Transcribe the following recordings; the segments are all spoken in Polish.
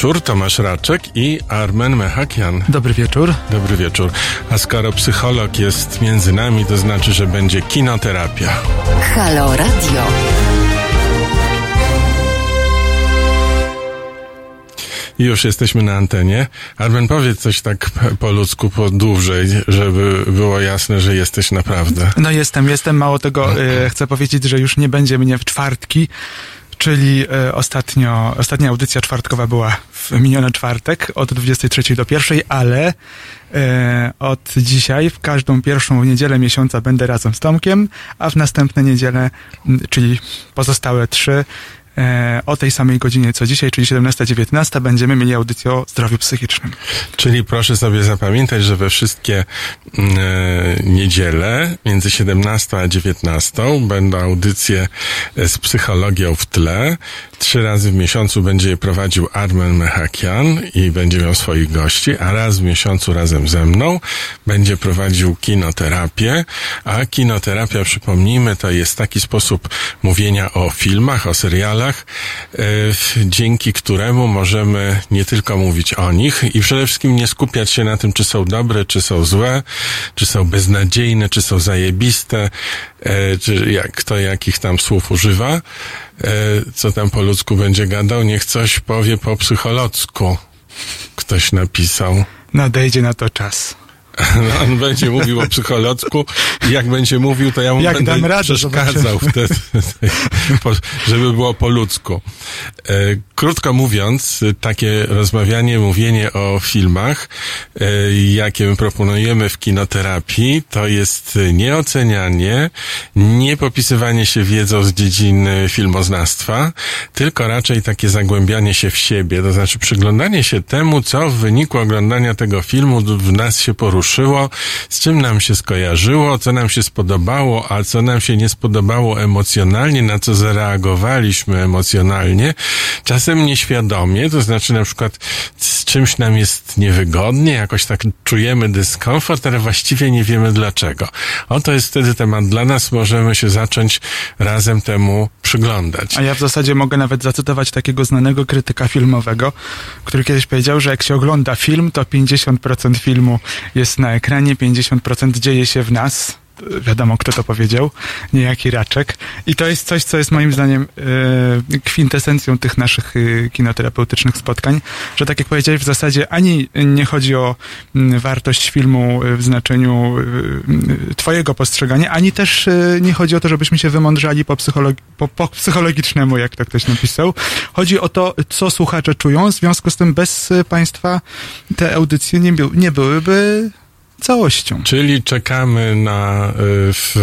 Dobry wieczór, Tomasz Raczek i Armen Mechakian. Dobry wieczór. Dobry wieczór. A skoro psycholog jest między nami, to znaczy, że będzie kinoterapia. Halo Radio. I już jesteśmy na antenie. Armen, powiedz coś tak po ludzku, po dłużej, żeby było jasne, że jesteś naprawdę. No jestem, jestem. Mało tego, e, chcę powiedzieć, że już nie będzie mnie w czwartki, czyli e, ostatnio, ostatnia audycja czwartkowa była w miniony czwartek od 23 do 1, ale e, od dzisiaj w każdą pierwszą niedzielę miesiąca będę razem z Tomkiem, a w następne niedzielę, czyli pozostałe trzy, o tej samej godzinie co dzisiaj, czyli 17-19, będziemy mieli audycję o zdrowiu psychicznym. Czyli proszę sobie zapamiętać, że we wszystkie e, niedziele między 17 a 19 będą audycje e, z psychologią w tle. Trzy razy w miesiącu będzie je prowadził Armen Mechakian i będzie miał swoich gości, a raz w miesiącu razem ze mną będzie prowadził kinoterapię, a kinoterapia, przypomnijmy, to jest taki sposób mówienia o filmach, o serialach, e, dzięki któremu możemy nie tylko mówić o nich i przede wszystkim nie skupiać się na tym, czy są dobre, czy są złe, czy są beznadziejne, czy są zajebiste, e, czy jak, kto jakich tam słów używa, e, co tam po ludzku będzie gadał, niech coś powie po psycholocku. Ktoś napisał. Nadejdzie na to czas. On będzie mówił o psycholocku i jak będzie mówił, to ja mu Jak będę radę, przeszkadzał wtedy, żeby było po ludzku. E, krótko mówiąc, takie rozmawianie, mówienie o filmach, e, jakie my proponujemy w kinoterapii, to jest nie ocenianie, nie popisywanie się wiedzą z dziedziny filmoznawstwa, tylko raczej takie zagłębianie się w siebie, to znaczy przyglądanie się temu, co w wyniku oglądania tego filmu w nas się poruszyło, z czym nam się skojarzyło, co nam się spodobało, a co nam się nie spodobało emocjonalnie, na co zareagowaliśmy emocjonalnie, czasem nieświadomie, to znaczy na przykład z czymś nam jest niewygodnie, jakoś tak czujemy dyskomfort, ale właściwie nie wiemy dlaczego. Oto jest wtedy temat dla nas, możemy się zacząć razem temu przyglądać. A ja w zasadzie mogę nawet zacytować takiego znanego krytyka filmowego, który kiedyś powiedział, że jak się ogląda film, to 50% filmu jest na ekranie, 50% dzieje się w nas. Wiadomo, kto to powiedział, niejaki Raczek. I to jest coś, co jest moim zdaniem e, kwintesencją tych naszych e, kinoterapeutycznych spotkań, że tak jak powiedziałeś, w zasadzie ani nie chodzi o wartość filmu w znaczeniu e, twojego postrzegania, ani też nie chodzi o to, żebyśmy się wymądrzali po, psychologi- po, po psychologicznemu, jak to ktoś napisał. Chodzi o to, co słuchacze czują, w związku z tym bez państwa te audycje nie, nie byłyby całością. Czyli czekamy na y, w,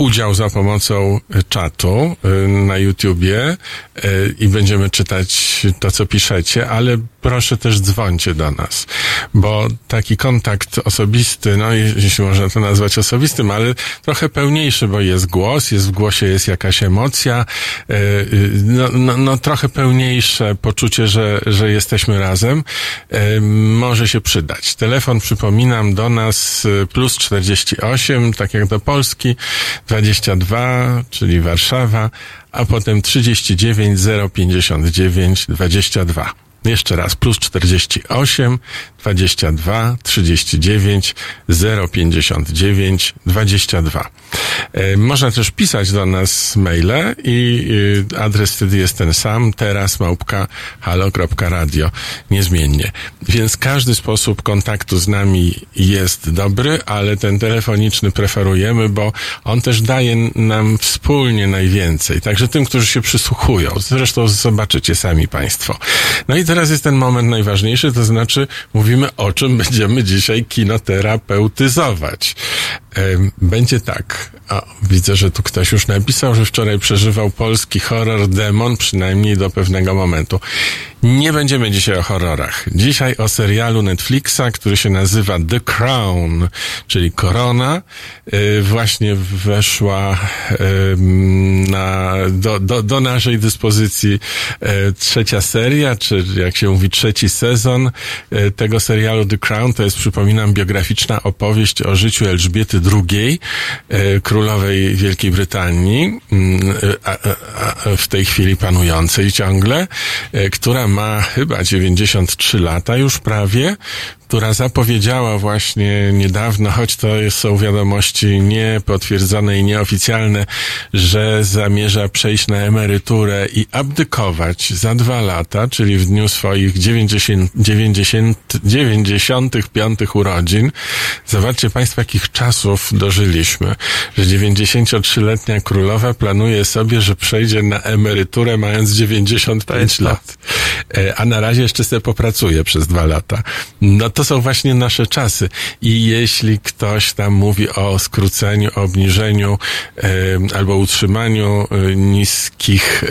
udział za pomocą czatu y, na YouTubie y, i będziemy czytać to, co piszecie, ale proszę też dzwońcie do nas, bo taki kontakt osobisty, no je- jeśli można to nazwać osobistym, ale trochę pełniejszy, bo jest głos, jest w głosie jest jakaś emocja, no, no, no trochę pełniejsze poczucie, że, że jesteśmy razem, może się przydać. Telefon, przypominam, do nas plus 48, tak jak do Polski, 22, czyli Warszawa, a potem 39 059 22. Jeszcze raz, plus 48, 22, 39, 059, 22. E, można też pisać do nas maile i y, adres wtedy jest ten sam, teraz małpka halo.radio, niezmiennie. Więc każdy sposób kontaktu z nami jest dobry, ale ten telefoniczny preferujemy, bo on też daje nam wspólnie najwięcej. Także tym, którzy się przysłuchują. Zresztą zobaczycie sami Państwo. No i teraz jest ten moment najważniejszy, to znaczy mówimy o czym będziemy dzisiaj kinoterapeutyzować. Będzie tak. O, widzę, że tu ktoś już napisał, że wczoraj przeżywał polski horror demon, przynajmniej do pewnego momentu. Nie będziemy dzisiaj o horrorach. Dzisiaj o serialu Netflixa, który się nazywa The Crown, czyli Korona. Y, Właśnie weszła na, do, do, do naszej dyspozycji y, trzecia seria, czy jak się mówi trzeci sezon y, tego serialu The Crown. To jest, przypominam, biograficzna opowieść o życiu Elżbiety II, e, królowej Wielkiej Brytanii, mm, w tej chwili panującej ciągle, e, która ma chyba 93 lata już prawie, która zapowiedziała właśnie niedawno, choć to są wiadomości niepotwierdzone i nieoficjalne, że zamierza przejść na emeryturę i abdykować za dwa lata, czyli w dniu swoich 90, 90, 95 urodzin. Zobaczcie Państwo, jakich czasów dożyliśmy, że 93-letnia królowa planuje sobie, że przejdzie na emeryturę mając 95 lat. E, a na razie jeszcze sobie popracuje przez dwa lata. No to są właśnie nasze czasy. I jeśli ktoś tam mówi o skróceniu, obniżeniu e, albo utrzymaniu niskich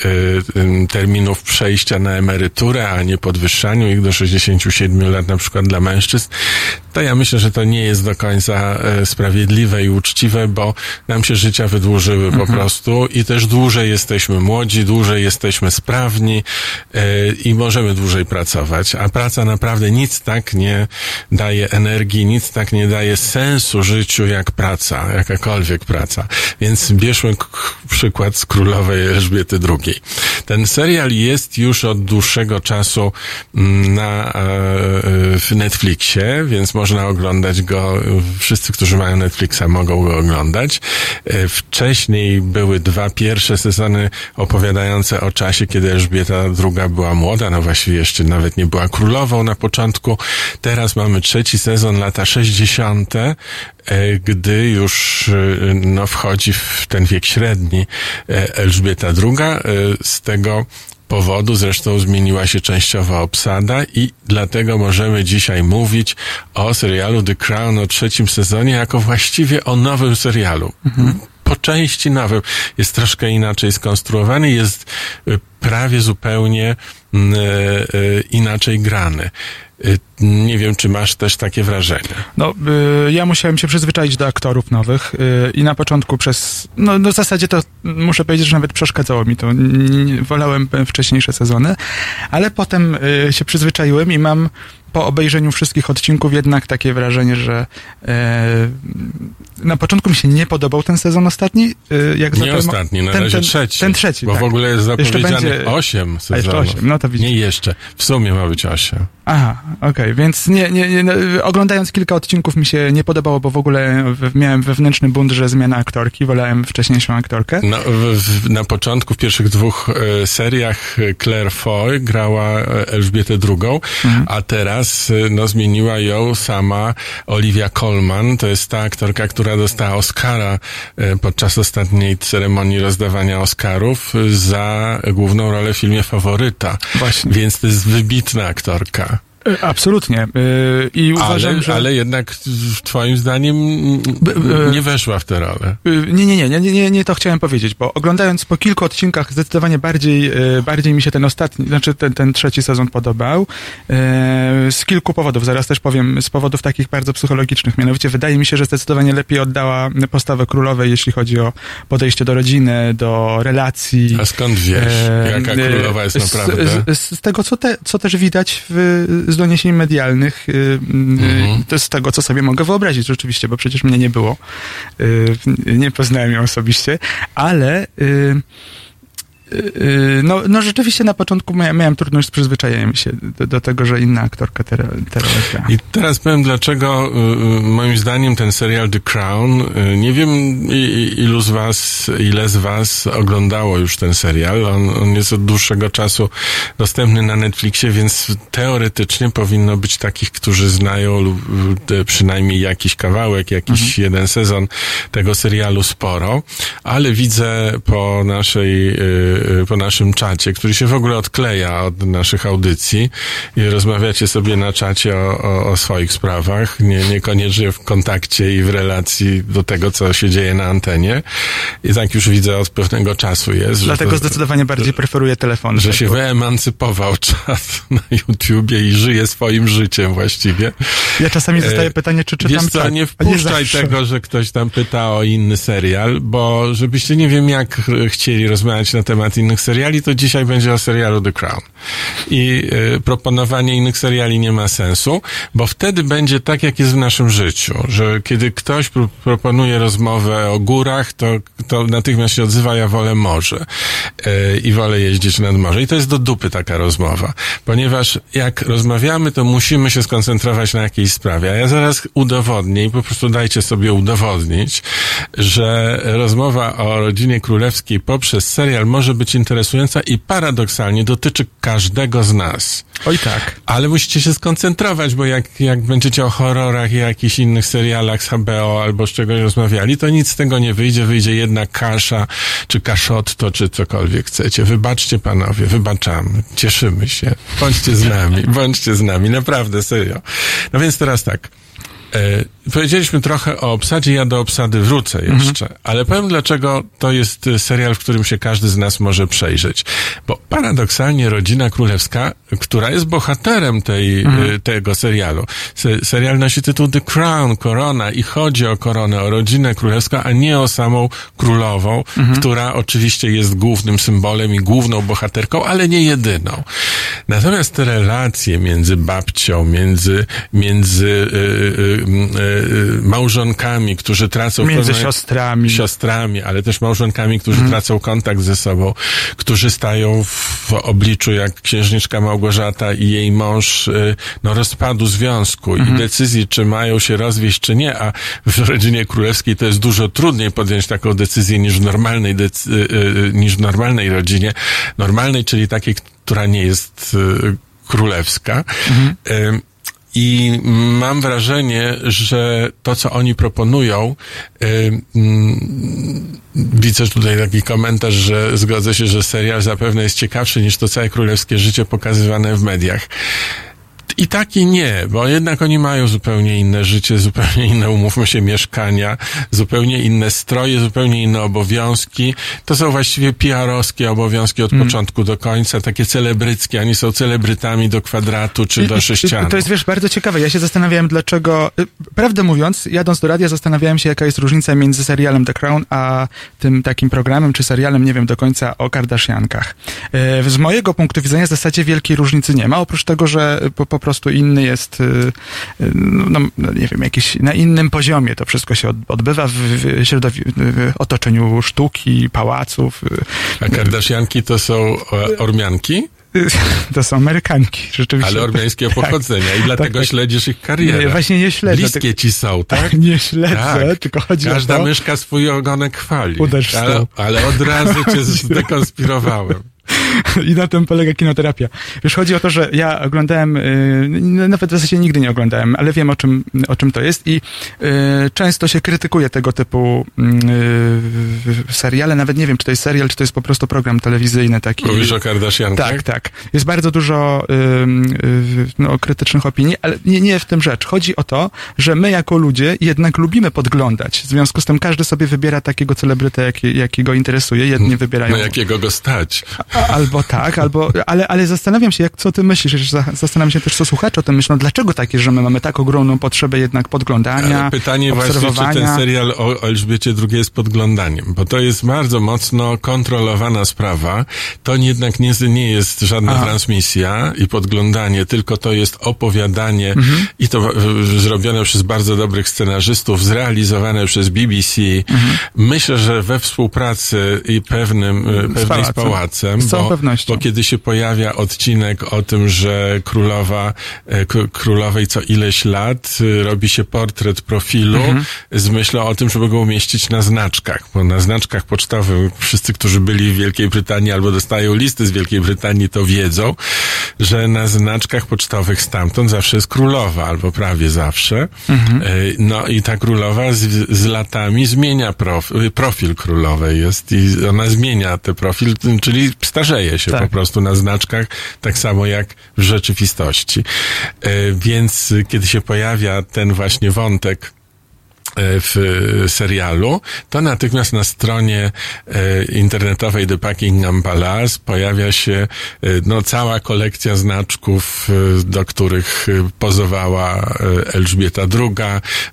terminów przejścia na emeryturę, a nie podwyższaniu ich do 67 lat na przykład dla mężczyzn, to ja myślę, że to nie jest do końca e, sprawiedliwe i uczciwe, bo nam się życia wydłużyły mhm. po prostu i też dłużej jesteśmy młodzi, dłużej jesteśmy sprawni e, i możemy dłużej pracować, a praca naprawdę nic tak nie daje energii, nic tak nie daje sensu życiu jak praca, jakakolwiek praca. Więc bierzmy przykład z królowej Elżbiety II. Ten serial jest już od dłuższego czasu mm, na, e, w Netflixie, więc można oglądać go. Wszyscy, którzy mają Netflixa, mogą go oglądać. E, wcześniej były dwa pierwsze sezony opowiadające o czasie, kiedy Elżbieta II była młoda, no właściwie jeszcze nawet nie była królową na początku. Teraz mamy trzeci sezon, lata 60., e, gdy już e, no, wchodzi w ten wiek średni Elżbieta II. Z tego powodu zresztą zmieniła się częściowa obsada i dlatego możemy dzisiaj mówić o serialu The Crown o trzecim sezonie jako właściwie o nowym serialu. Mhm. Po części nowym. Jest troszkę inaczej skonstruowany, jest y, prawie zupełnie mm, e, e, inaczej grany. Y, nie wiem, czy masz też takie wrażenie. No, y, ja musiałem się przyzwyczaić do aktorów nowych y, i na początku przez, no, no w zasadzie to muszę powiedzieć, że nawet przeszkadzało mi to. Wolałem wcześniejsze sezony, ale potem się przyzwyczaiłem i mam po obejrzeniu wszystkich odcinków jednak takie wrażenie, że e, na początku mi się nie podobał ten sezon ostatni. E, jak nie zatem, ostatni, na ten, razie ten, trzeci. Ten trzeci, Bo tak. w ogóle jest zapowiedziany będzie... 8 sezonów. jeszcze 8, no to. Nie jeszcze. W sumie ma być 8. Aha, okej, okay. więc nie, nie, nie, no, oglądając kilka odcinków mi się nie podobało, bo w ogóle miałem wewnętrzny bunt, że zmiana aktorki, wolałem wcześniejszą aktorkę. No, w, w, na początku, w pierwszych dwóch e, seriach Claire Foy grała e, Elżbietę II, mhm. a teraz e, no, zmieniła ją sama Olivia Colman, to jest ta aktorka, która dostała Oscara e, podczas ostatniej ceremonii rozdawania Oscarów za główną rolę w filmie Faworyta. Właśnie. Więc to jest wybitna aktorka. E, absolutnie. E, I uważam, ale, że... ale jednak twoim zdaniem nie weszła w tę rolę. E, nie, nie, nie, nie, nie, nie to chciałem powiedzieć, bo oglądając po kilku odcinkach zdecydowanie bardziej, bardziej mi się ten ostatni, znaczy ten, ten trzeci sezon podobał. Z kilku powodów, zaraz też powiem, z powodów takich bardzo psychologicznych. Mianowicie wydaje mi się, że zdecydowanie lepiej oddała postawę królowej, jeśli chodzi o podejście do rodziny, do relacji. A skąd wiesz, jaka królowa jest naprawdę? Z, z, z tego, co, te, co też widać w z doniesień medialnych, y, mhm. to z tego, co sobie mogę wyobrazić rzeczywiście, bo przecież mnie nie było. Y, nie poznałem ją osobiście, ale y, no, no rzeczywiście na początku miałem, trudność z przyzwyczajeniem się do, do, tego, że inna aktorka teraz gra. I teraz powiem, dlaczego y, y, moim zdaniem ten serial The Crown, y, nie wiem ilu z was, ile z was oglądało już ten serial. On, on jest od dłuższego czasu dostępny na Netflixie, więc teoretycznie powinno być takich, którzy znają przynajmniej jakiś kawałek, jakiś mhm. jeden sezon tego serialu sporo, ale widzę po naszej Y, po naszym czacie, który się w ogóle odkleja od naszych audycji i rozmawiacie sobie na czacie o, o, o swoich sprawach, nie, niekoniecznie w kontakcie i w relacji do tego, co się dzieje na antenie. I tak już widzę od pewnego czasu jest. Dlatego to, zdecydowanie bardziej preferuję telefon. Że się wyemancypował czat na YouTubie i żyje swoim życiem właściwie. Ja czasami zostaję e, pytanie, czy czytam Wiesz co, nie wpuszczaj nie tego, że ktoś tam pyta o inny serial, bo żebyście nie wiem jak chcieli rozmawiać na temat temat innych seriali, to dzisiaj będzie o serialu The Crown. I y, proponowanie innych seriali nie ma sensu, bo wtedy będzie tak, jak jest w naszym życiu, że kiedy ktoś pro proponuje rozmowę o górach, to, to natychmiast się odzywa, ja wolę morze y, i wolę jeździć nad morze. I to jest do dupy taka rozmowa, ponieważ jak rozmawiamy, to musimy się skoncentrować na jakiejś sprawie. A ja zaraz udowodnię i po prostu dajcie sobie udowodnić, że rozmowa o rodzinie królewskiej poprzez serial może być interesująca i paradoksalnie dotyczy każdego z nas. Oj tak. Ale musicie się skoncentrować, bo jak, jak będziecie o horrorach i jakichś innych serialach z HBO albo z czegoś rozmawiali, to nic z tego nie wyjdzie. Wyjdzie jedna kasza, czy kaszotto, czy cokolwiek chcecie. Wybaczcie panowie, wybaczamy. Cieszymy się. Bądźcie z nami, bądźcie z nami. Naprawdę, serio. No więc teraz tak. E, powiedzieliśmy trochę o obsadzie, ja do obsady wrócę jeszcze, mhm. ale powiem dlaczego to jest e, serial, w którym się każdy z nas może przejrzeć. Bo paradoksalnie Rodzina Królewska, która jest bohaterem tej, mhm. e, tego serialu, se, serial nosi tytuł The Crown, Korona i chodzi o koronę, o rodzinę królewską, a nie o samą królową, mhm. która oczywiście jest głównym symbolem i główną bohaterką, ale nie jedyną. Natomiast te relacje między babcią, między, między yy, yy, małżonkami, którzy tracą... Między siostrami. Siostrami, ale też małżonkami, którzy hmm. tracą kontakt ze sobą, którzy stają w obliczu jak księżniczka Małgorzata i jej mąż yy, no, rozpadu związku hmm. i mhm. decyzji, czy mają się rozwieść, czy nie, a w rodzinie królewskiej to jest dużo trudniej podjąć taką decyzję niż w normalnej, decy- yy, niż w normalnej rodzinie. Normalnej, czyli takiej, która nie jest y, królewska. Mhm. I mam wrażenie, że to, co oni proponują, y, mm, widzę tutaj taki komentarz, że zgodzę się, że serial zapewne jest ciekawszy niż to całe królewskie życie pokazywane w mediach. I tak i nie, bo jednak oni mają zupełnie inne życie, zupełnie inne, umówmy się, mieszkania, zupełnie inne stroje, zupełnie inne obowiązki. To są właściwie PR-owskie obowiązki od mm. początku do końca, takie celebryckie. Oni są celebrytami do kwadratu czy do sześcianu. To jest, wiesz, bardzo ciekawe. Ja się zastanawiałem, dlaczego... Y, prawdę mówiąc, jadąc do radia, zastanawiałem się, jaka jest różnica między serialem The Crown, a tym takim programem czy serialem, nie wiem do końca, o Kardashiankach. Y, z mojego punktu widzenia w zasadzie wielkiej różnicy nie ma, oprócz tego, że po, po prostu inny jest, y, y, no, no, nie wiem, jakiś na innym poziomie to wszystko się odbywa w, w, w otoczeniu sztuki, pałaców. Y, A Kardashianki to są Ormianki? To są Amerykanki, rzeczywiście. Ale ormiańskiego tak. pochodzenia tak, i dlatego tak, tak. śledzisz ich karierę. Nie, właśnie nie śledzę. Bliskie ci są, tak? Nie śledzę, tak. tylko chodzi Każda o to... myszka swój ogonek chwali. Uderz ale, ale od razu cię zdekonspirowałem. I na tym polega kinoterapia. Wiesz, chodzi o to, że ja oglądałem, yy, nawet w zasadzie nigdy nie oglądałem, ale wiem o czym, o czym to jest i yy, często się krytykuje tego typu yy, seriale, nawet nie wiem, czy to jest serial, czy to jest po prostu program telewizyjny taki. Mówisz o Kardashian, tak? Tak, Jest bardzo dużo no, krytycznych opinii, ale nie, nie w tym rzecz. Chodzi o to, że my jako ludzie jednak lubimy podglądać. W związku z tym każdy sobie wybiera takiego celebrytę, jaki, jaki go interesuje. Jedni wybierają... Na jakiego go stać. Albo tak, albo, ale, ale zastanawiam się, jak, co ty myślisz, zastanawiam się też, co słuchacze o tym myślą, dlaczego takie, że my mamy tak ogromną potrzebę jednak podglądania, ale Pytanie właśnie, czy ten serial o Elżbiecie II jest podglądaniem, bo to jest bardzo mocno kontrolowana sprawa, to jednak nie, nie jest żadna Aha. transmisja i podglądanie, tylko to jest opowiadanie mhm. i to zrobione przez bardzo dobrych scenarzystów, zrealizowane przez BBC. Mhm. Myślę, że we współpracy i pewnym, z pewnej z pałacem, z bo, pewnością. bo kiedy się pojawia odcinek o tym, że królowa, e, królowej co ileś lat e, robi się portret profilu mhm. z myślą o tym, żeby go umieścić na znaczkach, bo na znaczkach pocztowych wszyscy, którzy byli w Wielkiej Brytanii albo dostają listy z Wielkiej Brytanii, to wiedzą, że na znaczkach pocztowych stamtąd zawsze jest królowa, albo prawie zawsze. Mhm. E, no i ta królowa z, z latami zmienia profil, profil królowej jest i ona zmienia ten profil, czyli starzeje się tak. po prostu na znaczkach, tak samo jak w rzeczywistości. E, więc kiedy się pojawia ten właśnie wątek w serialu, to natychmiast na stronie e, internetowej The Buckingham Palace pojawia się e, no, cała kolekcja znaczków, e, do których e, pozowała e, Elżbieta II,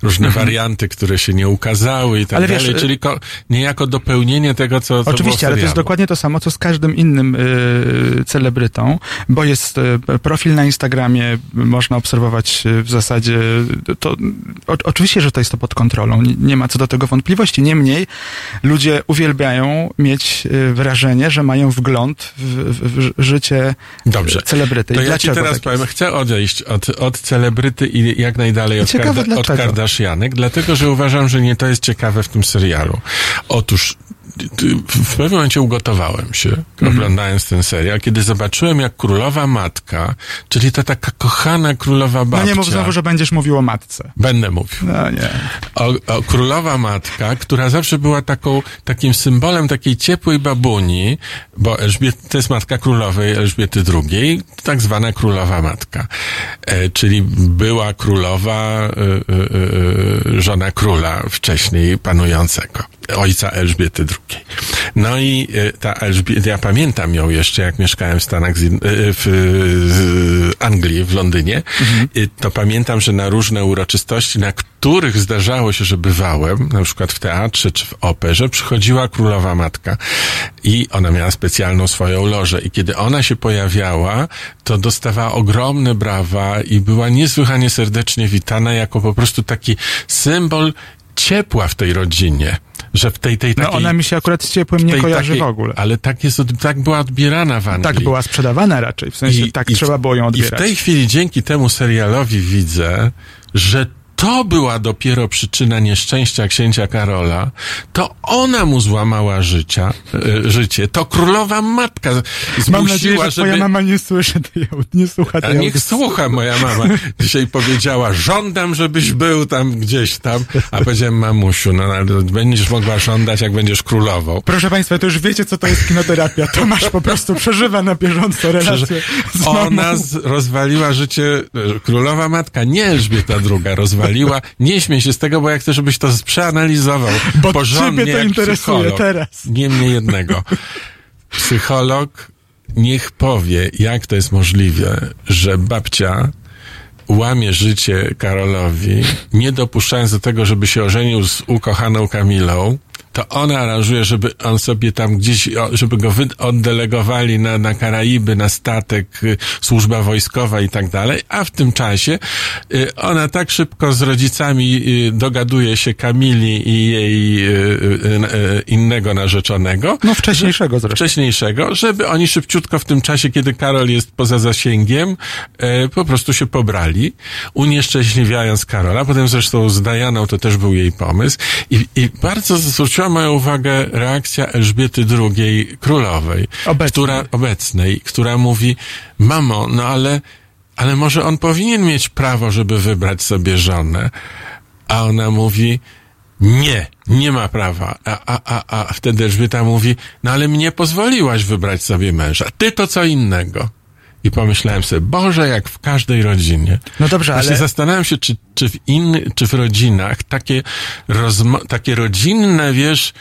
różne warianty, które się nie ukazały i tak Mhm. Ale wiesz, dalej, e, czyli ko- niejako dopełnienie tego, co, co Oczywiście, ale to jest dokładnie to samo, co z każdym innym y, celebrytą, bo jest y, profil na Instagramie, można obserwować y, w zasadzie to, o, oczywiście, że to jest to pod kontrolą, nie, nie ma co do tego wątpliwości. Niemniej ludzie uwielbiają mieć y, wrażenie, że mają wgląd w, w, w życie Dobrze. celebryty. To I ja ci teraz tak powiem, chcę odejść od, od celebryty i jak najdalej od, Karda, od. Kardashianek, dlatego, że uważam, że nie to jest ciekawe w tym serialu. Otóż w pewnym momencie ugotowałem się, Mhm. oglądając ten serial, kiedy zobaczyłem, jak królowa matka, czyli ta taka kochana królowa babcia... No nie mów znowu, że będziesz mówił o matce. Będę mówił. No nie. O, o królowa matka, która zawsze była taką, takim symbolem takiej ciepłej babuni, bo Elżbiet, to jest matka królowej Elżbiety II, tak zwana królowa matka. E, czyli była królowa, e, e, żona króla wcześniej panującego, ojca Elżbiety II. No i e, ta Elżbieta, ja pamiętam ją jeszcze, jak mieszkałem w Stanach, Zjedn- e, w e, Anglii, w Londynie, I to pamiętam, że na różne uroczystości, na których zdarzało się, że bywałem, na przykład w teatrze czy w operze, przychodziła królowa matka i ona miała specjalną swoją lożę. I kiedy ona się pojawiała, to dostawała ogromne brawa i była niesłychanie serdecznie witana jako po prostu taki symbol ciepła w tej rodzinie. Że w tej, tej No takiej, ona mi się akurat z ciepłym nie kojarzy takiej- w ogóle. Ale tak jest, tak była odbierana w Anglii. Tak była sprzedawana raczej, w sensie tak w- trzeba było ją I odbierać. w tej chwili dzięki temu serialowi widzę, że to była dopiero przyczyna nieszczęścia księcia Karola, to ona mu złamała życia, e, życie, to królowa matka zmusiła, Mam nadzieję, że żeby... twoja mama nie słyszy tej, nie słucha A tej niech audycji. słucha moja mama. Dzisiaj powiedziała, żądam, żebyś był tam gdzieś tam. A powiedziałem, mamusiu, no będziesz mogła żądać, jak będziesz królową. Proszę Państwa, to już wiecie, co to jest kinoterapia. Tomasz po prostu przeżywa na bieżąco relację z mamą. Ona z, rozwaliła życie, e, królowa matka, nie Elżbieta II, rozwaliła. Nie śmiej się z tego, bo ja chcę, żebyś to przeanalizował Bo porządnie ciebie to interesuje psycholog. teraz. Nie mnie jednego. Psycholog niech powie, jak to jest możliwe, że babcia łamie życie Karolowi, nie dopuszczając do tego, żeby się ożenił z ukochaną Kamilą, to ona aranżuje, żeby on sobie tam gdzieś, żeby go oddelegowali na, na Karaiby, na statek, y, służba wojskowa i tak dalej, a w tym czasie y, ona tak szybko z rodzicami y, dogaduje się Kamili i jej innego narzeczonego, No wcześniejszego zresztą. wcześniejszego, żeby oni szybciutko w tym czasie, kiedy Karol jest poza zasięgiem, e, po prostu się pobrali, unieszczęśliwiając Karola. Potem zresztą z Dianą to też był jej pomysł. I, i bardzo zwróciła moją uwagę reakcja Elżbiety II królowej, Obecnej. która obecnej, która mówi, mamo, no ale, ale może on powinien mieć prawo, żeby wybrać sobie żonę. A ona mówi, nie, nie ma prawa. A, a, a, a wtedy Elżbieta mówi, no ale mnie pozwoliłaś wybrać sobie męża. Ty to co innego. I pomyślałem sobie, Boże, jak w każdej rodzinie. No dobrze, Właśnie ale zastanawiam się, czy, czy, w inny, czy w rodzinach takie, rozmo- takie rodzinne, wiesz,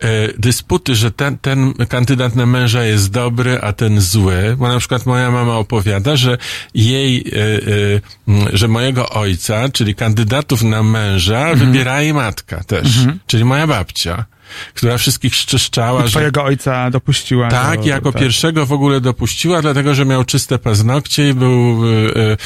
e, dysputy, że ten, ten kandydat na męża jest dobry, a ten zły. Bo na przykład moja mama opowiada, że jej, e, e, że mojego ojca, czyli kandydatów na męża, Mhm. wybiera jej matka też, czyli moja babcia, która wszystkich szczeszczała, że twojego ojca dopuściła tak, do, jako tak. pierwszego w ogóle dopuściła, dlatego że miał czyste paznokcie i był e,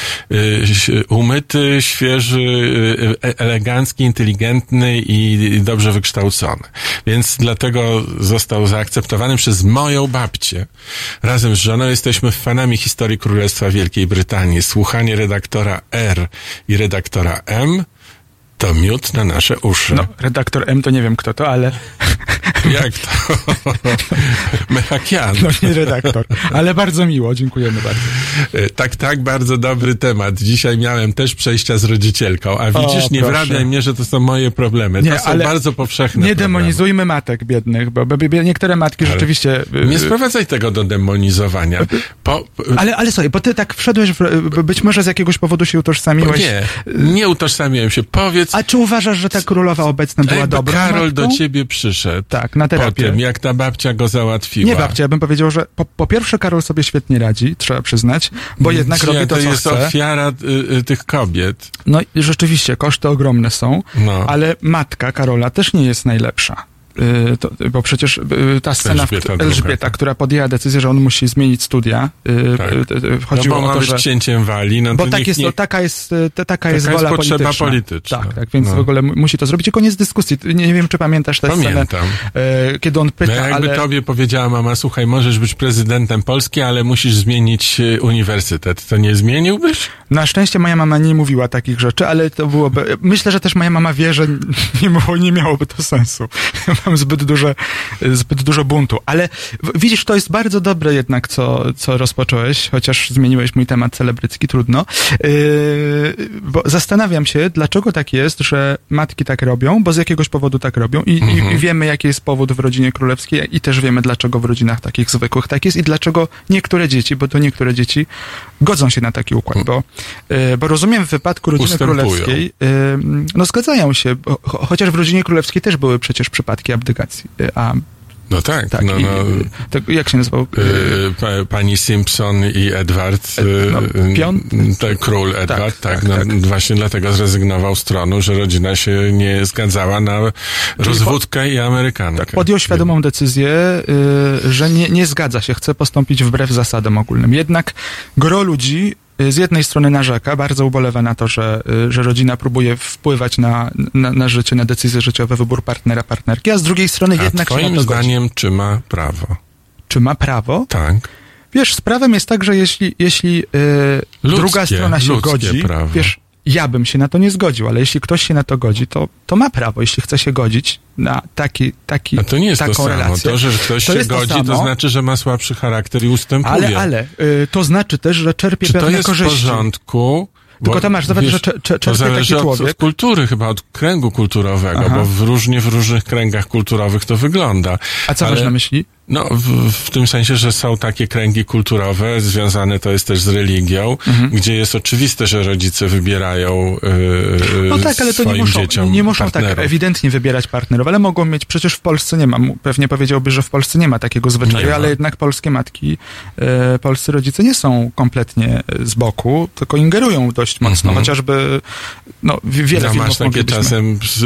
e, umyty, świeży, e, elegancki, inteligentny i dobrze wykształcony. Więc dlatego został zaakceptowany przez moją babcię. Razem z żoną jesteśmy fanami historii Królestwa Wielkiej Brytanii. Słuchanie redaktora R i redaktora M to miód na nasze uszy. No, redaktor M to nie wiem kto to, ale Jak to? Mechakian. No nie redaktor, ale bardzo miło, dziękujemy bardzo. E, Tak, tak, bardzo dobry temat. Dzisiaj miałem też przejścia z rodzicielką, a widzisz, nie proszę. wrabiaj mnie, że to są moje problemy. Nie, to są bardzo powszechne Nie problemy. demonizujmy matek biednych, bo, niektóre matki Ale rzeczywiście... y, Nie sprowadzaj tego do demonizowania. Po, Ale, ale słuchaj, bo ty tak wszedłeś, w, być może z jakiegoś powodu się utożsamiłeś. nie, nie utożsamiłem się. Powiedz, A czy uważasz, że ta królowa obecna była Ej, dobrą Karol matką? do ciebie przyszedł. Tak, na Po terapię. tym, jak ta babcia go załatwiła. Nie babcia, ja bym powiedział, że po, po pierwsze Karol sobie świetnie radzi, trzeba przyznać, bo jednak Gdzie robi to, to co jest chce. ofiara y, y, tych kobiet. No i rzeczywiście, koszty ogromne są, No. ale matka Karola też nie jest najlepsza. Y, To, bo przecież y, ta scena, w- Elżbieta druga, Elżbieta tak. która podjęła decyzję, że on musi zmienić studia, y, Tak. y, y, No chodziło bo o to, że... cięciem wali, no Bo to tak jest, nie... to, taka jest, y, ta, taka jest jest wola potrzeba polityczna. polityczna. Tak, tak, więc No. w ogóle mu- musi to zrobić. I koniec dyskusji. Nie, nie wiem, czy pamiętasz tę scenę, Pamiętam. e, kiedy on pyta, No jakby ale... tobie powiedziała mama, słuchaj, możesz być prezydentem Polski, ale musisz zmienić y, uniwersytet. To nie zmieniłbyś? Na szczęście moja mama nie mówiła takich rzeczy, ale to byłoby... Myślę, że też moja mama wie, że nie, było, nie miałoby to sensu. Mam zbyt dużo, zbyt dużo buntu. Ale widzisz, to jest bardzo dobre jednak, co, co rozpocząłeś, chociaż zmieniłeś mój temat celebrycki, trudno. Yy, bo zastanawiam się, dlaczego tak jest, że matki tak robią, bo z jakiegoś powodu tak robią i, i, i wiemy, jaki jest powód w rodzinie królewskiej i też wiemy, dlaczego w rodzinach takich zwykłych tak jest i dlaczego niektóre dzieci, bo to niektóre dzieci godzą się na taki układ, bo, yy, bo rozumiem w wypadku rodziny Ustępują. królewskiej, yy, no zgadzają się, bo, cho- chociaż w rodzinie królewskiej też były przecież przypadki abdykacji, yy, a No tak, tak, no, i, no, yy, to, jak się nazywał? y, pa, pani Simpson i Edward, y, no, y, piąty? te- król Edward, tak, tak, no, tak. właśnie dlatego zrezygnował z tronu, że rodzina się nie zgadzała na rozwódkę i Amerykankę. Podjął świadomą decyzję, y, że nie, nie zgadza się, chce postąpić wbrew zasadom ogólnym. Jednak gro ludzi y, z jednej strony narzeka, bardzo ubolewa na to, że, y, że rodzina próbuje wpływać na, na, na życie, na decyzje życiowe, wybór partnera, partnerki, a z drugiej strony A jednak się na twoim to godzi. zdaniem, czy ma prawo? Czy ma prawo? Tak. Wiesz, z prawem jest tak, że jeśli, jeśli y, Ludzkie, druga strona się godzi, prawo. wiesz, ja bym się na to nie zgodził, ale jeśli ktoś się na to godzi, to, to ma prawo, jeśli chce się godzić na taki, taki, A to nie jest taką to samo. relację. To, że ktoś To się to godzi, to, samo. znaczy, że ma słabszy charakter i ustępuje. Ale, ale, y, to znaczy też, że czerpie Czy to pewne jest w korzyści. porządku? Tylko Bo, Tomasz, zobacz, wiesz, że cze- cze- to czerpie zależy taki od, człowiek. od kultury, chyba od kręgu kulturowego, Aha. bo w różnie w różnych kręgach kulturowych to wygląda. A co Ale- masz na myśli? No, w, w tym sensie, że są takie kręgi kulturowe, związane to jest też z religią, Mhm. gdzie jest oczywiste, że rodzice wybierają yy, No tak, ale to nie muszą, dzieciom nie muszą tak ewidentnie wybierać partnerów, ale mogą mieć, przecież w Polsce nie ma, pewnie powiedziałby, że w Polsce nie ma takiego zwyczaju, Nie ma. ale jednak polskie matki, e, polscy rodzice nie są kompletnie e, z boku, tylko ingerują dość mocno, Mhm. chociażby, no, wiele A filmów masz takie czasem s-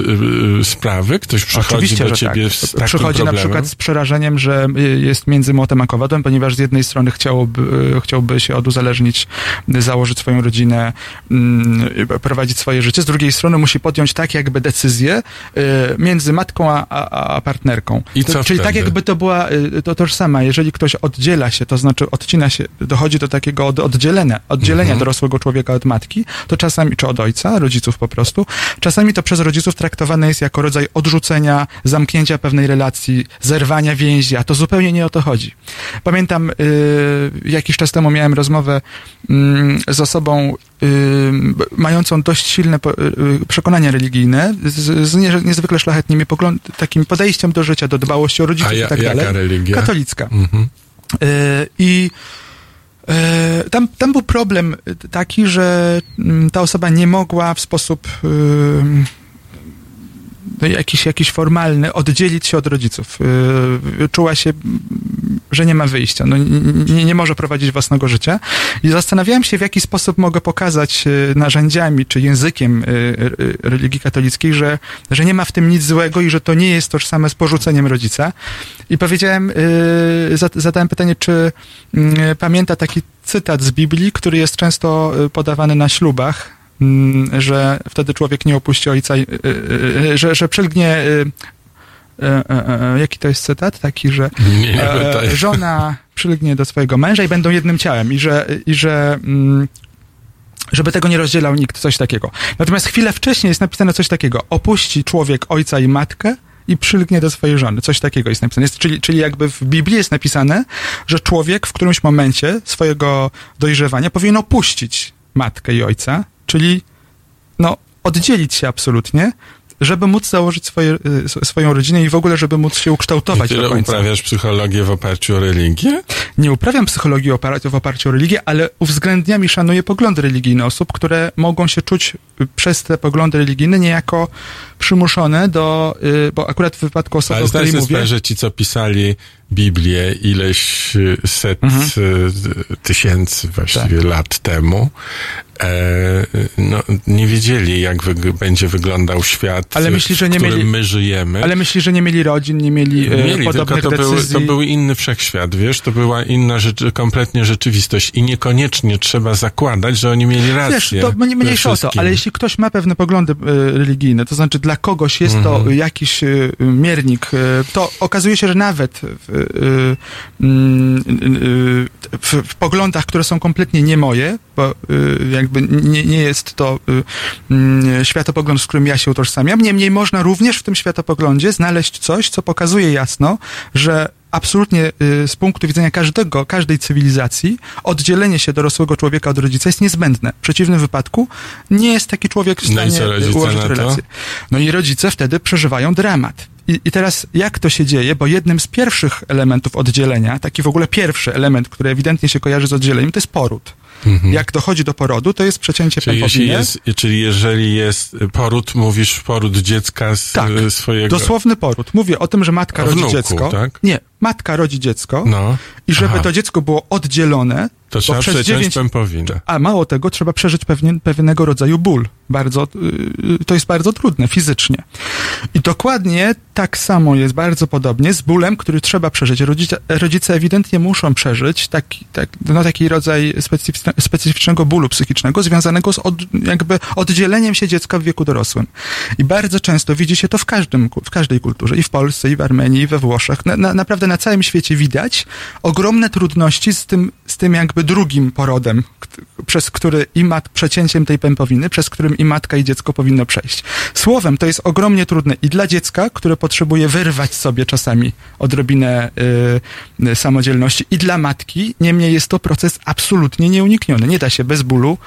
y, sprawy? Ktoś przychodzi Oczywiście, do ciebie tak. z takim Przychodzi na problemem? przykład z przerażeniem, że jest między młotem a kowadłem, ponieważ z jednej strony chciałoby, y, chciałby się oduzależnić, y, założyć swoją rodzinę, mm, y, prowadzić swoje życie, z drugiej strony musi podjąć tak jakby decyzję y, między matką a, a, a partnerką. I co Czyli tak jakby to była y, to tożsama. Jeżeli ktoś oddziela się, to znaczy odcina się, dochodzi do takiego od, oddzielenia, oddzielenia Mhm. dorosłego człowieka od matki, to czasami, czy od ojca, rodziców po prostu, czasami to przez rodziców traktowane jest jako rodzaj odrzucenia, zamknięcia pewnej relacji, zerwania więzi, a to zupełnie nie o to chodzi. Pamiętam, y, jakiś czas temu miałem rozmowę mm, z osobą y, mającą dość silne po, y, y, przekonania religijne, z, z nie, niezwykle szlachetnymi pogląd, takim podejściem do życia, do dbałości o rodziców A ja, i tak jaka dalej. religia? Katolicka. Mhm. E, I e, tam, tam był problem taki, że mm, ta osoba nie mogła w sposób jakiś, jakiś formalny oddzielić się od rodziców. Y, Czuła się, że nie ma wyjścia, no, nie, nie może prowadzić własnego życia. I zastanawiałem się, w jaki sposób mogę pokazać y, narzędziami czy językiem y, religii katolickiej, że, że nie ma w tym nic złego i że to nie jest tożsame z porzuceniem rodzica. I powiedziałem, zad- zadałem pytanie, czy pamięta taki cytat z Biblii, który jest często podawany na ślubach, że wtedy człowiek nie opuści ojca, y, y, y, że, że przylgnie. Jaki to jest cytat? Taki, że e, żona przylgnie do swojego męża i będą jednym ciałem i że, i że mm, żeby tego nie rozdzielał nikt, coś takiego. Natomiast chwilę wcześniej jest napisane coś takiego. Opuści człowiek ojca i matkę i przylgnie do swojej żony. Coś takiego jest napisane. Jest, czyli, czyli jakby w Biblii jest napisane, że człowiek w którymś momencie swojego dojrzewania powinien opuścić matkę i ojca, czyli no, oddzielić się absolutnie, żeby móc założyć swoje, y, swoją rodzinę i w ogóle, żeby móc się ukształtować I do tyle końca. uprawiasz psychologię w oparciu o religię? Nie uprawiam psychologii w oparciu o religię, ale uwzględniam i szanuję poglądy religijne osób, które mogą się czuć y, przez te poglądy religijne niejako przymuszone do, y, bo akurat w wypadku osoby, Ale o której mówię, sprawę, że ci, co pisali Biblię ileś y, set Mhm. y, tysięcy właściwie Tak. lat temu, e, no, nie wiedzieli, jak wyg- będzie wyglądał świat, Ale myśli, że nie w którym mieli- my żyjemy. ale myśli, że nie mieli rodzin, nie mieli, y, Mieli, tylko podobnych to był, decyzji. to był inny wszechświat, wiesz, to była inna rzecz, kompletnie rzeczywistość i niekoniecznie trzeba zakładać, że oni mieli rację. Wiesz, to mniejsza o to, ale jeśli ktoś ma pewne poglądy y, religijne, to znaczy dla kogoś jest Mhm. to jakiś y, miernik, y, to okazuje się, że nawet w, y, w, w poglądach, które są kompletnie nie moje, bo jakby nie, nie jest to mm, światopogląd, z którym ja się utożsamiam, niemniej można również w tym światopoglądzie znaleźć coś, co pokazuje jasno, że absolutnie y, z punktu widzenia każdego, każdej cywilizacji oddzielenie się dorosłego człowieka od rodzica jest niezbędne. W przeciwnym wypadku nie jest taki człowiek w No stanie rodzice ułożyć relacje. No i rodzice wtedy przeżywają dramat. I, I teraz jak to się dzieje? Bo jednym z pierwszych elementów oddzielenia, taki w ogóle pierwszy element, który ewidentnie się kojarzy z oddzieleniem, to jest poród. Jak dochodzi do porodu, to jest przecięcie Mhm. Czyli, pępowiny. jest, czyli jeżeli jest poród, mówisz poród dziecka z Tak, swojego... Dosłowny poród. Mówię o tym, że matka rodzi wnuku, dziecko. tak? Nie, matka rodzi dziecko No, i żeby Aha. to dziecko było oddzielone, to trzeba przez przeciąć dziewięć- pępowinę. a mało tego, trzeba przeżyć pewien, pewnego rodzaju ból. Bardzo, yy, to jest bardzo trudne fizycznie. I dokładnie tak samo jest, bardzo podobnie, z bólem, który trzeba przeżyć. Rodzice, rodzice ewidentnie muszą przeżyć taki, tak, no, taki rodzaj specyficzne, specyficznego bólu psychicznego związanego z od, jakby oddzieleniem się dziecka w wieku dorosłym. I bardzo często widzi się to w, każdym, w każdej kulturze, i w Polsce, i w Armenii, i we Włoszech. Na, na, naprawdę na całym świecie widać ogromne trudności z tym, z tym jakby drugim porodem, przez który i mat, przecięciem tej pępowiny, przez którym i matka i dziecko powinno przejść. Słowem, to jest ogromnie trudne i dla dziecka, które potrzebuje wyrwać sobie czasami odrobinę y, y, samodzielności, i dla matki, niemniej jest to proces absolutnie nieunikniony. Nie da się bez bólu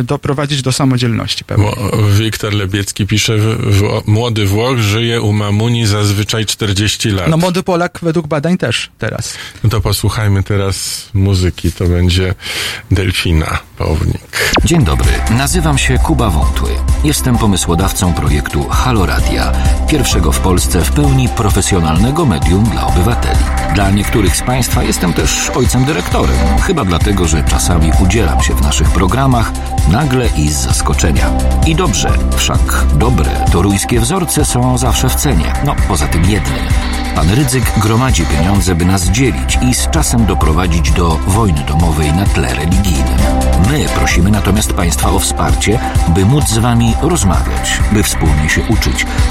y, doprowadzić do samodzielności. Mo- Wiktor Lebiecki pisze, w, w, młody Włoch żyje u mamuni zazwyczaj 40 lat. No młody Polak według badań też teraz. No to posłuchajmy teraz muzyki, to będzie Delfina Pawnik. Dzień dobry, nazywam się Kuba Wątły. Jestem pomysłodawcą projektu Halo Radia, pierwszego w Polsce w pełni profesjonalnego medium dla obywateli. Dla niektórych z Państwa jestem też ojcem dyrektorem, chyba dlatego, że czasami udzielam się w naszych programach nagle i z zaskoczenia. I dobrze, wszak dobre toruńskie wzorce są zawsze w cenie, no poza tym jednym. Pan Rydzyk gromadzi pieniądze, by nas dzielić i z czasem doprowadzić do wojny domowej na tle religijnym. My prosimy natomiast Państwa o wsparcie, by móc z Wami rozmawiać, by wspólnie się uczyć,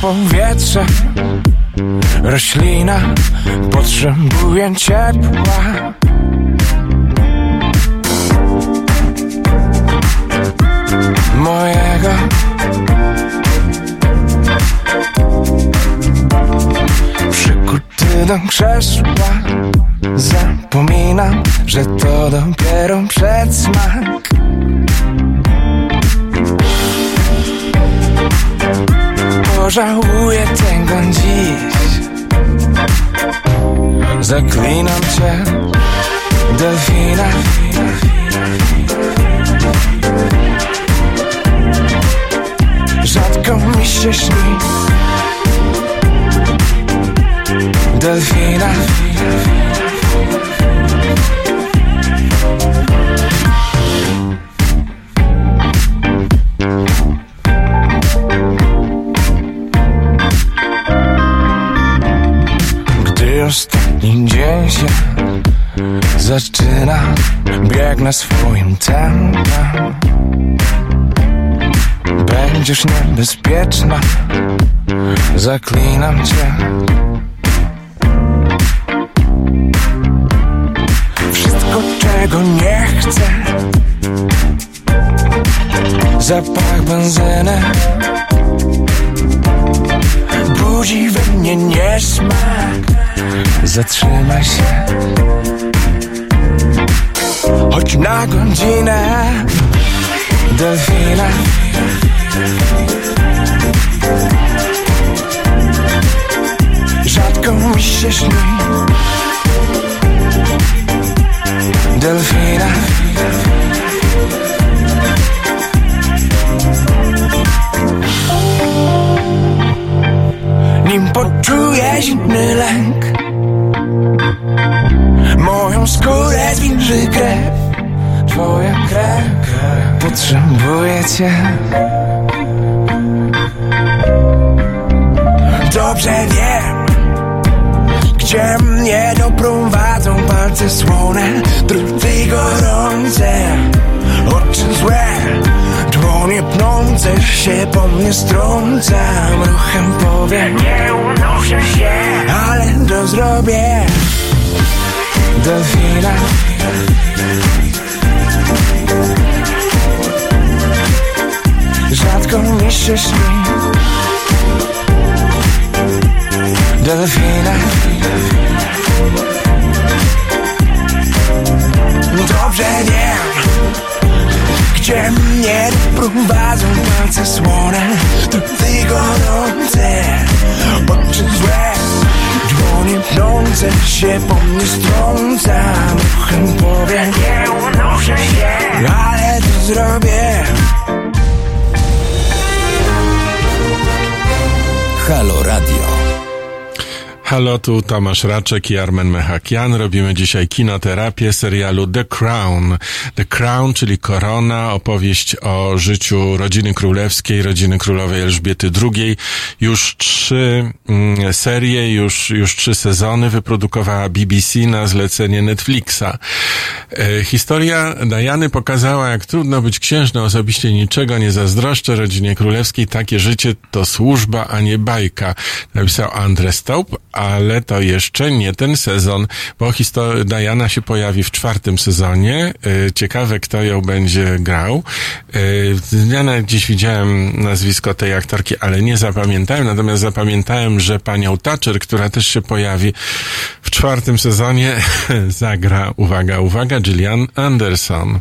Powietrze. Roślina potrzebuje ciepła. Mojego. Przykuty do krzesła. Zapominam, że to dopiero przedsmak pożałuję tego dziś. Zaklinam cię, delfina. Rzadko mi się śni. Delfina Gdy ostatni dzień się zaczyna Biegnę swoim tempem Będziesz niebezpieczna Zaklinam cię. Wszystko czego nie chcę. Zapach benzyny Budzi we mnie niesmak Zatrzymaj się. Choć na godzinę Delfina Rzadko mi się śni. Delfina. Nim poczuję zimny lęk Moją skórę zwilży krew Twoja krew Potrzebuję cię. Dobrze wiem Gdzie mnie doprowadzą palce słone. Druty gorące Oczy złe. Dłonie pnące się po mnie strącam. Ruchem powiem Nie unoszę się Ale to zrobię Delfina Rzadko mi się śni Delfina Dobrze wiem Gdzie mnie prowadzą palce słone Druty gorące. Oczy złe Dłonie pnące się po mnie strącam Ruchem powiem Nie unoszę się Ale to zrobię. Halo Radio. Halo, tu Tomasz Raczek i Armen Mechakian. Robimy dzisiaj kinoterapię serialu The Crown. The Crown, czyli Korona, opowieść o życiu rodziny królewskiej, rodziny królowej Elżbiety II. Już trzy mm, serie, już, już trzy sezony wyprodukowała BBC na zlecenie Netflixa. E, historia Diany pokazała, jak trudno być księżną. Osobiście niczego nie zazdroszczę rodzinie królewskiej. Takie życie to służba, a nie bajka. Napisał Andre Staup, ale to jeszcze nie ten sezon, bo historia Diana się pojawi w czwartym sezonie. E, Ciekawe, kto ją będzie grał. E, Ja nawet gdzieś widziałem nazwisko tej aktorki, ale nie zapamiętałem. Natomiast zapamiętałem, że panią Thatcher, która też się pojawi w czwartym sezonie, zagra, uwaga, uwaga, Gillian Anderson.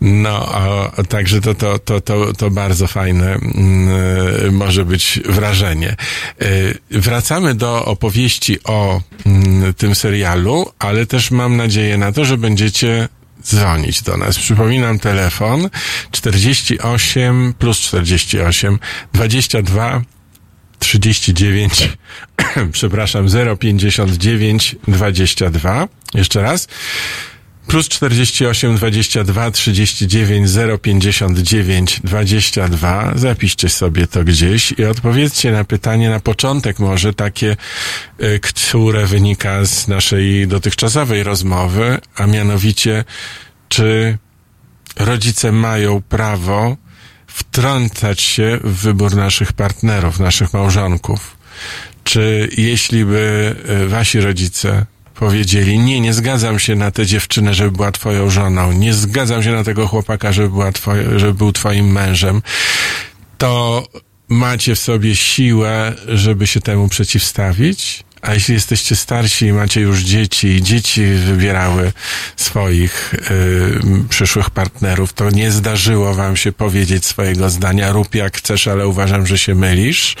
No, a, także to, to, to, to, to bardzo fajne mm, może być wrażenie. Y, Wracamy do opowieści o mm, tym serialu, ale też mam nadzieję na to, że będziecie dzwonić do nas. Przypominam telefon 48 plus 48 22 39 przepraszam 059 22 jeszcze raz plus 48 22 39 059 22 zapiszcie sobie to gdzieś i odpowiedzcie na pytanie na początek może takie y, które wynika z naszej dotychczasowej rozmowy a mianowicie czy rodzice mają prawo wtrącać się w wybór naszych partnerów, naszych małżonków. Czy jeśli by e, wasi rodzice powiedzieli, nie, nie zgadzam się na tę dziewczynę, żeby była twoją żoną, nie zgadzam się na tego chłopaka, żeby, była twoje, żeby był twoim mężem, to macie w sobie siłę, żeby się temu przeciwstawić? A jeśli jesteście starsi i macie już dzieci i dzieci wybierały swoich y, przyszłych partnerów, to nie zdarzyło wam się powiedzieć swojego zdania, rób jak chcesz, ale uważam, że się mylisz,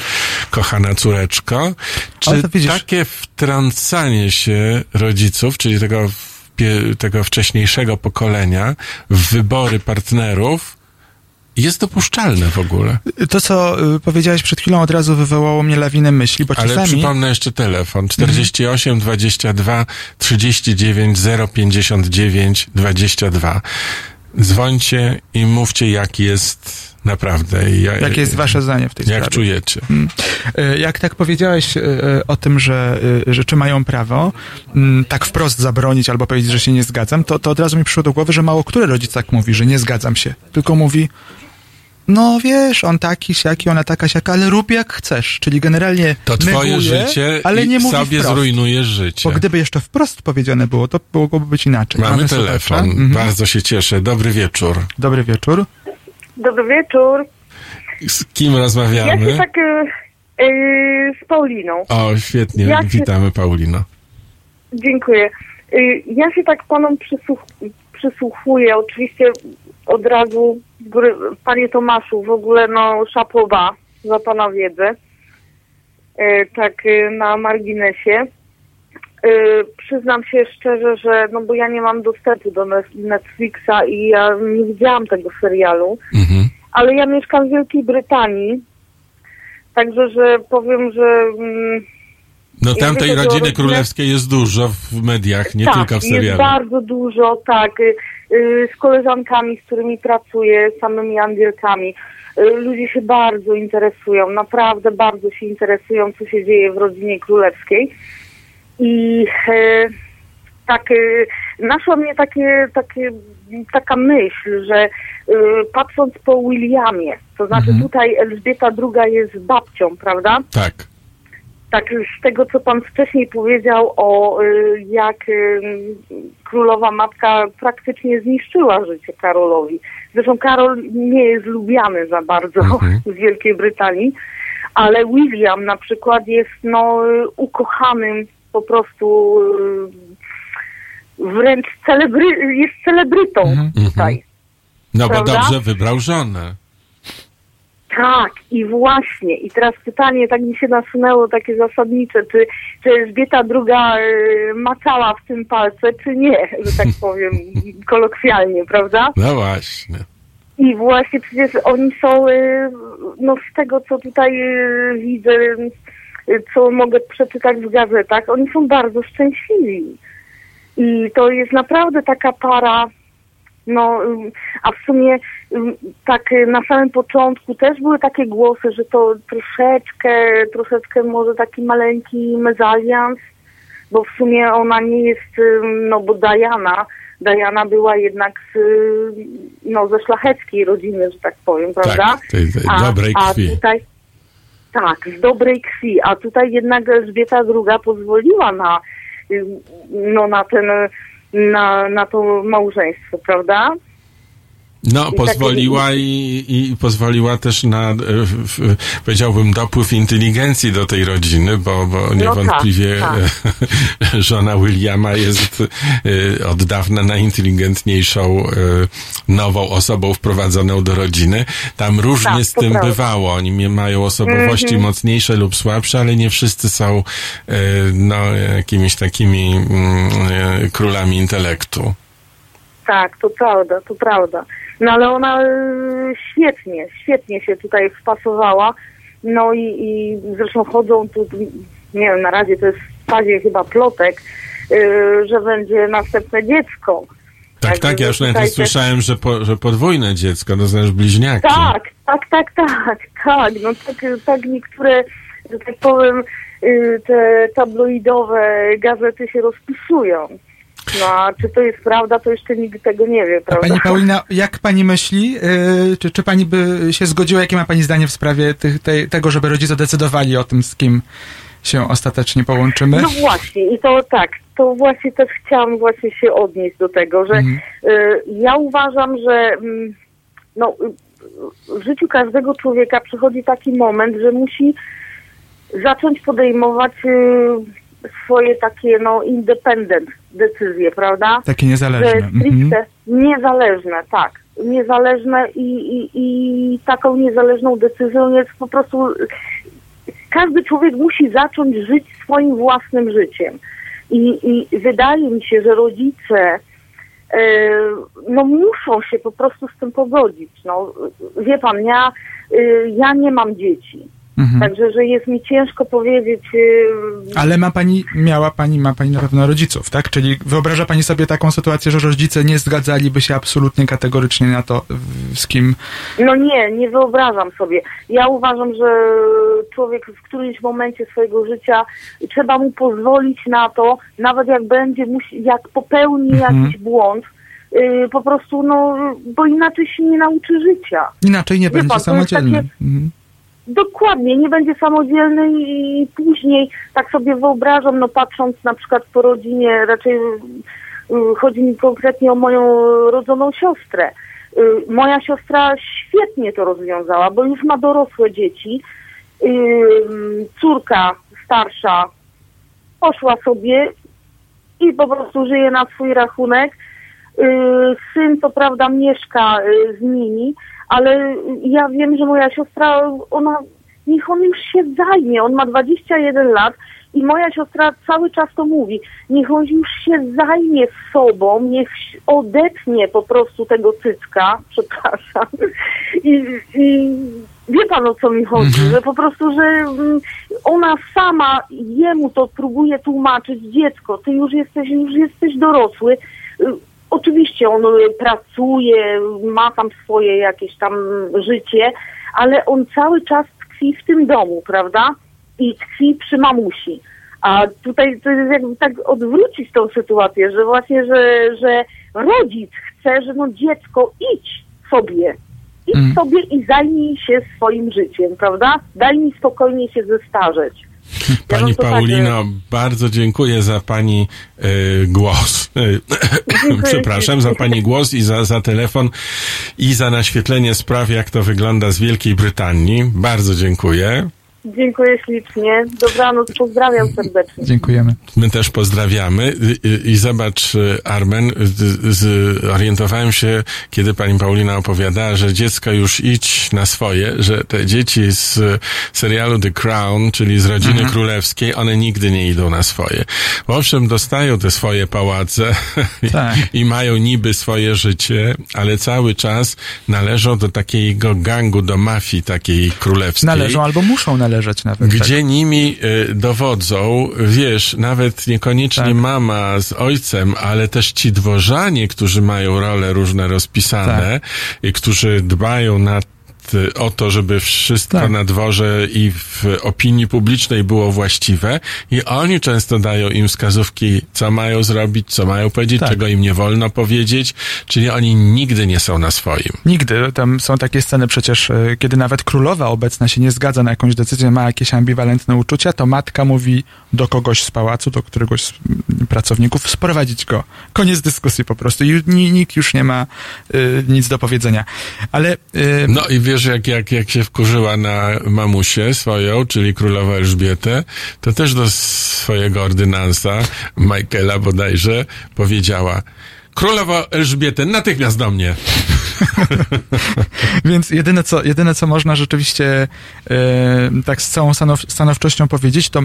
kochana córeczko. Czy takie wtrącanie się rodziców, czyli tego, tego wcześniejszego pokolenia w wybory partnerów jest dopuszczalne w ogóle? To, co y, powiedziałeś przed chwilą, od razu wywołało mnie lawinę myśli, bo Ale czasami... przypomnę jeszcze telefon 48 22 39 059 22. Dzwońcie i mówcie, jak jest naprawdę. ja- Jakie jest wasze zdanie w tej Jak sprawie? czujecie? Y, Jak tak powiedziałeś y, y, o tym, że rzeczy mają prawo mm, tak wprost zabronić albo powiedzieć, że się nie zgadzam, to, to od razu mi przyszło do głowy, że mało który rodzic tak mówi, że nie zgadzam się. Tylko mówi, no wiesz, on taki, siaki, ona taka, siaka, ale rób jak chcesz. Czyli generalnie To twoje neguje, życie ale i nie mówi sobie wprost. zrujnujesz życie. Bo gdyby jeszcze wprost powiedziane było, to mogłoby być inaczej. Mamy słuchacza. telefon. Mhm. Bardzo się cieszę. Dobry wieczór. Dobry wieczór. Dobry wieczór. Z kim Ja rozmawiamy? się tak y, y, z Pauliną. O, świetnie. Ja się- Witamy, Paulino. Dziękuję. Y, ja się tak panom przysłuch przysłuchuję. Oczywiście od razu góry, panie Tomaszu, w ogóle no szapoba za pana wiedzę. Y, tak y, na marginesie. Y, przyznam się szczerze, że no bo ja nie mam dostępu do Net- Netflixa i ja nie widziałam tego serialu. Mhm. ale ja mieszkam w Wielkiej Brytanii. Także, że powiem, że mm, No tam tej chodzi o rodziny rodzinę- królewskiej jest dużo w mediach, nie tak, tylko w jest serialu. bardzo dużo, tak, y, y, z koleżankami, z którymi pracuję, samymi angielkami. Y, Ludzie się bardzo interesują, naprawdę bardzo się interesują, co się dzieje w rodzinie królewskiej. I tak, naszła mnie takie, takie, taka myśl, że patrząc po Williamie, to znaczy Mhm. tutaj Elżbieta II jest babcią, prawda? Tak. Tak, z tego, co pan wcześniej powiedział o y, jak y, królowa matka praktycznie zniszczyła życie Karolowi. Zresztą Karol nie jest lubiany za bardzo Mhm. w Wielkiej Brytanii, ale William na przykład jest no ukochanym po prostu y, wręcz celebry, jest celebrytą Mhm. tutaj. No bo Prawda? dobrze wybrał żonę. Tak, i właśnie. I teraz pytanie tak mi się nasunęło, takie zasadnicze, czy, czy Elżbieta II y, macała w tym palce, czy nie, że tak powiem, kolokwialnie, prawda? No właśnie. I właśnie przecież oni są, y, no z tego co tutaj y, widzę, y, co mogę przeczytać w gazetach, oni są bardzo szczęśliwi. I to jest naprawdę taka para, no, ym, a w sumie tak y, na samym początku też były takie głosy, że to troszeczkę, troszeczkę może taki maleńki mezalians, bo w sumie ona nie jest, ym, no bo Diana, Diana była jednak z, y, no, ze szlacheckiej rodziny, że tak powiem, prawda? Tak, tej, tej dobrej a krwi. tutaj, tak, z dobrej krwi, a tutaj jednak Elżbieta II pozwoliła na, y, no, na ten, na, na to małżeństwo, prawda? No, I pozwoliła i, i pozwoliła też na, e, powiedziałbym, dopływ inteligencji do tej rodziny, bo, bo niewątpliwie tak. e, żona Williama jest e, od dawna najinteligentniejszą nową osobą wprowadzoną do rodziny. Tam różnie Tak, z tym bywało. Oni mają osobowości Mhm. mocniejsze lub słabsze, ale nie wszyscy są no, jakimiś takimi mm, królami intelektu. Tak, to prawda, to prawda. No ale ona y, świetnie, świetnie się tutaj wpasowała. No i, i zresztą chodzą tu, nie wiem, na razie to jest w fazie chyba plotek, y, że będzie następne dziecko. Tak, tak, ja już nawet też- słyszałem, że, po, że podwójne dziecko, to znaczy bliźniaki. Tak, tak, tak, tak, tak. No tak, tak niektóre, że tak powiem, y, te tabloidowe gazety się rozpisują. No a czy to jest prawda, to jeszcze nikt tego nie wie, A prawda? pani Paulina, jak pani myśli, yy, czy, czy pani by się zgodziła, jakie ma pani zdanie w sprawie tych, tej, tego, żeby rodzice decydowali o tym, z kim się ostatecznie połączymy? No właśnie, i to tak, to właśnie też chciałam właśnie się odnieść do tego, że Mhm. y, ja uważam, że mm, no, w życiu każdego człowieka przychodzi taki moment, że musi zacząć podejmować y, swoje takie, no, independent decyzje, prawda? Takie Że niezależne. Mhm. stricte niezależne, tak. Niezależne i, i, i taką niezależną decyzją jest po prostu każdy człowiek musi zacząć żyć swoim własnym życiem. I, i wydaje mi się, że rodzice e, no muszą się po prostu z tym pogodzić. No, wie pan, ja, e, ja nie mam dzieci. Mhm. Także, że jest mi ciężko powiedzieć, e, Ale ma pani, miała pani, ma pani na pewno rodziców, tak? Czyli wyobraża pani sobie taką sytuację, że rodzice nie zgadzaliby się absolutnie kategorycznie na to, z kim. No nie, nie wyobrażam sobie. Ja uważam, że człowiek w którymś momencie swojego życia trzeba mu pozwolić na to, nawet jak będzie, musi, jak popełni Mhm. jakiś błąd, yy, po prostu, no, bo inaczej się nie nauczy życia. Inaczej nie Wie będzie pan, samodzielny. takie- Mhm. Dokładnie, nie będzie samodzielny i później tak sobie wyobrażam, no patrząc na przykład po rodzinie, raczej y, chodzi mi konkretnie o moją rodzoną siostrę. Y, Moja siostra świetnie to rozwiązała, bo już ma dorosłe dzieci. Y, Córka starsza poszła sobie i po prostu żyje na swój rachunek. Syn, co prawda, mieszka z nimi, ale ja wiem, że moja siostra, ona, niech on już się zajmie. On ma 21 lat i moja siostra cały czas to mówi. Niech on już się zajmie sobą, niech odetnie po prostu tego cycka, przepraszam. I, i wie pan o co mi chodzi, że po prostu, że mm, ona sama jemu to próbuje tłumaczyć, dziecko, ty już jesteś, już jesteś dorosły. Oczywiście on pracuje, ma tam swoje jakieś tam życie, ale on cały czas tkwi w tym domu, prawda? I tkwi przy mamusi. A tutaj to jest jakby tak odwrócić tą sytuację, że właśnie, że, że rodzic chce, że no dziecko idź sobie. Idź Mm. sobie i zajmij się swoim życiem, prawda? Daj mi spokojnie się zestarzeć. Pani tak, Paulino, bardzo dziękuję za Pani e, głos. E, przepraszam, za Pani głos i za, za telefon i za naświetlenie spraw, jak to wygląda z Wielkiej Brytanii. Bardzo dziękuję. Dziękuję ślicznie. Dobranoc, pozdrawiam serdecznie. Dziękujemy. My też pozdrawiamy. I, zobacz, y, Armen, z- zorientowałem się, kiedy pani Paulina opowiadała, że dziecko już idź na swoje, że te dzieci z y, serialu The Crown, czyli z rodziny królewskiej, one nigdy nie idą na swoje. Owszem, dostają te swoje pałace Tak. i mają niby swoje życie, ale cały czas należą do takiego gangu, do mafii takiej królewskiej. Należą albo muszą należeć nawet. tak. Gdzie nimi y, dowodzą, wiesz, nawet niekoniecznie Tak. mama z ojcem, ale też ci dworzanie, którzy mają role różne rozpisane Tak. i którzy dbają nad y, o to, żeby wszystko Tak. na dworze i w opinii publicznej było właściwe i oni często dają im wskazówki, co mają zrobić, co mają powiedzieć, Tak. czego im nie wolno powiedzieć, czyli oni nigdy nie są na swoim. Nigdy. Tam są takie sceny przecież, e, kiedy nawet królowa obecna się nie zgadza na jakąś decyzję, ma jakieś ambiwalentne uczucia, to matka mówi do kogoś z pałacu, do któregoś z mm, pracowników, sprowadzić go. Koniec dyskusji po prostu. I ni- nikt już nie ma y, nic do powiedzenia. Ale y, No i wiesz, jak, jak, jak się wkurzyła na mamusię swoją, czyli królową Elżbietę, to też do swojego ordynansa, Michaela bodajże, powiedziała Królowo Elżbietę, natychmiast do mnie. Więc jedyne co, jedyne, co można rzeczywiście e, tak z całą stanow, stanowczością powiedzieć, to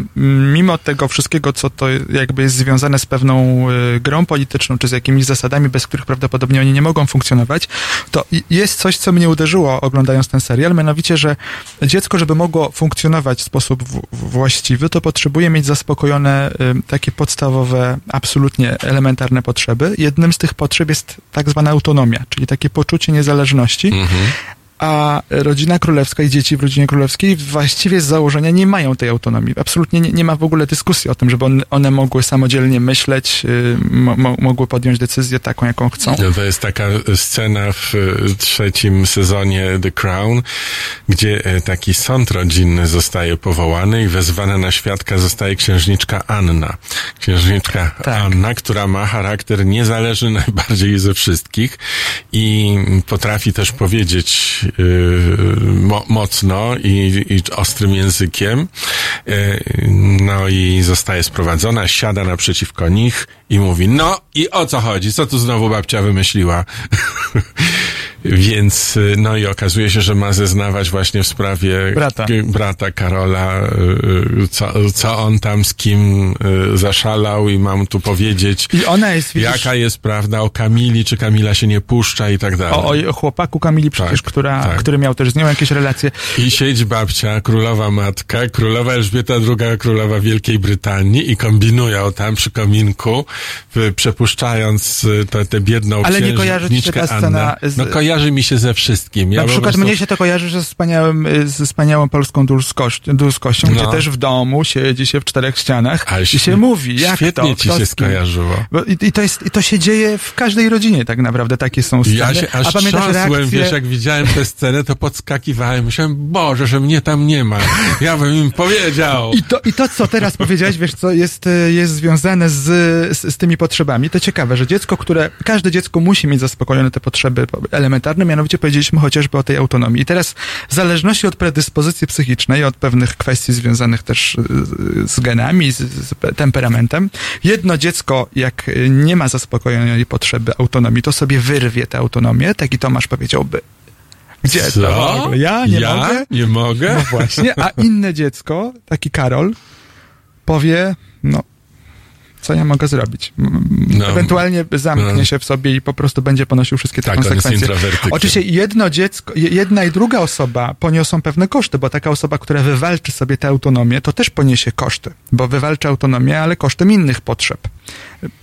mimo tego wszystkiego, co to jakby jest związane z pewną e, grą polityczną, czy z jakimiś zasadami, bez których prawdopodobnie oni nie mogą funkcjonować, to jest coś, co mnie uderzyło oglądając ten serial, mianowicie, że dziecko, żeby mogło funkcjonować w sposób właściwy, to potrzebuje mieć zaspokojone e, takie podstawowe, absolutnie elementarne potrzeby. Jednym z tych potrzeb jest tak zwana autonomia, czyli takie poczucie niezależności, a rodzina królewska i dzieci w rodzinie królewskiej właściwie z założenia nie mają tej autonomii. Absolutnie nie, nie ma w ogóle dyskusji o tym, żeby on, one mogły samodzielnie myśleć, y, mo, mo, mogły podjąć decyzję taką, jaką chcą. No to jest taka scena w e, trzecim sezonie The Crown, gdzie e, taki sąd rodzinny zostaje powołany i wezwana na świadka zostaje księżniczka Anna. Księżniczka Tak. Anna, która ma charakter niezależny najbardziej ze wszystkich i potrafi też powiedzieć yy, mo, mocno i, i ostrym językiem E, No i zostaje sprowadzona, siada naprzeciwko nich i mówi, no i o co chodzi? Co tu znowu babcia wymyśliła? Więc, y, no i okazuje się, że ma zeznawać właśnie w sprawie Brata. brata Karola, y, y, co, co on tam z kim zaszalał i mam tu powiedzieć, I ona jest, widzisz, jaka jest prawda o Kamili, czy Kamila się nie puszcza i tak dalej. o, o chłopaku Kamili przecież, Tak, która, tak. który miał też z nią jakieś relacje. I siedzi babcia, królowa matka, królowa Elżbieta II, królowa Wielkiej Brytanii i kombinują tam przy kominku, przepuszczając tę biedną Ale nie kojarzy się ta scena Annę. z- No kojarzy mi się ze wszystkim. Ja Na przykład prostu- mnie się to kojarzy ze, wspaniałym, y, ze wspaniałą polską dulskością, No. gdzie też w domu siedzi się w czterech ścianach Ale i się mówi, jak Świetnie to, ci się skojarzyło. I, i, to jest, I to się dzieje w każdej rodzinie tak naprawdę, takie są sceny. Ja się aż A pamiętasz reakcję... wiesz, jak widziałem tę scenę, to podskakiwałem. Myślałem, Boże, że mnie tam nie ma. Ja bym im powiedział. I to, I to, co teraz powiedziałeś, wiesz, co jest, y, jest związane z, z, z tymi potrzebami. To ciekawe, że dziecko, które, każde dziecko musi mieć zaspokojone te potrzeby elementarne, mianowicie powiedzieliśmy chociażby o tej autonomii. I teraz, w zależności od predyspozycji psychicznej, od pewnych kwestii związanych też y, z genami, z, z temperamentem, jedno dziecko, jak nie ma zaspokojonej potrzeby autonomii, to sobie wyrwie tę autonomię, tak i Tomasz powiedziałby. Gdzie to? Co? ogóle? Ja nie ja? mogę? Nie mogę? No właśnie, a inne dziecko, taki Karol, powie, no, co ja mogę zrobić? No. Ewentualnie zamknie No. się w sobie i po prostu będzie ponosił wszystkie te Tak, konsekwencje. Oczywiście jedno dziecko, je- jedna i druga osoba poniosą pewne koszty, bo taka osoba, która wywalczy sobie tę autonomię, to też poniesie koszty, bo wywalczy autonomię, ale kosztem innych potrzeb.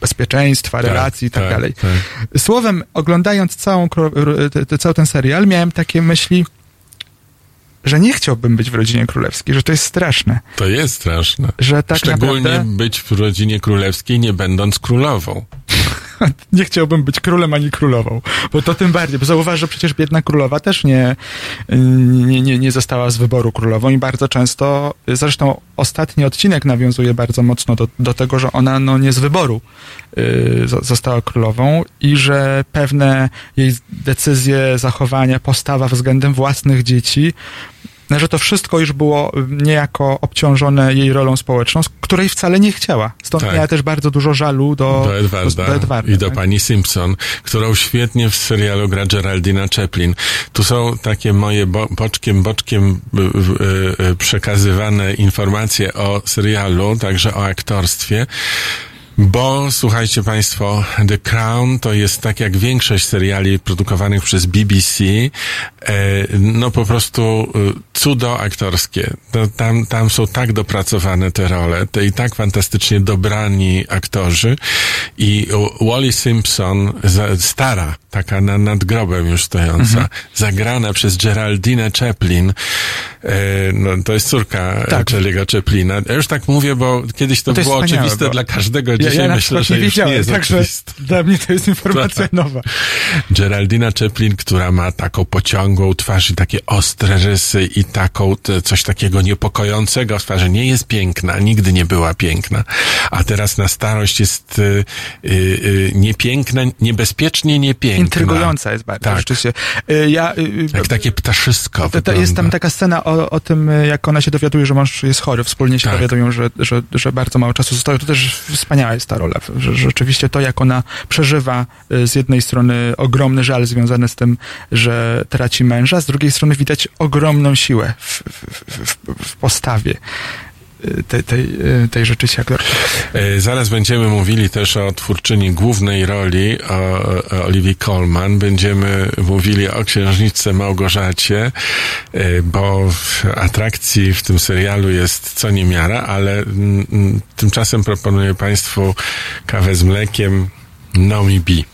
Bezpieczeństwa, relacji i tak, tak, dalej. tak. Słowem, oglądając całą, cały ten serial, miałem takie myśli, że nie chciałbym być w rodzinie królewskiej, że to jest straszne, To jest straszne. że tak Szczególnie naprawdę być w rodzinie królewskiej, nie będąc królową. nie chciałbym być królem ani królową, bo to tym bardziej, bo zauważ, że przecież biedna królowa też nie, nie, nie, nie została z wyboru królową i bardzo często, zresztą ostatni odcinek nawiązuje bardzo mocno do, do tego, że ona no, nie z wyboru y, zo- została królową i że pewne jej decyzje, zachowania, postawa względem własnych dzieci że to wszystko już było niejako obciążone jej rolą społeczną, z której wcale nie chciała. Stąd Tak. miała też bardzo dużo żalu do, do Edwarda, do Edwarda i do tak? pani Simpson, którą świetnie w serialu gra Geraldina Chaplin. Tu są takie moje bo, boczkiem, boczkiem y, y, przekazywane informacje o serialu, także o aktorstwie. Bo słuchajcie Państwo, The Crown to jest tak jak większość seriali produkowanych przez BBC, e, no po prostu e, cudo aktorskie. To tam, tam są tak dopracowane te role, te i tak fantastycznie dobrani aktorzy i Wally Simpson, stara, taka na, nad grobem już stojąca, zagrana przez Geraldine Chaplin, e, no to jest córka Tak. Charlie'ego Chaplina. Ja już tak mówię, bo kiedyś to, No to było oczywiste dla każdego. Ja, Dzisiaj ja na myślę, że nie już nie jest także oczywiste. dla mnie to jest informacja Tak. nowa. Geraldina Chaplin, która ma taką pociągłą twarz i takie ostre rysy i taką, coś takiego niepokojącego w twarzy. Nie jest piękna, nigdy nie była piękna. A teraz na starość jest y, y, y, niepiękna, niebezpiecznie niepiękna. Intrygująca jest bardzo, Tak. rzeczywiście. Y, Ja, y, y, Jak takie ptaszysko to wygląda. jest tam taka scena o, o tym, jak ona się dowiaduje, że mąż jest chory. Wspólnie się Tak. dowiadują, że, że, że bardzo mało czasu zostało. To też wspaniała jest ta rola. Rzeczywiście to, jak ona przeżywa y, z jednej strony ogromny żal związany z tym, że traci męża, z drugiej strony widać ogromną siłę w, w, w, w postawie tej, tej, y, tej rzeczywiście aktorki. E, Zaraz będziemy mówili też o twórczyni głównej roli, o, o Olivia Colman. Będziemy mówili o księżniczce Małgorzacie, e, bo w atrakcji w tym serialu jest co niemiara, ale tymczasem proponuję Państwu kawę z mlekiem Nomi B.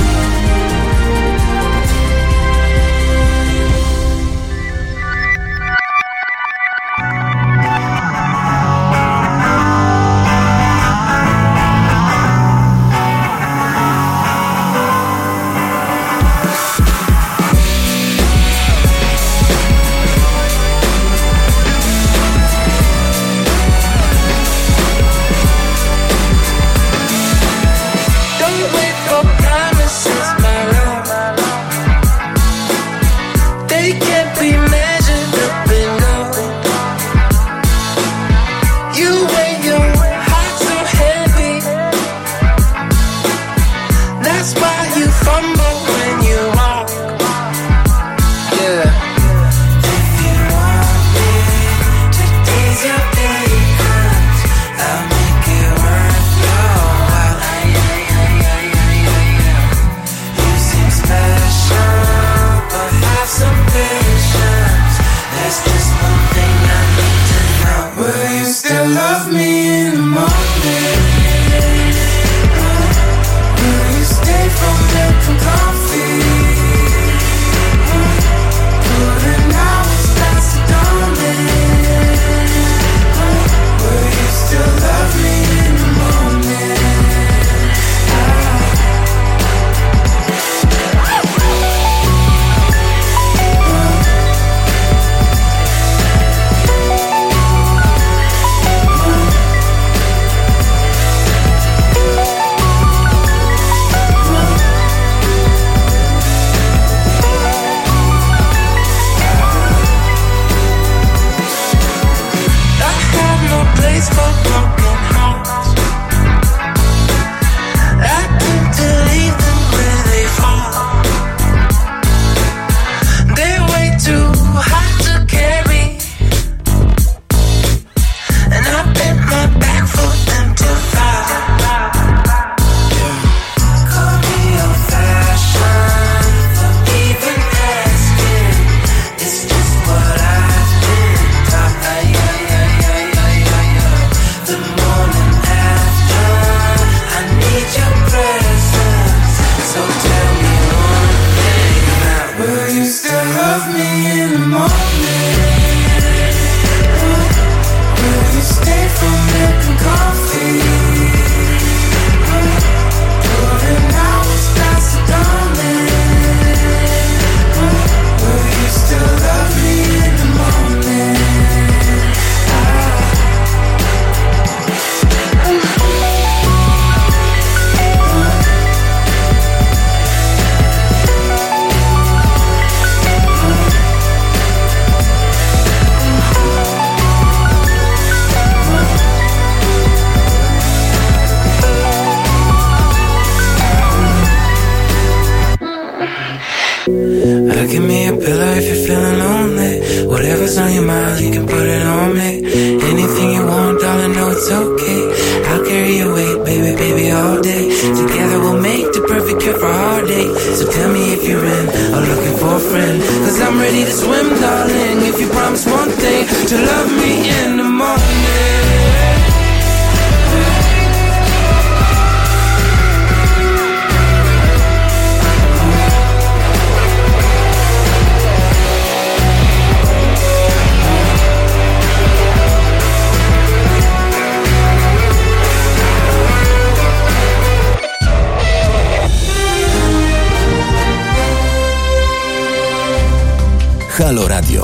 Halo Radio.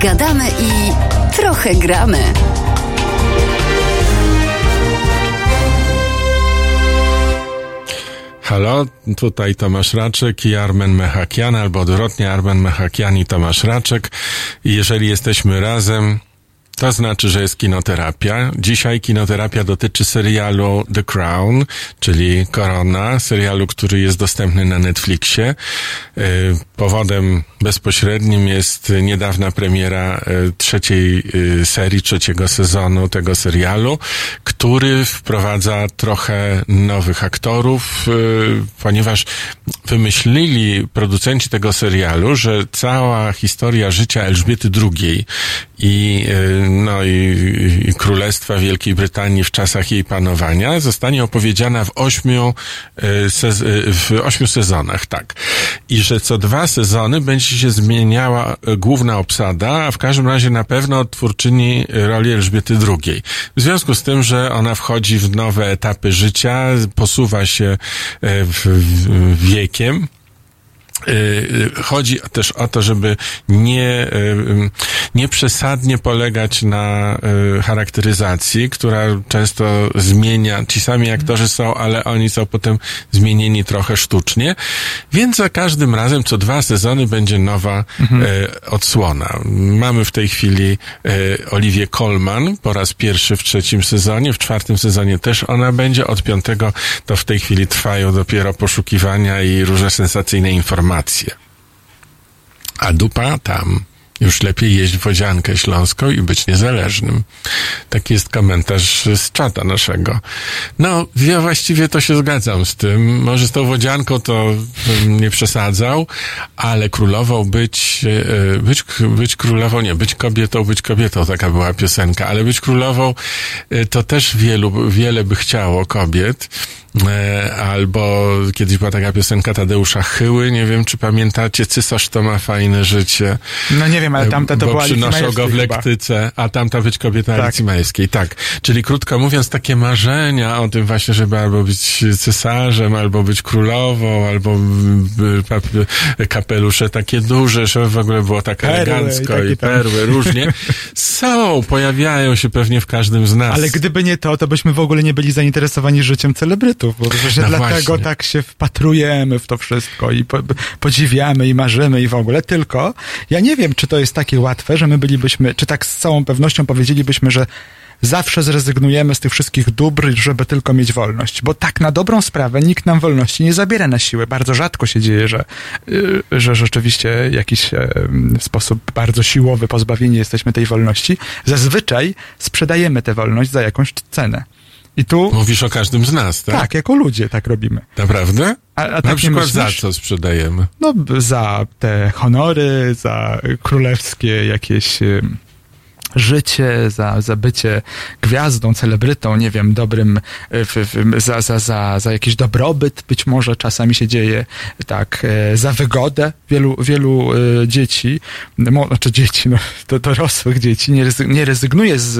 Gadamy i trochę gramy. Halo, tutaj Tomasz Raczek i Armen Mechakian, albo odwrotnie Armen Mechakian i Tomasz Raczek. I jeżeli jesteśmy razem, to znaczy, że jest kinoterapia. Dzisiaj kinoterapia dotyczy serialu The Crown, czyli Korona, serialu, który jest dostępny na Netflixie. Y, Powodem bezpośrednim jest niedawna premiera y, trzeciej y, serii, trzeciego sezonu tego serialu, który wprowadza trochę nowych aktorów, ponieważ wymyślili producenci tego serialu, że cała historia życia Elżbiety II i, no, i, i Królestwa Wielkiej Brytanii w czasach jej panowania zostanie opowiedziana w ośmiu, sez, w ośmiu sezonach, tak. I że co dwa sezony będzie się zmieniała główna obsada, a w każdym razie na pewno twórczyni roli Elżbiety II. W związku z tym, że ona wchodzi w nowe etapy życia, posuwa się w, w wiekiem, Chodzi też o to, żeby nie, nie przesadnie polegać na charakteryzacji, która często zmienia, ci sami aktorzy są, ale oni są potem zmienieni trochę sztucznie, więc za każdym razem co dwa sezony będzie nowa mhm. odsłona. Mamy w tej chwili Oliwię Colman po raz pierwszy w trzecim sezonie, w czwartym sezonie też ona będzie, od piątego to w tej chwili trwają dopiero poszukiwania i różne sensacyjne informacje A dupa tam. Już lepiej jeść wodziankę śląską i być niezależnym. Taki jest komentarz z czata naszego. No, ja właściwie to się zgadzam z tym. Może z tą wodzianką to nie przesadzał, ale królową być, być, być królową, nie, być kobietą, być kobietą, taka była piosenka, ale być królową to też wielu, wiele by chciało kobiet albo kiedyś była taka piosenka Tadeusza Chyły, nie wiem czy pamiętacie, Cysarz to ma fajne życie. No nie wiem, ale tamta to bo była przynoszą go w lektyce, chyba. a tamta być kobieta tak. Alicji tak. Czyli krótko mówiąc, takie marzenia o tym właśnie, żeby albo być cesarzem, albo być królową, albo kapelusze takie duże, żeby w ogóle było tak perły elegancko i, i perły różnie. Są, pojawiają się pewnie w każdym z nas. Ale gdyby nie to, to byśmy w ogóle nie byli zainteresowani życiem celebrytów bo że no dlatego właśnie. tak się wpatrujemy w to wszystko i po, podziwiamy i marzymy i w ogóle, tylko ja nie wiem, czy to jest takie łatwe, że my bylibyśmy, czy tak z całą pewnością powiedzielibyśmy, że zawsze zrezygnujemy z tych wszystkich dóbr, żeby tylko mieć wolność. Bo tak na dobrą sprawę nikt nam wolności nie zabiera na siłę. Bardzo rzadko się dzieje, że, y, że rzeczywiście w jakiś sposób bardzo siłowy pozbawieni jesteśmy tej wolności. Zazwyczaj sprzedajemy tę wolność za jakąś cenę. I tu... Mówisz o każdym z nas, tak? Tak, jako ludzie tak robimy. Naprawdę? A, a Na tak przykład za co sprzedajemy? No, za te honory, za królewskie jakieś życie, za, za bycie gwiazdą, celebrytą, nie wiem, dobrym, w, za, za, za, za jakiś dobrobyt być może czasami się dzieje, tak, e, za wygodę wielu, wielu e, dzieci, no, znaczy dzieci, no, to dorosłych dzieci, nie, nie rezygnuje z,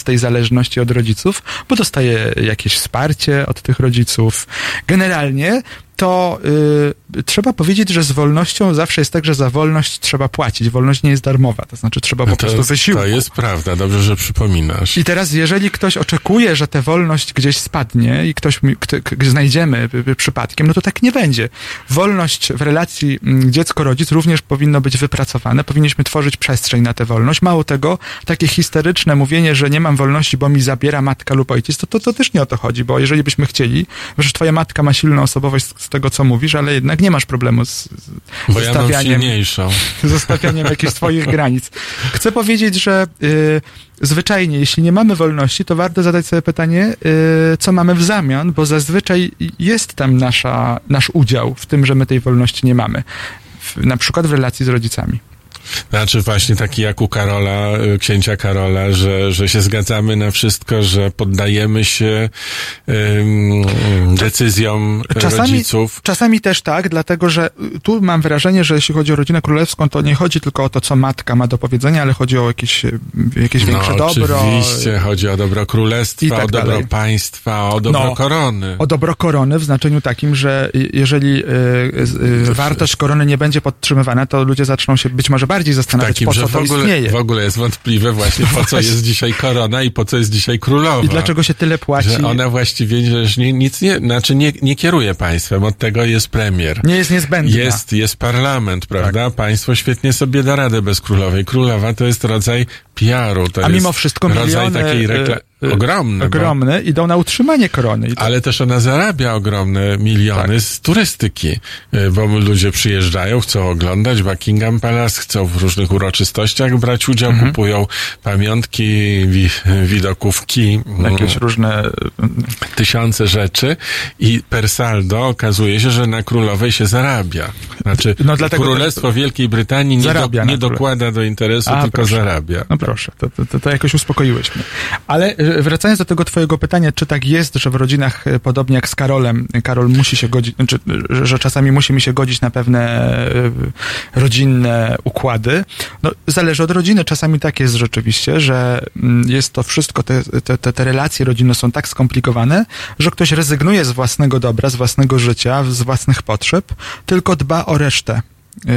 z tej zależności od rodziców, bo dostaje jakieś wsparcie od tych rodziców. Generalnie to y, trzeba powiedzieć, że z wolnością zawsze jest tak, że za wolność trzeba płacić. Wolność nie jest darmowa, to znaczy trzeba no po prostu wysiłku. To jest prawda, dobrze, że przypominasz. I teraz, jeżeli ktoś oczekuje, że tę wolność gdzieś spadnie i ktoś kto, znajdziemy przypadkiem, no to tak nie będzie. Wolność w relacji mm, dziecko-rodzic również powinno być wypracowane, powinniśmy tworzyć przestrzeń na tę wolność. Mało tego, takie historyczne mówienie, że nie mam wolności, bo mi zabiera matka lub ojciec, to, to, to też nie o to chodzi, bo jeżeli byśmy chcieli, że twoja matka ma silną osobowość, z tego, co mówisz, ale jednak nie masz problemu z, z Bo ja zostawianiem, silniejszą. zostawianiem jakichś swoich granic. Chcę powiedzieć, że y, zwyczajnie, jeśli nie mamy wolności, to warto zadać sobie pytanie, y, co mamy w zamian, bo zazwyczaj jest tam nasza, nasz udział w tym, że my tej wolności nie mamy. W, na przykład w relacji z rodzicami. Znaczy właśnie taki jak u Karola, y, księcia Karola, że, że się zgadzamy na wszystko, że poddajemy się ym, decyzjom Czasami, rodziców. czasami też tak, dlatego że y, tu mam wrażenie, że jeśli chodzi o rodzinę królewską, to nie chodzi tylko o to, co matka ma do powiedzenia, ale chodzi o jakieś, y, jakieś większe no, dobro. oczywiście, chodzi o dobro królestwa, tak o dobro dalej. państwa, o dobro No, korony. O dobro korony w znaczeniu takim, że jeżeli y, y, wartość korony nie będzie podtrzymywana, to ludzie zaczną się być może bardziej zastanawiać, Takim, po że co w to ogóle, istnieje. w ogóle jest wątpliwe właśnie, po co jest dzisiaj korona i po co jest dzisiaj królowa. I dlaczego się tyle płaci? Że ona właściwie że nie, nic nie, znaczy nie, nie kieruje państwem, od tego jest premier. Nie jest niezbędna. Jest, jest parlament, prawda? Tak. Państwo świetnie sobie da radę bez królowej. Królowa to jest rodzaj PR-u. To A jest mimo wszystko rodzaj miliony takiej rekla- y, y, ogromny, bo- ogromne idą na utrzymanie korony. To, ale też ona zarabia ogromne miliony Tak. z turystyki, y, bo ludzie przyjeżdżają, chcą oglądać Buckingham Palace, chcą w różnych uroczystościach brać udział, Mhm. kupują pamiątki, wi- widokówki, mm, jakieś różne... y, tysiące rzeczy i per saldo okazuje się, że na królowej się zarabia. Znaczy, No dlatego- Królestwo Wielkiej Brytanii nie, do, nie dokłada do interesu, A, tylko proszę. zarabia. No proszę, to, to, to, to jakoś uspokoiłeś mnie. Ale y, wracając do tego twojego pytania, czy tak jest, że w rodzinach, y, podobnie jak z Karolem, y, Karol musi się godzić, znaczy, y, że, czasami musimy się godzić na pewne y, rodzinne układy. No, zależy od rodziny. Czasami tak jest rzeczywiście, że mm, jest to wszystko, te, te, te relacje rodzinne są tak skomplikowane, że ktoś rezygnuje z własnego dobra, z własnego życia, z własnych potrzeb, tylko dba o resztę.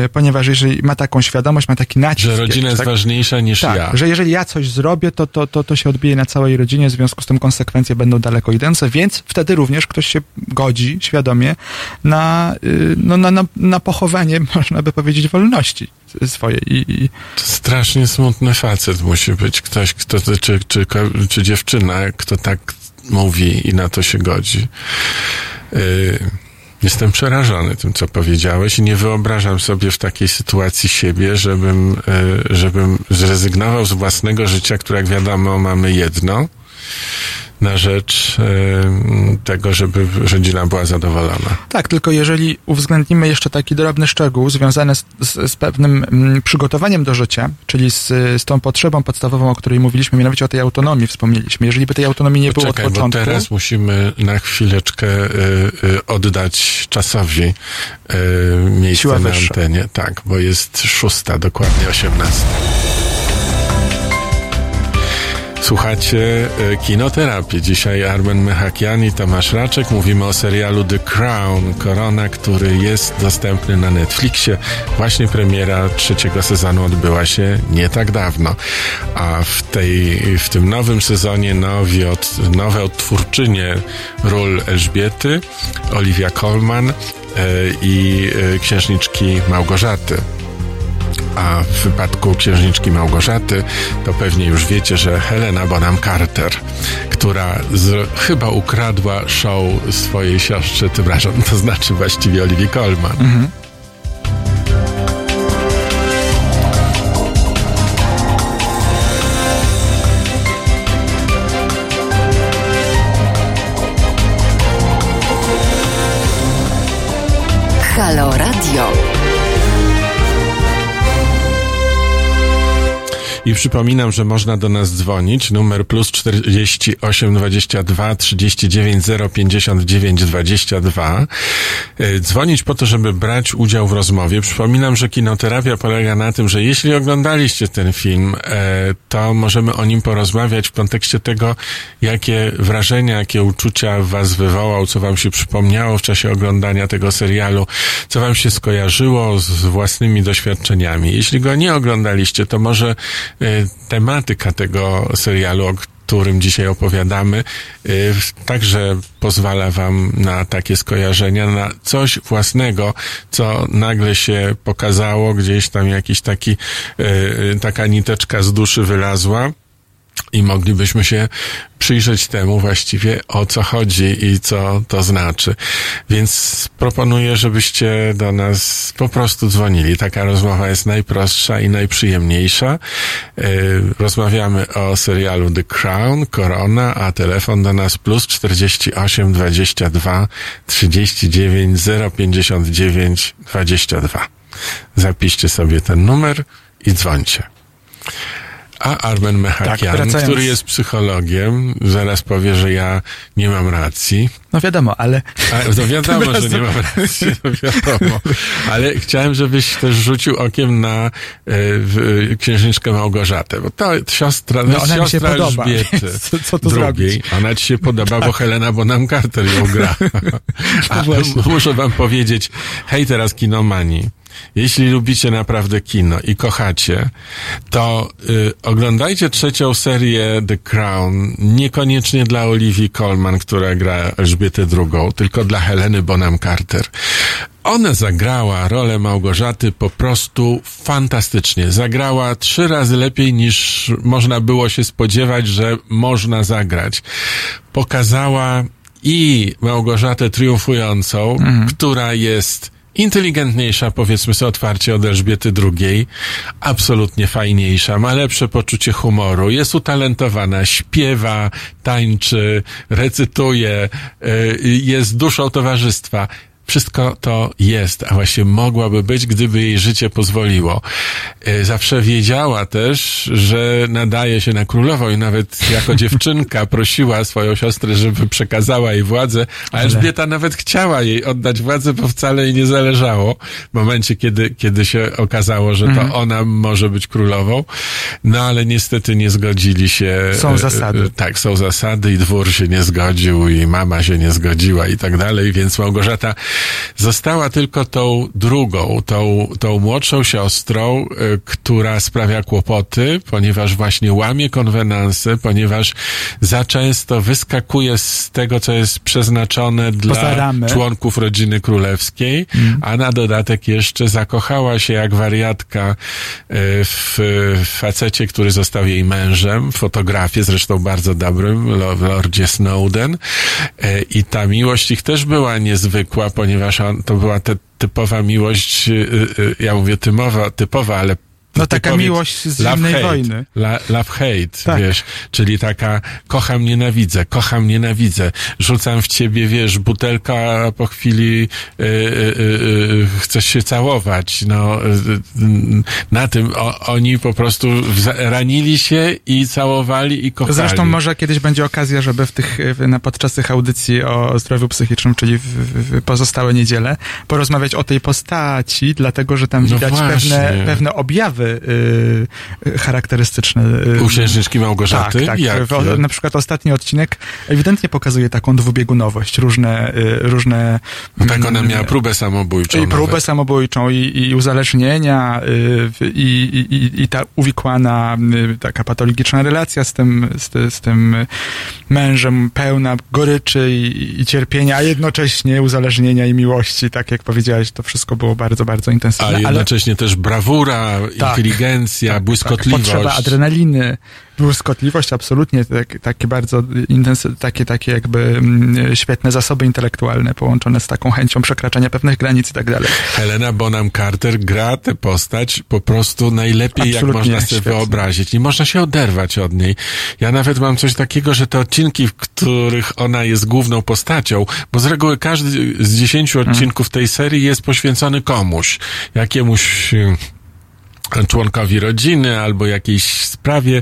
Y, Ponieważ jeżeli ma taką świadomość, ma taki nacisk. Że rodzina jest tak? ważniejsza niż Tak, ja. że jeżeli ja coś zrobię, to, to, to, to się odbije na całej rodzinie, w związku z tym konsekwencje będą daleko idące, więc wtedy również ktoś się godzi świadomie na, y, no, na, na, na pochowanie, można by powiedzieć, wolności swojej. I, i To strasznie smutny facet musi być ktoś, kto, czy, czy, czy dziewczyna, kto tak mówi i na to się godzi. Yy, jestem przerażony tym, co powiedziałeś i nie wyobrażam sobie w takiej sytuacji siebie, żebym, yy, żebym zrezygnował z własnego życia, które jak wiadomo mamy jedno, na rzecz tego, żeby rodzina była zadowolona. tak, tylko jeżeli uwzględnimy jeszcze taki drobny szczegół związany z, z, z pewnym mm, przygotowaniem do życia, czyli z, z tą potrzebą podstawową, o której mówiliśmy, mianowicie o tej autonomii wspomnieliśmy. Jeżeli by tej autonomii nie było od Poczekaj, bo początku... teraz musimy na chwileczkę y, y, oddać czasowi y, miejsce Siła na wyższa. antenie. Tak, bo jest szósta, dokładnie osiemnasta. Słuchacie y, kinoterapię. Dzisiaj Armen Mechakian i Tomasz Raczek. Mówimy o serialu The Crown, Korona, który jest dostępny na Netflixie. Właśnie premiera trzeciego sezonu odbyła się nie tak dawno. A w, tej, w tym nowym sezonie nowi od, nowe odtwórczynie ról Elżbiety, Olivia Colman y, i y, księżniczki Małgorzaty. A w wypadku księżniczki Małgorzaty, to pewnie już wiecie, że Helena Bonham Carter, która z, chyba ukradła show swojej siostrze, tym razem to znaczy właściwie Olivia Colman. Halo Radio. I przypominam, że można do nas dzwonić. Numer plus 48 22 39 059 22. E, Dzwonić po to, żeby brać udział w rozmowie. Przypominam, że kinoterapia polega na tym, że jeśli oglądaliście ten film, e, to możemy o nim porozmawiać w kontekście tego, jakie wrażenia, jakie uczucia was wywołał, co wam się przypomniało w czasie oglądania tego serialu, co wam się skojarzyło z własnymi doświadczeniami. Jeśli go nie oglądaliście, to może tematyka tego serialu, o którym dzisiaj opowiadamy, y, także pozwala wam na takie skojarzenia, na coś własnego, co nagle się pokazało, gdzieś tam jakiś taki, y, taka niteczka z duszy wylazła i moglibyśmy się przyjrzeć temu właściwie o co chodzi i co to znaczy. Więc proponuję, żebyście do nas po prostu dzwonili. Taka rozmowa jest najprostsza i najprzyjemniejsza. Yy, Rozmawiamy o serialu The Crown, Korona, a telefon do nas plus 48 22 39 059 22. Zapiszcie sobie ten numer i dzwońcie. A Armen Mechakian, Tak, wracając- który jest psychologiem, zaraz powie, że ja nie mam racji. No wiadomo, ale A, to wiadomo, że nie mam racji, to wiadomo. Ale chciałem, żebyś też rzucił okiem na e, w, e, księżniczkę Małgorzatę, bo to siostra, No, ona mi się siostra podoba, Elżbiety co- co tu drugiej. zrobić? Ona ci się podoba, bo Helena Bonham Carter ją gra. A właśnie. muszę wam powiedzieć, hej teraz kinomani. Jeśli lubicie naprawdę kino i kochacie, to y, oglądajcie trzecią serię The Crown, niekoniecznie dla Olivii Colman, która gra Elżbietę II, tylko dla Heleny Bonham Carter. Ona zagrała rolę Małgorzaty po prostu fantastycznie. Zagrała trzy razy lepiej niż można było się spodziewać, że można zagrać. Pokazała i Małgorzatę triumfującą, która jest inteligentniejsza, powiedzmy sobie otwarcie od Elżbiety II, absolutnie fajniejsza, ma lepsze poczucie humoru, jest utalentowana, śpiewa, tańczy, recytuje, y, jest duszą towarzystwa. Wszystko to jest, a właśnie mogłaby być, gdyby jej życie pozwoliło. E, Zawsze wiedziała też, że nadaje się na królową i nawet jako dziewczynka prosiła swoją siostrę, żeby przekazała jej władzę, a Elżbieta nawet chciała jej oddać władzę, bo wcale jej nie zależało w momencie, kiedy, kiedy się okazało, że to ona może być królową. No ale niestety nie zgodzili się. Są e, zasady. e, Tak, są zasady i dwór się nie zgodził i mama się nie zgodziła i tak dalej, więc Małgorzata została tylko tą drugą, tą, tą młodszą siostrą, y, która sprawia kłopoty, ponieważ właśnie łamie konwenanse, ponieważ za często wyskakuje z tego, co jest przeznaczone dla członków rodziny królewskiej, a na dodatek jeszcze zakochała się jak wariatka y, w w facecie, który został jej mężem, fotografie, zresztą bardzo dobrym, lo- Lordzie Snowden. E, I ta miłość ich też była niezwykła, ponieważ on, to była te, typowa miłość, y, y, ja mówię typowa, typowa, ale No taka powiedz miłość z zimnej hate, wojny. La, love hate, Tak. wiesz, czyli taka kocham, nienawidzę, kocham, nienawidzę, rzucam w ciebie, wiesz, butelka, a po chwili y, y, y, chcesz się całować, no, na tym o, oni po prostu ranili się i całowali i kochali. Zresztą może kiedyś będzie okazja, żeby w tych, na, podczas tych audycji o zdrowiu psychicznym, czyli w, w, pozostałe niedziele, porozmawiać o tej postaci, dlatego że tam No widać właśnie. pewne, pewne objawy y, y, charakterystyczne. y, U księżniczki Małgorzaty? Tak, tak. Jakie? W, na przykład ostatni odcinek ewidentnie pokazuje taką dwubiegunowość, różne, y, różne No tak ona mm, miała próbę samobójczą. i próbę nawet. samobójczą i, i uzależnienia i, i, i, i ta uwikłana taka patologiczna relacja z tym, z, z tym mężem pełna goryczy i, i cierpienia, a jednocześnie uzależnienia i miłości, tak jak powiedziałeś, to wszystko było bardzo, bardzo A intensywne. ale jednocześnie też brawura, Tak. Inteligencja, tak, błyskotliwość. potrzeba adrenaliny, błyskotliwość, absolutnie tak, takie bardzo intensy, takie, takie jakby mm, świetne zasoby intelektualne połączone z taką chęcią przekraczania pewnych granic i tak dalej. Helena Bonham Carter gra tę postać po prostu najlepiej, jak Absolutnie można sobie świetnie. wyobrazić. Nie można się oderwać od niej. Ja nawet mam coś takiego, że te odcinki, w których ona jest główną postacią, bo z reguły każdy z dziesięciu odcinków tej serii jest poświęcony komuś. Jakiemuś członkowi rodziny albo jakiejś sprawie y,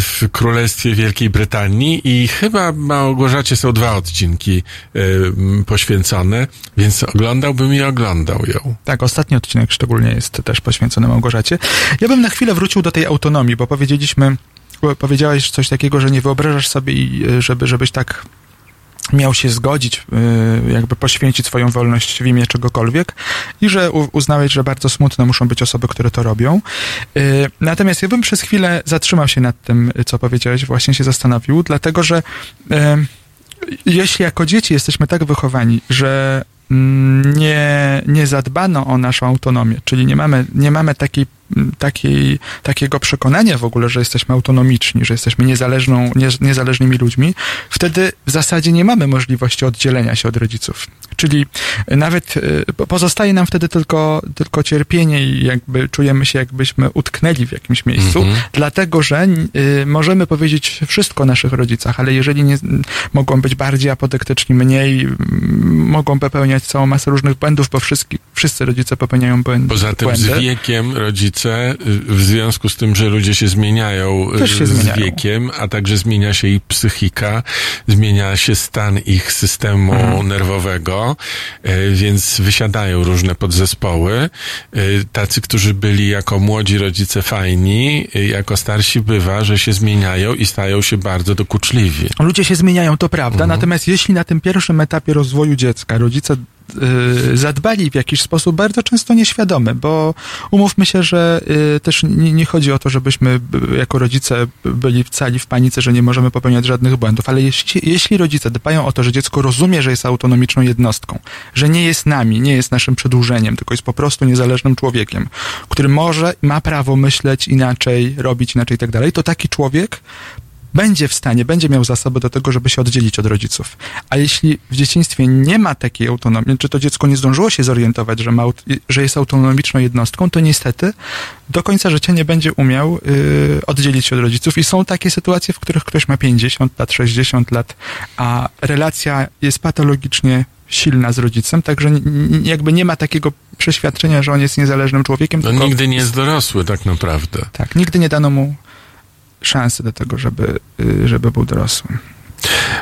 w Królestwie Wielkiej Brytanii i chyba Małgorzacie są dwa odcinki m, poświęcone, więc oglądałbym i oglądał ją. Tak, ostatni odcinek szczególnie jest też poświęcony Małgorzacie. Ja bym na chwilę wrócił do tej autonomii, bo powiedzieliśmy, powiedziałeś coś takiego, że nie wyobrażasz sobie, y, żeby, żebyś tak miał się zgodzić, y, jakby poświęcić swoją wolność w imię czegokolwiek i że uznałeś, że bardzo smutne muszą być osoby, które to robią. Y, Natomiast ja bym przez chwilę zatrzymał się nad tym, co powiedziałeś, właśnie się zastanowił, dlatego że y, jeśli jako dzieci jesteśmy tak wychowani, że mm, nie, nie zadbano o naszą autonomię, czyli nie mamy, nie mamy takiej takiej, takiego przekonania w ogóle, że jesteśmy autonomiczni, że jesteśmy niezależną, nie, niezależnymi ludźmi, wtedy w zasadzie nie mamy możliwości oddzielenia się od rodziców. Czyli nawet y, pozostaje nam wtedy tylko, tylko cierpienie i jakby czujemy się, jakbyśmy utknęli w jakimś miejscu, Mhm. dlatego że y, możemy powiedzieć wszystko o naszych rodzicach, ale jeżeli nie, mogą być bardziej apodyktyczni, mniej, mogą popełniać całą masę różnych błędów, bo wszyscy, wszyscy rodzice popełniają błędy. Poza tym z błędy. wiekiem rodzice, y, w związku z tym, że ludzie się zmieniają y, się z zmieniają. wiekiem, a także zmienia się ich psychika, zmienia się stan ich systemu Mhm. nerwowego, y, więc wysiadają różne podzespoły. Tacy, którzy byli jako młodzi rodzice fajni, jako starsi bywa, że się zmieniają i stają się bardzo dokuczliwi. Ludzie się zmieniają, to prawda, Mhm. natomiast jeśli na tym pierwszym etapie rozwoju dziecka rodzice zadbali w jakiś sposób bardzo często nieświadomy, bo umówmy się, że y, też nie, nie chodzi o to, żebyśmy b- jako rodzice byli w cali w panice, że nie możemy popełniać żadnych błędów, ale jeśli, jeśli rodzice dbają o to, że dziecko rozumie, że jest autonomiczną jednostką, że nie jest nami, nie jest naszym przedłużeniem, tylko jest po prostu niezależnym człowiekiem, który może, ma prawo myśleć inaczej, robić inaczej i tak dalej, to taki człowiek będzie w stanie, będzie miał zasoby do tego, żeby się oddzielić od rodziców. A jeśli w dzieciństwie nie ma takiej autonomii, czy to dziecko nie zdążyło się zorientować, że, ma, że jest autonomiczną jednostką, to niestety do końca życia nie będzie umiał y, oddzielić się od rodziców. I są takie sytuacje, w których ktoś ma 50 lat, 60 lat, a relacja jest patologicznie silna z rodzicem, także jakby nie ma takiego przeświadczenia, że on jest niezależnym człowiekiem. No nigdy nie jest dorosły tak naprawdę. Tak, nigdy nie dano mu szansy do tego, żeby, y, żeby był dorosłym.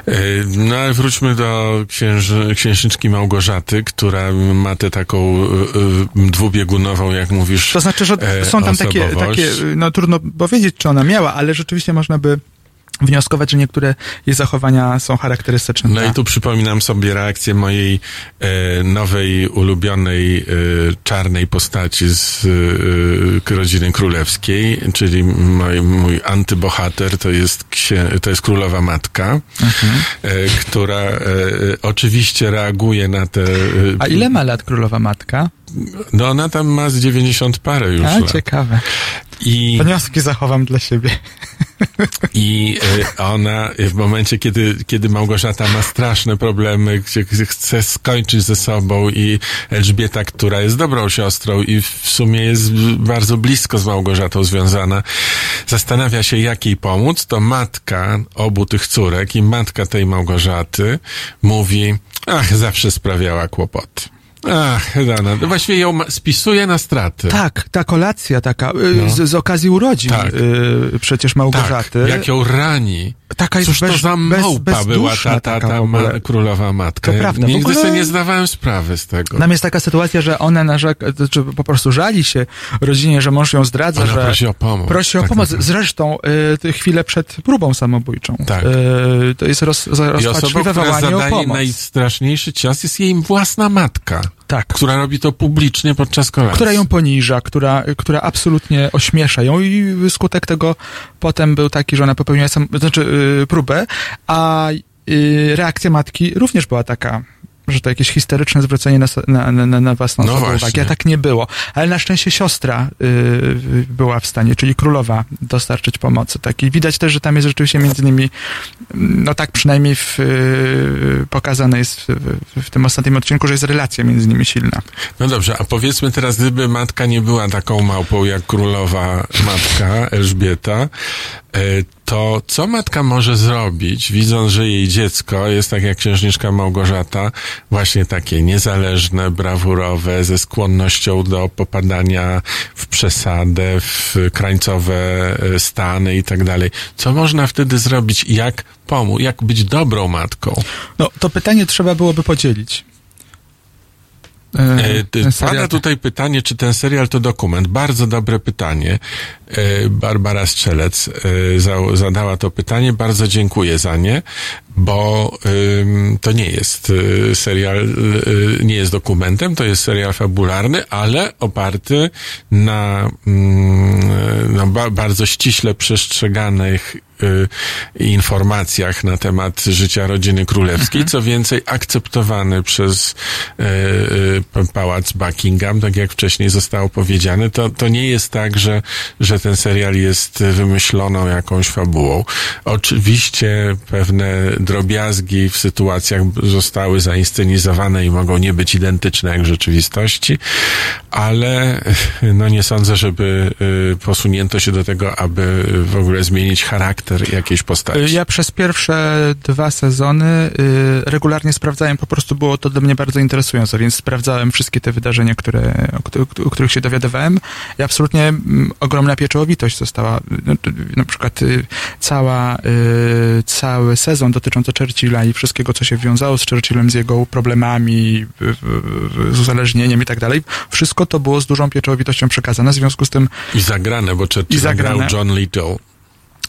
Y, No ale wróćmy do księży, księżniczki Małgorzaty, która ma tę taką y, y, dwubiegunową, jak mówisz, To znaczy, że e, są tam takie, osobowość. takie, no trudno powiedzieć, czy ona miała, ale rzeczywiście można by wnioskować, że niektóre jej zachowania są charakterystyczne. No i tu przypominam sobie reakcję mojej e, nowej, ulubionej e, czarnej postaci z e, rodziny królewskiej, czyli mój, mój antybohater to jest, księ, to jest królowa matka, Mhm. e, która e, oczywiście reaguje na te... e, A ile ma lat królowa matka? No ona tam ma z 90 parę już A, lat. ciekawe. I, Wnioski zachowam dla siebie. I e, ona w momencie, kiedy, kiedy Małgorzata ma straszne problemy, gdzie gdzie chce skończyć ze sobą i Elżbieta, która jest dobrą siostrą i w sumie jest bardzo blisko z Małgorzatą związana, zastanawia się, jak jej pomóc, to matka obu tych córek i matka tej Małgorzaty mówi, ach, zawsze sprawiała kłopoty. Ach, Dana, właściwie ją spisuje na straty. Tak, ta kolacja taka, y, No. z, z okazji urodzin Tak. y, przecież Małgorzaty. Tak, jak ją rani. Taka jest Cóż to bez, za bez, małpa była bezduszna ta, ta, ta ma, królowa matka. To prawda, Nigdy ogóle- sobie nie zdawałem sprawy z tego. Tam jest taka sytuacja, że ona narzeka, to znaczy po prostu żali się rodzinie, że mąż ją zdradza, Ona że prosi o pomoc. prosi o Tak pomoc. Zresztą y, chwilę przed próbą samobójczą. Tak. Y, to jest roz, za- rozpaczliwe wołanie o pomoc. najstraszniejszy cios jest jej własna matka, Tak. która robi to publicznie podczas kolacji. Która ją poniża, która, która absolutnie ośmiesza ją i skutek tego potem był taki, że ona popełniła sam, znaczy y, próbę, a y, reakcja matki również była taka, że to jakieś historyczne zwrócenie na, na, na, na własną No osobę uwagi, a tak nie było. Ale na szczęście siostra y, była w stanie, czyli królowa, dostarczyć pomocy. Tak. I widać też, że tam jest rzeczywiście między nimi, no tak przynajmniej w, y, pokazane jest w, w, w tym ostatnim odcinku, że jest relacja między nimi silna. No dobrze, a powiedzmy teraz, gdyby matka nie była taką małpą jak królowa matka Elżbieta, e, to co matka może zrobić, widząc, że jej dziecko jest tak jak księżniczka Małgorzata, właśnie takie niezależne, brawurowe, ze skłonnością do popadania w przesadę, w krańcowe e, stany i tak dalej. Co można wtedy zrobić? Jak pomóc? Jak być dobrą matką? No, to pytanie trzeba byłoby podzielić. E, E, Pada tutaj pytanie, czy ten serial to dokument. Bardzo dobre pytanie. E, Barbara Strzelec e, za, zadała to pytanie. Bardzo dziękuję za nie. Bo ym, to nie jest y, serial, y, nie jest dokumentem, to jest serial fabularny, ale oparty na, mm, na ba, bardzo ściśle przestrzeganych y, informacjach na temat życia rodziny królewskiej, co więcej akceptowany przez y, y, pałac Buckingham, tak jak wcześniej zostało powiedziane, to, to nie jest tak, że, że ten serial jest wymyśloną jakąś fabułą. Oczywiście pewne drobiazgi w sytuacjach zostały zainscenizowane i mogą nie być identyczne jak w rzeczywistości, ale no nie sądzę, żeby y, posunięto się do tego, aby w ogóle zmienić charakter jakiejś postaci. Ja przez pierwsze dwa sezony y, regularnie sprawdzałem, po prostu było to dla mnie bardzo interesujące, więc sprawdzałem wszystkie te wydarzenia, które, o, któ- o których się dowiadywałem i absolutnie mm, ogromna pieczołowitość została, no, na przykład y, cała, y, cały sezon dotyczący Churchilla i wszystkiego, co się wiązało z Churchillem, z jego problemami, z uzależnieniem i tak dalej, wszystko to było z dużą pieczołowitością przekazane, w związku z tym I zagrane, bo Churchill zagrane. John Little.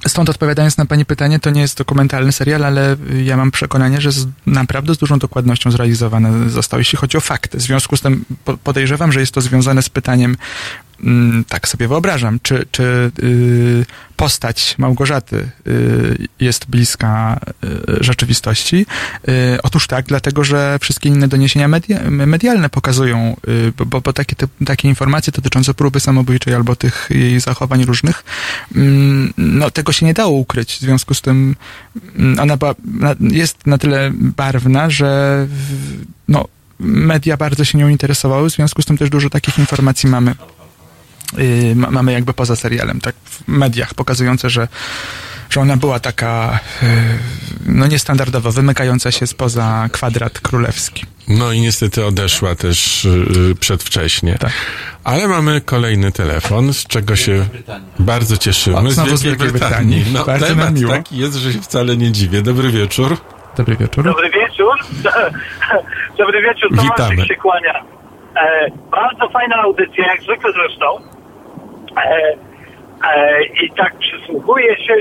Stąd odpowiadając na Pani pytanie, to nie jest dokumentalny serial, ale ja mam przekonanie, że z, naprawdę z dużą dokładnością zrealizowane został, jeśli chodzi o fakty. W związku z tym po, podejrzewam, że jest to związane z pytaniem, mm, tak sobie wyobrażam, czy, czy y, postać Małgorzaty y, jest bliska y, rzeczywistości. Otóż tak, dlatego, że wszystkie inne doniesienia media, medialne pokazują, bo, bo, takie, te, takie informacje dotyczące próby samobójczej albo tych jej zachowań różnych, mm, no tego się nie dało ukryć. W związku z tym mm, ona była, na, jest na tyle barwna, że w- no, media bardzo się nią interesowały, w związku z tym też dużo takich informacji mamy. Yy, ma, mamy jakby poza serialem, tak, w mediach pokazujące, że, że ona była taka, yy, no niestandardowo, wymykająca się spoza kwadrat królewski. No i niestety odeszła też y, przedwcześnie. Tak. Ale mamy kolejny telefon, z czego się bardzo cieszymy. O, znowu z Wielkiej Brytanii. No, Bardzo temat miło. taki jest, że się wcale nie dziwię. Dobry wieczór. Dobry wieczór. Dobry wieczór. Dobry wieczór, Witamy. Tomaszek się kłania. E, bardzo fajna audycja, jak zwykle zresztą. E, e, I tak przysłuchuję się.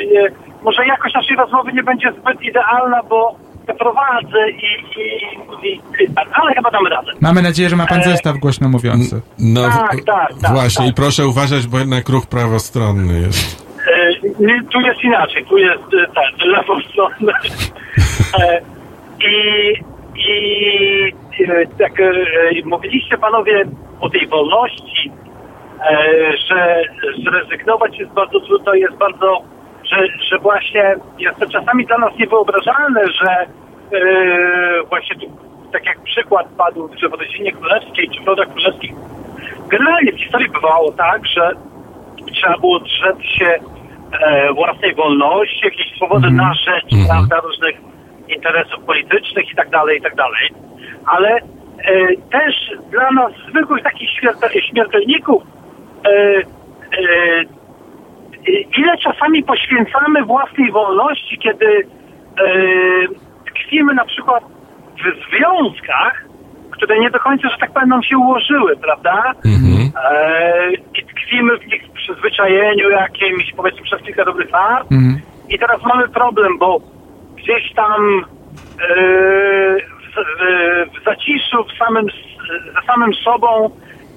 Może jakość naszej rozmowy nie będzie zbyt idealna, bo prowadzę i, i, i, i tak, ale chyba damy radę. Mamy nadzieję, że ma pan E, zestaw głośno mówiący. No Tak, tak, tak, właśnie tak. i proszę uważać, bo jednak ruch prawostronny jest. E, nie, tu jest inaczej, tu jest ten, lewą stronę. E, I, i tak e, mówiliście panowie o tej wolności, że zrezygnować jest bardzo trudno, jest bardzo, że, że właśnie jest to czasami dla nas niewyobrażalne, że e, właśnie tu, tak jak przykład padł, że w rodzinie królewskiej czy w rodach królewskich, generalnie w historii bywało tak, że trzeba było drzeć się e, własnej wolności, jakieś swobody na rzecz, prawda, różnych interesów politycznych i tak dalej, i tak dalej. Ale e, też dla nas zwykłych takich śmiertel, śmiertelników e, e, ile czasami poświęcamy własnej wolności, kiedy e, tkwimy na przykład w związkach, które nie do końca, że tak powiem, nam się ułożyły, prawda? Mhm. E, I tkwimy w nich w przyzwyczajeniu jakimś, powiedzmy, przez kilka dobrych lat. Mhm. I teraz mamy problem, bo gdzieś tam e, w, w, w zaciszu, w samym, za samym sobą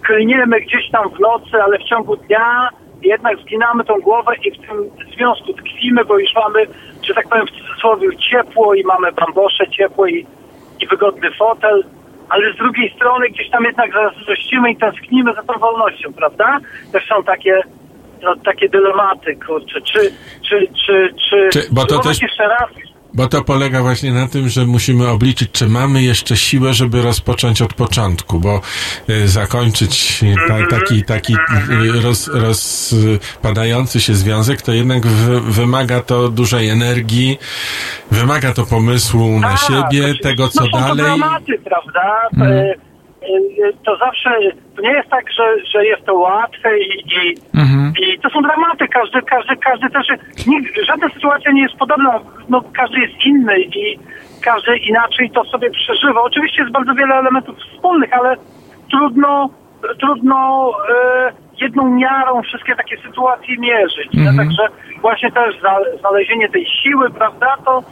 klniemy gdzieś tam w nocy, ale w ciągu dnia jednak zginamy tą głowę i w tym związku tkwimy, bo już mamy, że tak powiem w cudzysłowie, ciepło i mamy bambosze ciepło i, i wygodny fotel, ale z drugiej strony gdzieś tam jednak zazdrościmy i tęsknimy za tą wolnością, prawda? Też są takie no, takie dylematy, kurczę, czy, czy, czy, czy, Czy- bo to też- jeszcze raz, Bo to polega właśnie na tym, że musimy obliczyć, czy mamy jeszcze siłę, żeby rozpocząć od początku, bo y, zakończyć ta, taki, taki y, roz, rozpadający się związek, to jednak w, wymaga to dużej energii, wymaga to pomysłu na Tak, siebie, to- tego co no, dalej. To dramaty, prawda? Mhm. To zawsze, to nie jest tak, że, że jest to łatwe i, i, Mhm. i to są dramaty. Każdy, każdy, każdy też, nikt, żadna sytuacja nie jest podobna, no, każdy jest inny i każdy inaczej to sobie przeżywa. Oczywiście jest bardzo wiele elementów wspólnych, ale trudno, trudno e, jedną miarą wszystkie takie sytuacje mierzyć. Mhm. Także właśnie też znalezienie tej siły, prawda, to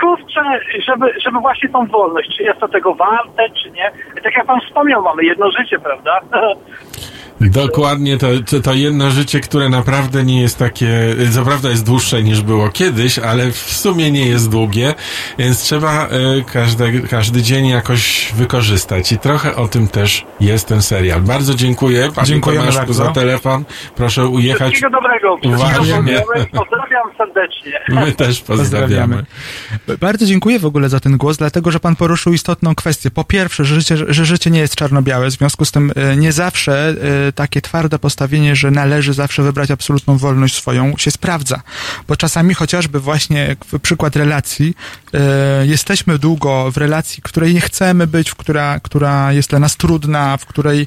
kurczę, żeby, żeby właśnie tą wolność, czy jest to tego warte, czy nie. Tak jak pan wspomniał, mamy jedno życie, prawda? Dokładnie, to, to, to jedno życie, które naprawdę nie jest takie, co prawda jest dłuższe niż było kiedyś, ale w sumie nie jest długie, więc trzeba y, każdy, każdy dzień jakoś wykorzystać i trochę o tym też jest ten serial. Bardzo dziękuję panie Dziękujemy Tomaszku bardzo. za telefon. Proszę ujechać. Wszystkiego dobrego. Uważnie. Pozdrawiam serdecznie. My też pozdrawiamy. Bardzo dziękuję w ogóle za ten głos, dlatego że pan poruszył istotną kwestię. Po pierwsze, że życie, że życie nie jest czarno-białe, w związku z tym e, nie zawsze e, takie twarde postawienie, że należy zawsze wybrać absolutną wolność swoją, się sprawdza. Bo czasami chociażby właśnie przykład relacji, e, jesteśmy długo w relacji, której nie chcemy być, w która, która jest dla nas trudna, w której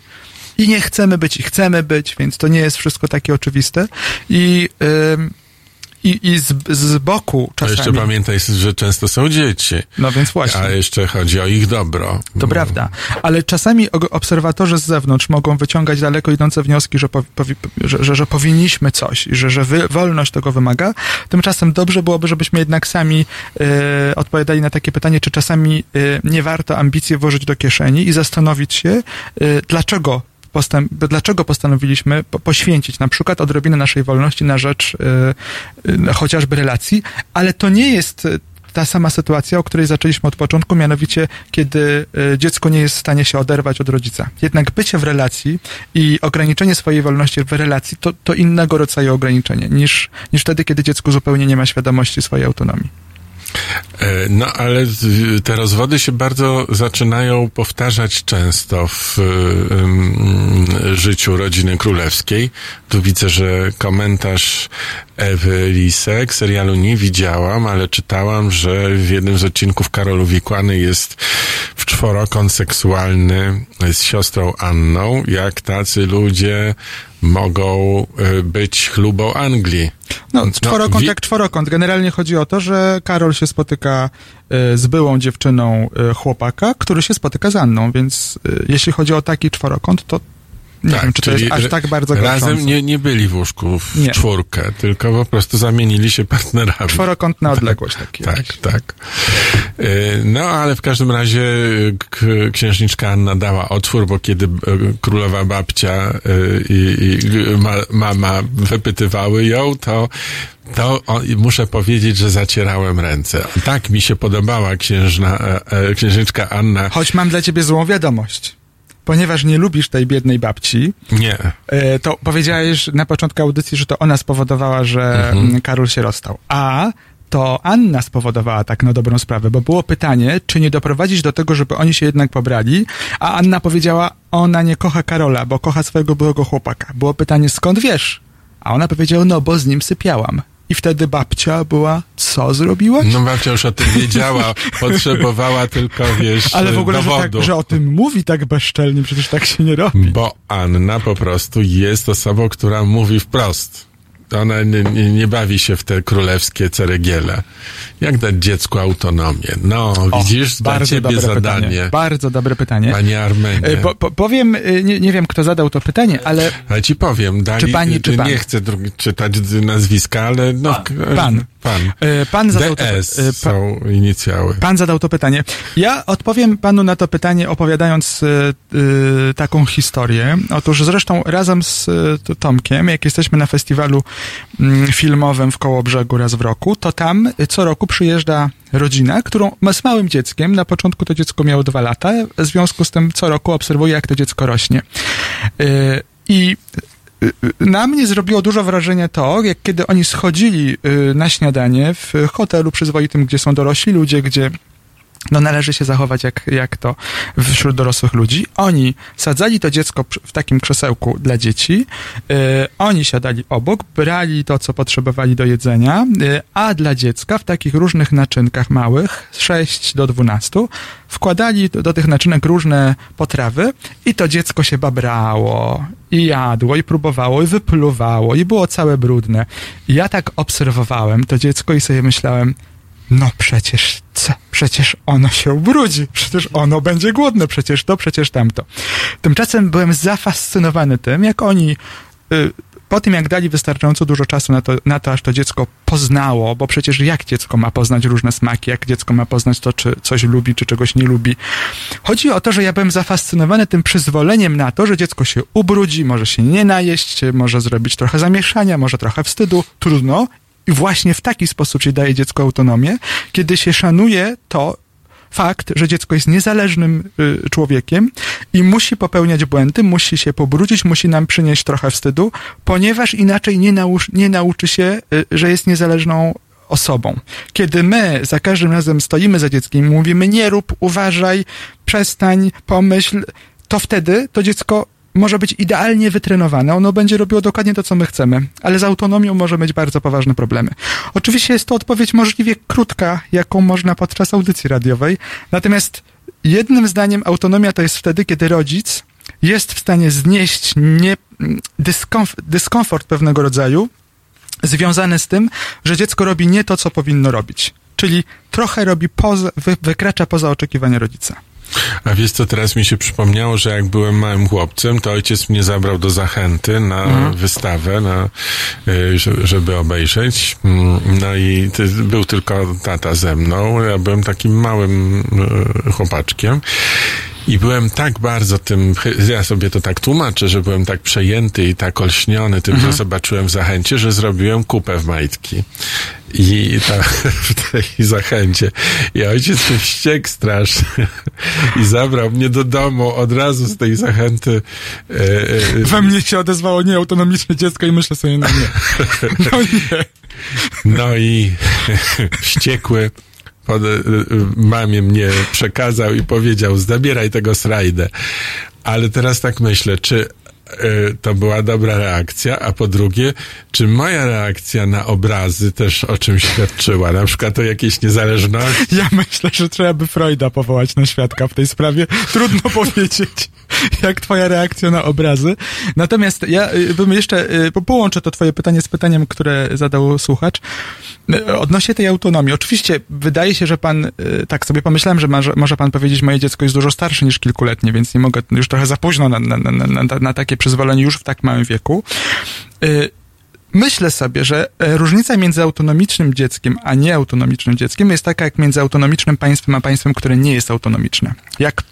i nie chcemy być, i chcemy być, więc to nie jest wszystko takie oczywiste. I, i, i z, z boku czasami... jeszcze pamiętaj, że często są dzieci. No więc właśnie. A jeszcze chodzi o ich dobro. To prawda, ale czasami obserwatorzy z zewnątrz mogą wyciągać daleko idące wnioski, że, powi- że, że, że powinniśmy coś, i że, że wy- wolność tego wymaga. Tymczasem dobrze byłoby, żebyśmy jednak sami e, odpowiadali na takie pytanie, czy czasami e, nie warto ambicji włożyć do kieszeni i zastanowić się, e, dlaczego postęp, dlaczego postanowiliśmy po, poświęcić na przykład odrobinę naszej wolności na rzecz e, chociażby relacji, ale to nie jest e, ta sama sytuacja, o której zaczęliśmy od początku, mianowicie kiedy e, dziecko nie jest w stanie się oderwać od rodzica. Jednak bycie w relacji i ograniczenie swojej wolności w relacji to, to innego rodzaju ograniczenie niż, niż wtedy, kiedy dziecko zupełnie nie ma świadomości swojej autonomii. E, No, ale te rozwody się bardzo zaczynają powtarzać często w życiu rodziny królewskiej. Tu widzę, że komentarz Ewy Lisek serialu nie widziałam, ale czytałam, że w jednym z odcinków Karol Uwikłany jest w czworokąt seksualny z siostrą Anną. Jak tacy ludzie mogą y, być chlubą Anglii? No, czworokąt wi- jak czworokąt. Generalnie chodzi o to, że Karol się spotyka e, z byłą dziewczyną e, chłopaka, który się spotyka z Anną, więc e, jeśli chodzi o taki czworokąt, to nie wiem, czy to jest aż tak bardzo Razem znaczące. nie, nie byli w łóżku w Nie. czwórkę, tylko po prostu zamienili się partnerami. Czworokąt na odległość taki. Tak, tak. Y, No, ale w każdym razie y, księżniczka Anna dała otwór, bo kiedy y, królowa babcia i, i ma, mama wypytywały ją, to to o, muszę powiedzieć, że zacierałem ręce. Tak mi się podobała księżna, e, e, księżniczka Anna. Choć mam dla ciebie złą wiadomość. Ponieważ nie lubisz tej biednej babci, Nie. e, to powiedziałeś na początku audycji, że to ona spowodowała, że Mhm. Karol się rozstał. A to Anna spowodowała tak na dobrą sprawę, bo było pytanie, czy nie doprowadzić do tego, żeby oni się jednak pobrali, a Anna powiedziała, ona nie kocha Karola, bo kocha swojego byłego chłopaka. Było pytanie, skąd wiesz? A ona powiedziała, no bo z nim sypiałam. I wtedy babcia była, co zrobiłaś? No babcia już o tym wiedziała, potrzebowała tylko, wiesz, Ale w ogóle, że, tak, że o tym mówi tak bezczelnie, przecież tak się nie robi. Bo Anna po prostu jest osobą, która mówi wprost. Ona nie, nie, nie bawi się w te królewskie ceregiele. Jak dać dziecku autonomię? No, widzisz, dla Bardzo ciebie dobre zadanie, pytanie. Bardzo dobre pytanie. panie Armenie. E, Po, po, powiem, e, nie, nie wiem kto zadał to pytanie, ale Ale ci powiem, dali, Czy pani, czy pan? nie chcę drugi, czytać nazwiska, ale no... k- Pan. Pan. e, pan zadał to, DS e, pa, są inicjały. Pan zadał to pytanie. Ja odpowiem panu na to pytanie, opowiadając y, taką historię. Otóż zresztą razem z Tomkiem, jak jesteśmy na festiwalu mm, filmowym w Kołobrzegu raz w roku, to tam co roku przyjeżdża rodzina, którą ma z małym dzieckiem. Na początku to dziecko miało dwa lata. W związku z tym co roku obserwuję, jak to dziecko rośnie. I na mnie zrobiło dużo wrażenia to, jak kiedy oni schodzili y, na śniadanie w hotelu przyzwoitym, gdzie są dorośli ludzie, gdzie no należy się zachować jak, jak to wśród dorosłych ludzi. Oni sadzali to dziecko w takim krzesełku dla dzieci, y, oni siadali obok, brali to, co potrzebowali do jedzenia, y, a dla dziecka w takich różnych naczynkach małych, 6 do 12, wkładali do, do tych naczynek różne potrawy i to dziecko się babrało i jadło, i próbowało, i wypluwało, i było całe brudne. Ja tak obserwowałem to dziecko i sobie myślałem, no przecież, co? Przecież ono się ubrudzi, przecież ono będzie głodne, przecież to, przecież tamto. Tymczasem byłem zafascynowany tym, jak oni y, po tym jak dali wystarczająco dużo czasu na to, na to, aż to dziecko poznało, bo przecież jak dziecko ma poznać różne smaki, jak dziecko ma poznać to, czy coś lubi, czy czegoś nie lubi. Chodzi o to, że ja byłem zafascynowany tym przyzwoleniem na to, że dziecko się ubrudzi, może się nie najeść, może zrobić trochę zamieszania, może trochę wstydu, trudno. I właśnie w taki sposób się daje dziecku autonomię, kiedy się szanuje to, fakt, że dziecko jest niezależnym y, człowiekiem i musi popełniać błędy, musi się pobrudzić, musi nam przynieść trochę wstydu, ponieważ inaczej nie, nauczy, nie nauczy się, y, że jest niezależną osobą. Kiedy my za każdym razem stoimy za dzieckiem i mówimy nie rób, uważaj, przestań, pomyśl, to wtedy to dziecko może być idealnie wytrenowane, ono będzie robiło dokładnie to, co my chcemy, ale z autonomią może mieć bardzo poważne problemy. Oczywiście jest to odpowiedź możliwie krótka, jaką można podczas audycji radiowej, natomiast jednym zdaniem autonomia to jest wtedy, kiedy rodzic jest w stanie znieść nie, dyskomfort, dyskomfort pewnego rodzaju, związany z tym, że dziecko robi nie to, co powinno robić. Czyli trochę robi poza, wy, wykracza poza oczekiwania rodzica. A wiesz co, teraz mi się przypomniało, że jak byłem małym chłopcem, to ojciec mnie zabrał do Zachęty na mhm. wystawę, na, y, żeby obejrzeć. Mm, no i był tylko tata ze mną. Ja byłem takim małym y, chłopaczkiem. I byłem tak bardzo tym, ja sobie to tak tłumaczę, że byłem tak przejęty i tak olśniony tym, mhm. co zobaczyłem w zachęcie, że zrobiłem kupę w majtki. I ta, w tej zachęcie. I ojciec się wściekł strasznie i zabrał mnie do domu od razu z tej zachęty. E, e, We mnie się odezwało nieautonomiczne dziecko i myślę sobie, no nie. No nie. No i wściekły pod, y, y, mamie mnie przekazał i powiedział, zabieraj tego slajdę. Ale teraz tak myślę, czy to była dobra reakcja, a po drugie, czy moja reakcja na obrazy też o czym świadczyła? Na przykład o jakiejś niezależności? Ja myślę, że trzeba by Freuda powołać na świadka w tej sprawie. Trudno powiedzieć, jak twoja reakcja na obrazy. Natomiast ja y, bym jeszcze, y, połączę to twoje pytanie z pytaniem, które zadał słuchacz. Odnośnie tej autonomii. Oczywiście wydaje się, że pan, tak sobie pomyślałem, że może, może pan powiedzieć, moje dziecko jest dużo starsze niż kilkuletnie, więc nie mogę, już trochę za późno na, na, na, na, na takie przyzwolenie już w tak małym wieku. Y, myślę sobie, że e, różnica między autonomicznym dzieckiem a nieautonomicznym dzieckiem jest taka jak między autonomicznym państwem a państwem, które nie jest autonomiczne. Jak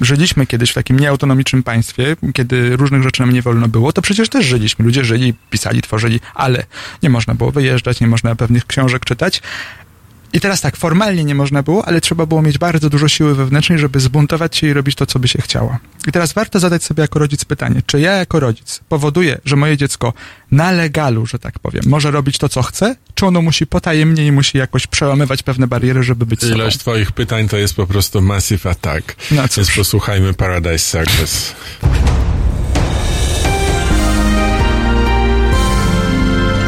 żyliśmy kiedyś w takim nieautonomicznym państwie, kiedy różnych rzeczy nam nie wolno było, to przecież też żyliśmy. Ludzie żyli, pisali, tworzyli, ale nie można było wyjeżdżać, nie można pewnych książek czytać. I teraz tak, formalnie nie można było, ale trzeba było mieć bardzo dużo siły wewnętrznej, żeby zbuntować się i robić to, co by się chciało. I teraz warto zadać sobie jako rodzic pytanie, czy ja jako rodzic powoduję, że moje dziecko na legalu, że tak powiem, może robić to, co chce, czy ono musi potajemnie i musi jakoś przełamywać pewne bariery, żeby być Ilość sobą? twoich pytań to jest po prostu massive attack. No Więc posłuchajmy Paradise Circus.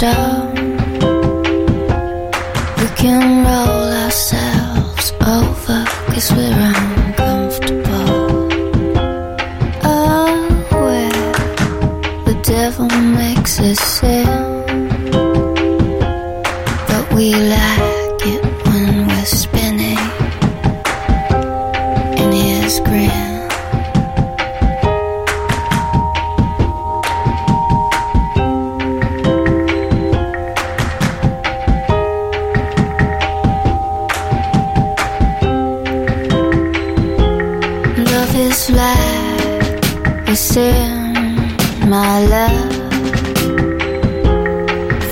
We can roll ourselves over, cause we're uncomfortable. Oh, well, the devil makes us sick. In my love,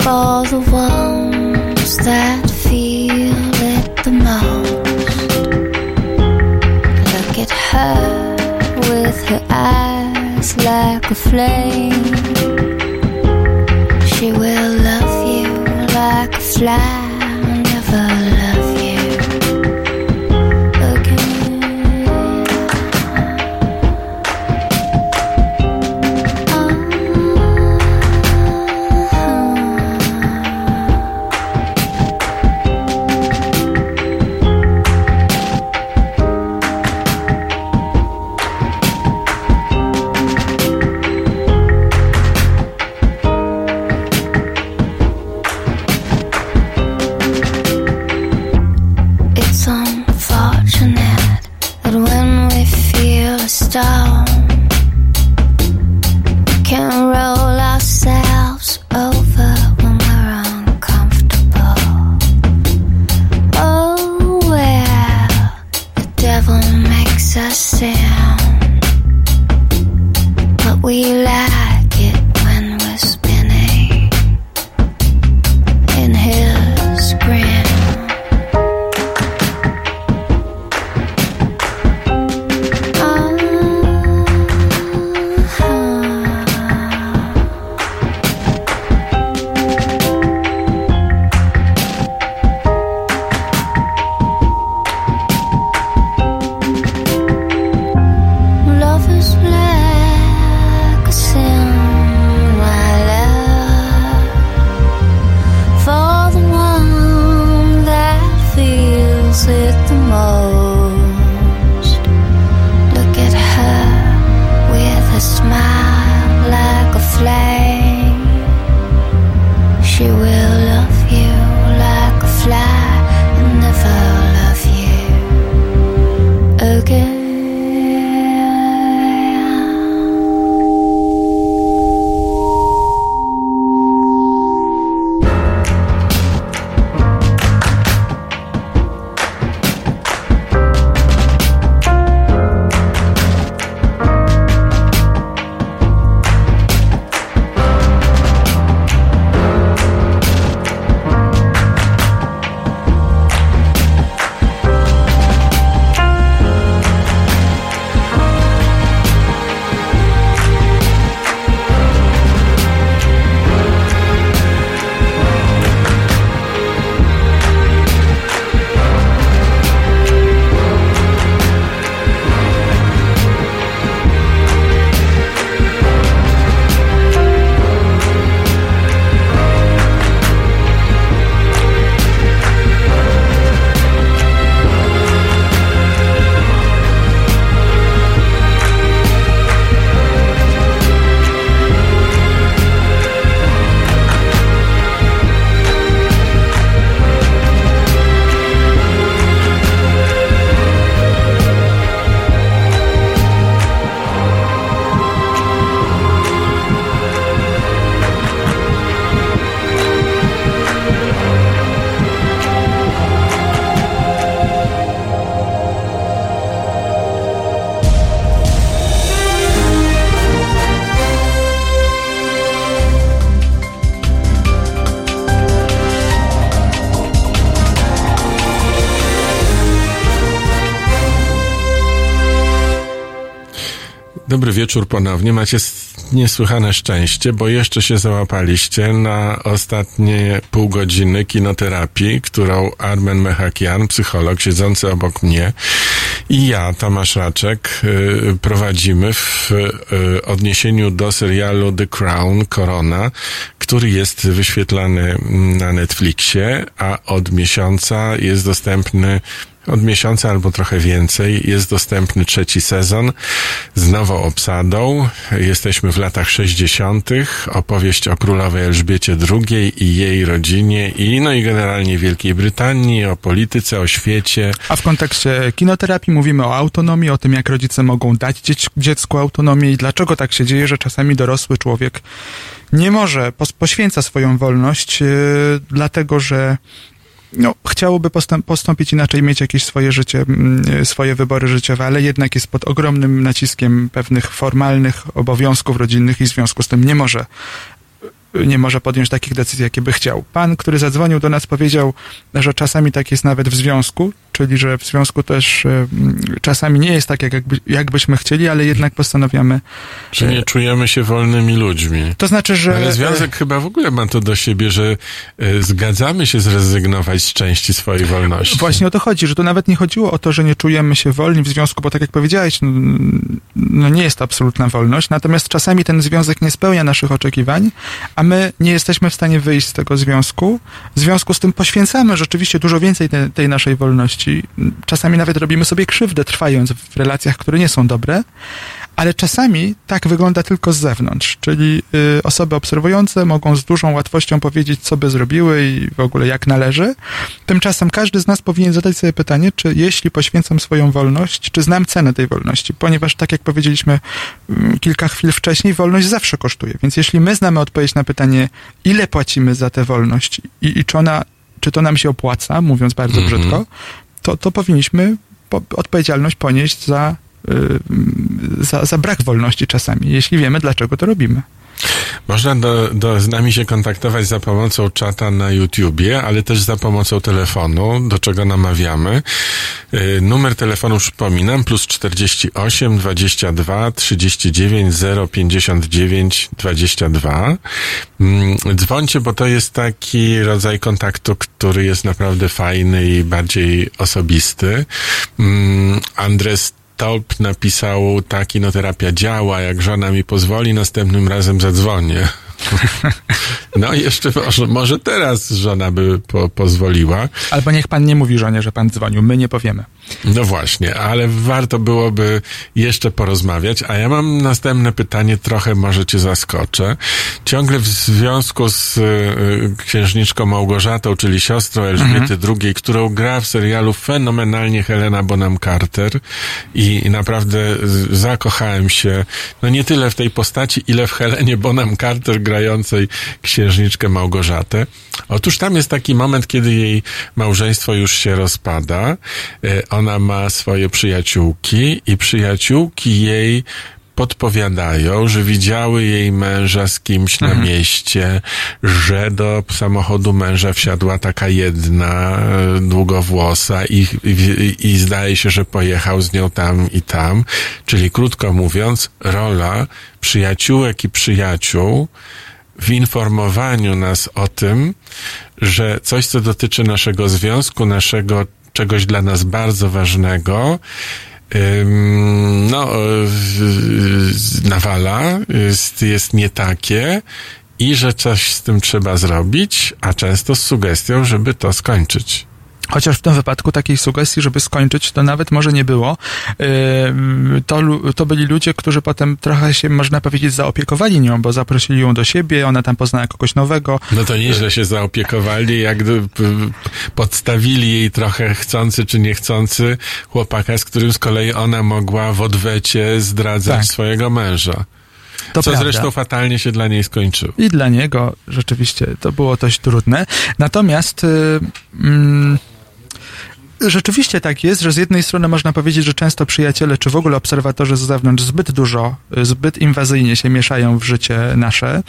for the ones that feel it the most. Look at her with her eyes like a flame. She will love you like a flame. Wieczór ponownie. Macie niesłychane szczęście, bo jeszcze się załapaliście na ostatnie pół godziny kinoterapii, którą Armen Mechakian, psycholog siedzący obok mnie i ja, Tomasz Raczek, y, prowadzimy w y, odniesieniu do serialu The Crown, Korona, który jest wyświetlany na Netflixie, a od miesiąca jest dostępny od miesiąca albo trochę więcej jest dostępny trzeci sezon z nową obsadą. Jesteśmy w latach 60. Opowieść o królowej Elżbiecie II i jej rodzinie i no i generalnie Wielkiej Brytanii, o polityce, o świecie. A w kontekście kinoterapii mówimy o autonomii, o tym, jak rodzice mogą dać dziec- dziecku autonomię i dlaczego tak się dzieje, że czasami dorosły człowiek nie może, poświęca swoją wolność, yy, dlatego że no, chciałoby postąp- postąpić inaczej, mieć jakieś swoje życie, mm, yy, swoje wybory życiowe, ale jednak jest pod ogromnym naciskiem pewnych formalnych obowiązków rodzinnych i w związku z tym nie może nie może podjąć takich decyzji, jakie by chciał. Pan, który zadzwonił do nas, powiedział, że czasami tak jest nawet w związku. Czy czyli że w związku też e, czasami nie jest tak, jak, jakby, jakbyśmy chcieli, ale jednak postanawiamy. Że nie czujemy się wolnymi ludźmi. To znaczy, że. Ale związek chyba w ogóle ma to do siebie, że e, zgadzamy się zrezygnować z części swojej wolności. Właśnie o to chodzi, że to nawet nie chodziło o to, że nie czujemy się wolni w związku, bo tak jak powiedziałeś, no, no nie jest to absolutna wolność, natomiast czasami ten związek nie spełnia naszych oczekiwań, a my nie jesteśmy w stanie wyjść z tego związku. W związku z tym poświęcamy rzeczywiście dużo więcej te, tej naszej wolności. Czasami nawet robimy sobie krzywdę, trwając w relacjach, które nie są dobre, ale czasami tak wygląda tylko z zewnątrz, czyli y, osoby obserwujące mogą z dużą łatwością powiedzieć, co by zrobiły i w ogóle jak należy. Tymczasem każdy z nas powinien zadać sobie pytanie, czy jeśli poświęcam swoją wolność, czy znam cenę tej wolności, ponieważ tak jak powiedzieliśmy mm, kilka chwil wcześniej, wolność zawsze kosztuje. Więc jeśli my znamy odpowiedź na pytanie, ile płacimy za tę wolność i, i czy ona, czy to nam się opłaca, mówiąc bardzo Mhm. brzydko, to, to powinniśmy po, odpowiedzialność ponieść za y, za, za brak wolności czasami, jeśli wiemy, dlaczego to robimy. Można do, do, z nami się kontaktować za pomocą czata na YouTubie, ale też za pomocą telefonu, do czego namawiamy. Y, numer telefonu przypominam, plus 48 22 39 059 22. Mm, Dzwońcie, bo to jest taki rodzaj kontaktu, który jest naprawdę fajny i bardziej osobisty. Mm, Andres Tolp napisał, ta kinoterapia działa, jak żona mi pozwoli, następnym razem zadzwonię. No jeszcze może, może teraz żona by po, pozwoliła. Albo niech pan nie mówi żonie, że pan dzwonił, my nie powiemy. No właśnie, ale warto byłoby jeszcze porozmawiać. A ja mam następne pytanie, trochę może cię zaskoczę. Ciągle w związku z y, księżniczką Małgorzatą, czyli siostrą Elżbiety II, którą gra w serialu fenomenalnie Helena Bonham Carter i, i naprawdę zakochałem się, no nie tyle w tej postaci, ile w Helenie Bonham Carter grającej księżniczkę Małgorzatę. Otóż tam jest taki moment, kiedy jej małżeństwo już się rozpada. E, Ona ma swoje przyjaciółki i przyjaciółki jej podpowiadają, że widziały jej męża z kimś na mieście, że do samochodu męża wsiadła taka jedna e, długowłosa i, i, i zdaje się, że pojechał z nią tam i tam. Czyli krótko mówiąc, rola przyjaciółek i przyjaciół w informowaniu nas o tym, że coś, co dotyczy naszego związku, naszego czegoś dla nas bardzo ważnego, no, z- nawala, jest, jest nie takie i że coś z tym trzeba zrobić, a często z sugestią, żeby to skończyć. Chociaż w tym wypadku takiej sugestii, żeby skończyć, to nawet może nie było. Ym, To, to byli ludzie, którzy potem trochę się, można powiedzieć, zaopiekowali nią, bo zaprosili ją do siebie, ona tam poznała kogoś nowego. No to nieźle się zaopiekowali, jak podstawili jej trochę chcący czy niechcący chłopaka, z którym z kolei ona mogła w odwecie zdradzać Tak. swojego męża. To co prawda. zresztą fatalnie się dla niej skończyło. I dla niego rzeczywiście to było dość trudne. Natomiast y, mm, rzeczywiście tak jest, że z jednej strony można powiedzieć, że często przyjaciele, czy w ogóle obserwatorzy z zewnątrz zbyt dużo, y, zbyt inwazyjnie się mieszają w życie nasze,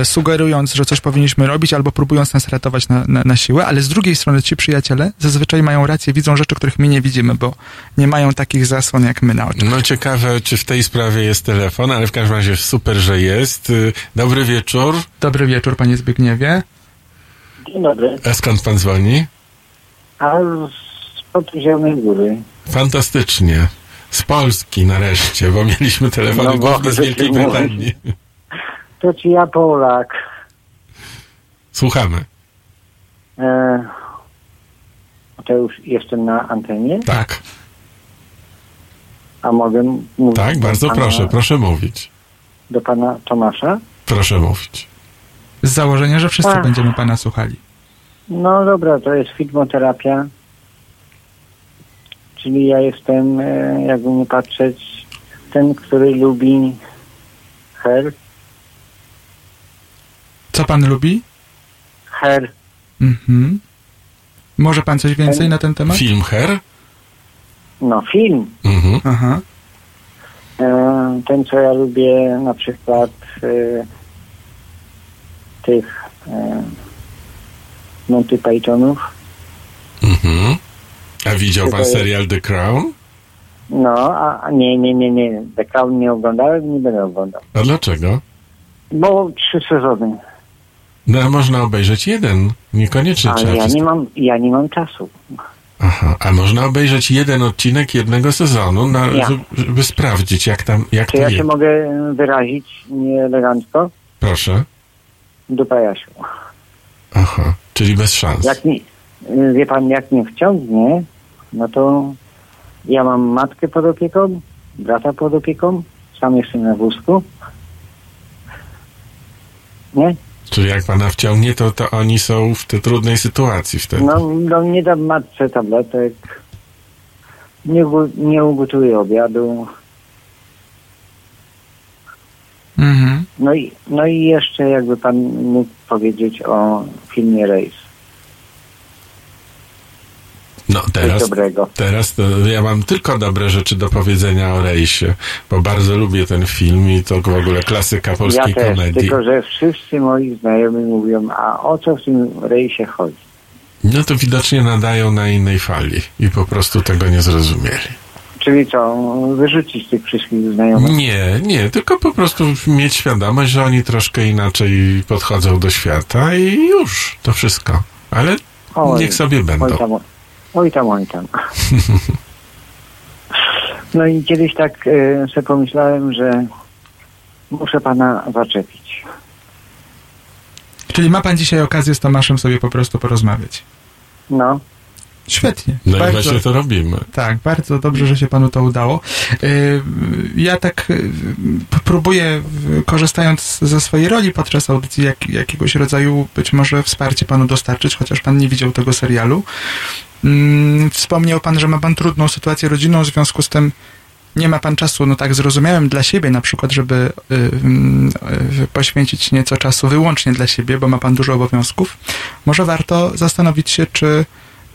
y, sugerując, że coś powinniśmy robić, albo próbując nas ratować na, na, na siłę, ale z drugiej strony ci przyjaciele zazwyczaj mają rację, widzą rzeczy, których my nie widzimy, bo nie mają takich zasłon jak my na oczy. No ciekawe, czy w tej sprawie jest telefon, ale w każdym razie super, że jest. Y, Dobry wieczór. Dobry wieczór, panie Zbigniewie. Dzień dobry. A skąd pan dzwoni? A spod Zielonej Góry. Fantastycznie. Z Polski nareszcie, bo mieliśmy telefony No, głównie z Wielkiej Brytanii. To ci ja Polak. Słuchamy. E, to już jestem na antenie, Tak, a mogę mówić tak, bardzo pana, proszę, proszę mówić. do pana Tomasza? Proszę mówić. Z założenia, że wszyscy Ach. będziemy pana słuchali. No dobra, to jest filmoterapia. Czyli ja jestem, e, jakby nie patrzeć, ten, który lubi her, Co pan lubi? her, Mhm. Może pan coś więcej na ten temat? Film Her? no film. Mhm. Aha. E, ten, co ja lubię, na przykład e, tych e, Monty Pythonów. Mhm. A widział pan serial The Crown? No, a nie, nie, nie, nie. The Crown nie oglądałem, nie będę oglądał. A dlaczego? Bo trzy sezony. No, a można obejrzeć jeden. Niekoniecznie trzeba Ale ja wszystko. nie mam, ja nie mam czasu. Aha, a można obejrzeć jeden odcinek jednego sezonu, na, Ja. żeby, sprawdzić, jak tam, jak Czy to ja się mogę wyrazić nieelegancko? Proszę. Dupa Jasiu. Aha, czyli bez szans. Jak mi, wie pan, jak mnie wciągnie, no to ja mam matkę pod opieką, brata pod opieką, sam jestem na wózku. Nie? Czyli jak pana wciągnie, to, to oni są w tej trudnej sytuacji wtedy. No, no nie dam matce tabletek, nie, nie ugotuję obiadu. Mhm. No i, no i jeszcze jakby pan mógł powiedzieć o filmie Rejs. No Coś teraz, dobrego. teraz to ja mam tylko dobre rzeczy do powiedzenia o Rejsie, bo bardzo lubię ten film i to w ogóle klasyka Ja polskiej też, komedii. tylko że wszyscy moi znajomi mówią, a o co w tym rejsie chodzi? No to widocznie nadają na innej fali i po prostu tego nie zrozumieli. Czyli co, wyrzucić tych wszystkich znajomych? Nie, nie, tylko po prostu mieć świadomość, że oni troszkę inaczej podchodzą do świata i już, to wszystko. Ale Oj, niech sobie Oj będą. tam, oj tam, oj tam. No i kiedyś tak e, sobie pomyślałem, że muszę pana zaczepić. Czyli ma pan dzisiaj okazję z Tomaszem sobie po prostu porozmawiać. No, Świetnie. No i Bardzo- właśnie to robimy. Tak, bardzo dobrze, że się panu to udało. Yy, Ja tak p- próbuję, korzystając ze swojej roli podczas audycji, jak, jakiegoś rodzaju być może wsparcie panu dostarczyć, chociaż pan nie widział tego serialu. Mm, Wspomniał pan, że ma pan trudną sytuację rodzinną, w związku z tym nie ma pan czasu, no tak zrozumiałem, dla siebie na przykład, żeby yy, yy, poświęcić nieco czasu wyłącznie dla siebie, bo ma pan dużo obowiązków. Może warto zastanowić się, czy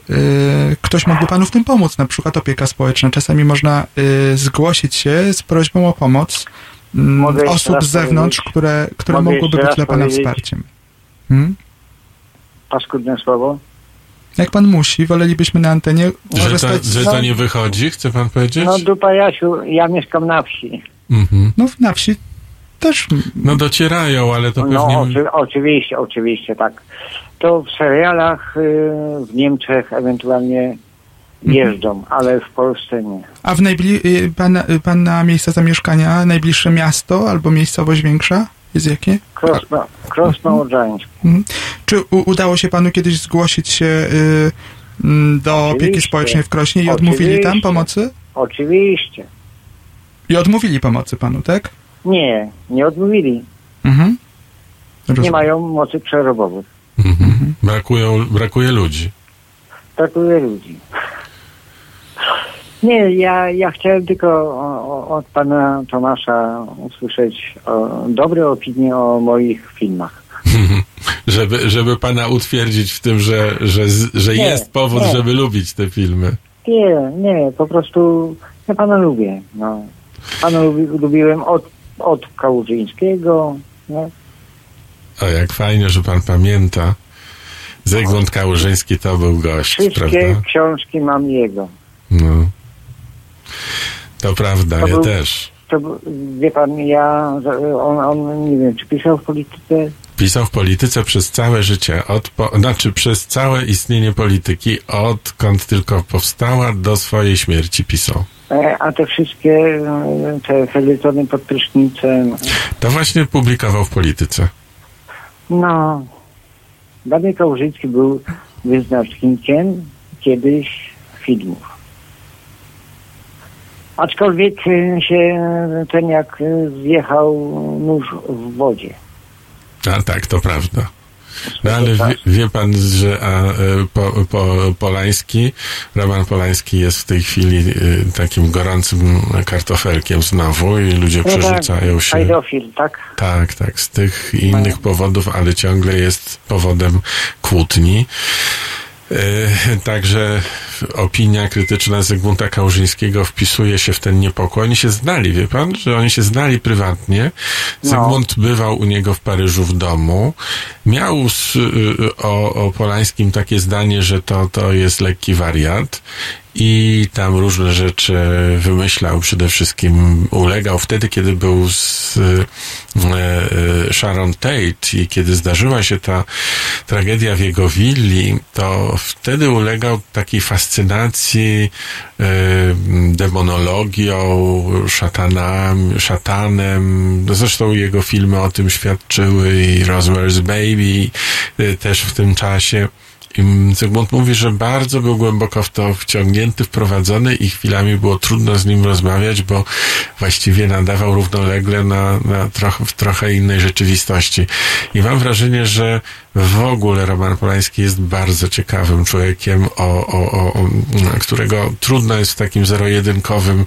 y, ktoś mógłby panu w tym pomóc, na przykład opieka społeczna. Czasami można y, zgłosić się z prośbą o pomoc mm, osób z zewnątrz, które, które mogłyby być dla pana powiedzieć? wsparciem. Hmm? paskudne słowo. Jak pan musi, wolelibyśmy na antenie Że to, korzystać że to nie wychodzi, chce pan powiedzieć? No dupa Jasiu, ja mieszkam na wsi. Mhm. No na wsi też... No docierają, ale to No pewnie... oczy, oczywiście, oczywiście, tak. To w serialach y, w Niemczech ewentualnie jeżdżą, ale w Polsce nie. A w najbli... y, pana, y, pana miejsca zamieszkania, najbliższe miasto albo miejscowość większa? Jest jakie? Krosno, Krosno Odrzańsk. Mhm. Czy u, udało się panu kiedyś zgłosić się y, mm, do opieki Oczywiście. społecznej w Krośnie i odmówili tam Oczywiście. pomocy? Oczywiście. I odmówili pomocy panu, tak? Nie, nie odmówili. Mhm. Rozumiem. Nie mają mocy przerobowych. Mhm. Brakują, brakuje ludzi. Brakuje ludzi. Nie, ja, ja chciałem tylko o, od pana Tomasza usłyszeć o, dobre opinie o moich filmach. żeby, żeby pana utwierdzić w tym, że, że, że Nie, jest powód, nie. żeby lubić te filmy. Nie, nie, po prostu ja pana lubię. No. Pana lubi, lubiłem od, od Kałużyńskiego. No. O, jak fajnie, że pan pamięta. Zygmunt Kałużyński to był gość, Wszystkie prawda? książki mam jego. No. To prawda, To ja był- też. To, wie pan, ja, on, on nie wiem, czy pisał w polityce, Pisał w polityce przez całe życie, od po, znaczy przez całe istnienie polityki, odkąd tylko powstała, do swojej śmierci pisał. e, a te wszystkie e, te felietony pod prysznicem, To właśnie publikował w polityce. no, Daniel Kałużyński był wyznacznikiem kiedyś filmów. Aczkolwiek e, się ten jak e, zjechał nóż w wodzie. A tak, to prawda. No ale wie, wie pan, że a, e, po, po, Polański, Roman Polański jest w tej chwili e, takim gorącym kartofelkiem znowu i ludzie No tak, przerzucają się. Pedofil, tak? Tak, tak, z tych innych powodów, ale ciągle jest powodem kłótni. E, Także opinia krytyczna Zygmunta Kałużyńskiego wpisuje się w ten niepokój. Oni się znali, wie pan, że oni się znali prywatnie. No. Zygmunt bywał u niego w Paryżu w domu. Miał s- y, o, o Polańskim takie zdanie, że to, to jest lekki wariat. I tam różne rzeczy wymyślał, przede wszystkim ulegał wtedy, kiedy był z e, e, Sharon Tate i kiedy zdarzyła się ta tragedia w jego willi, to wtedy ulegał takiej fascynacji e, demonologią, szatanami, szatanem. Zresztą jego filmy o tym świadczyły i Rosemary's Baby e, też w tym czasie. I Zygmunt mówi, że bardzo był głęboko w to wciągnięty, wprowadzony i chwilami było trudno z nim rozmawiać, bo właściwie nadawał równolegle na, na trochę, w trochę innej rzeczywistości. I mam wrażenie, że w ogóle Roman Polański jest bardzo ciekawym człowiekiem, o, o, o, którego trudno jest w takim zero-jedynkowym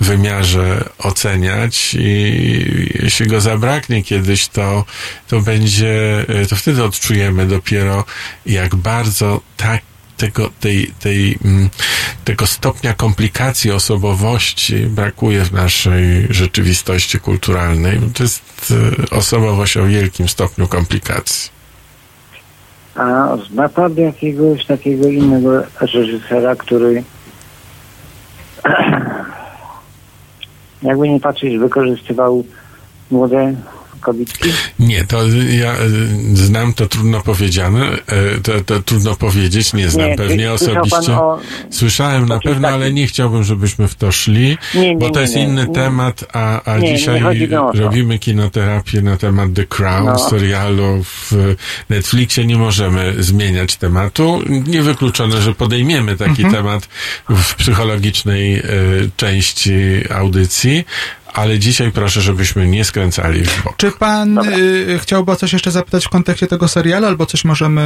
wymiarze oceniać i jeśli go zabraknie kiedyś, to, to będzie, to wtedy odczujemy dopiero, jak bardzo tak tego, tej, tej, mm, tego stopnia komplikacji osobowości brakuje w naszej rzeczywistości kulturalnej. To jest e, osobowość o wielkim stopniu komplikacji. A zna pan jakiegoś takiego innego reżysera, który jakby nie patrzeć, wykorzystywał młode Nie, to ja e, znam to trudno powiedziane, e, to, to trudno powiedzieć, nie znam Nie, pewnie osobiście. o- Słyszałem na pewno, ale nie chciałbym, żebyśmy w to szli, Nie, nie, bo to jest inny temat, a, a dzisiaj robimy kinoterapię na temat The Crown, No. serialu w Netflixie. Nie możemy zmieniać tematu. Niewykluczone, że podejmiemy taki Mhm. temat w psychologicznej e, części audycji, ale dzisiaj proszę, żebyśmy nie skręcali w bok. Czy pan y, chciałby o coś jeszcze zapytać w kontekście tego serialu, albo coś możemy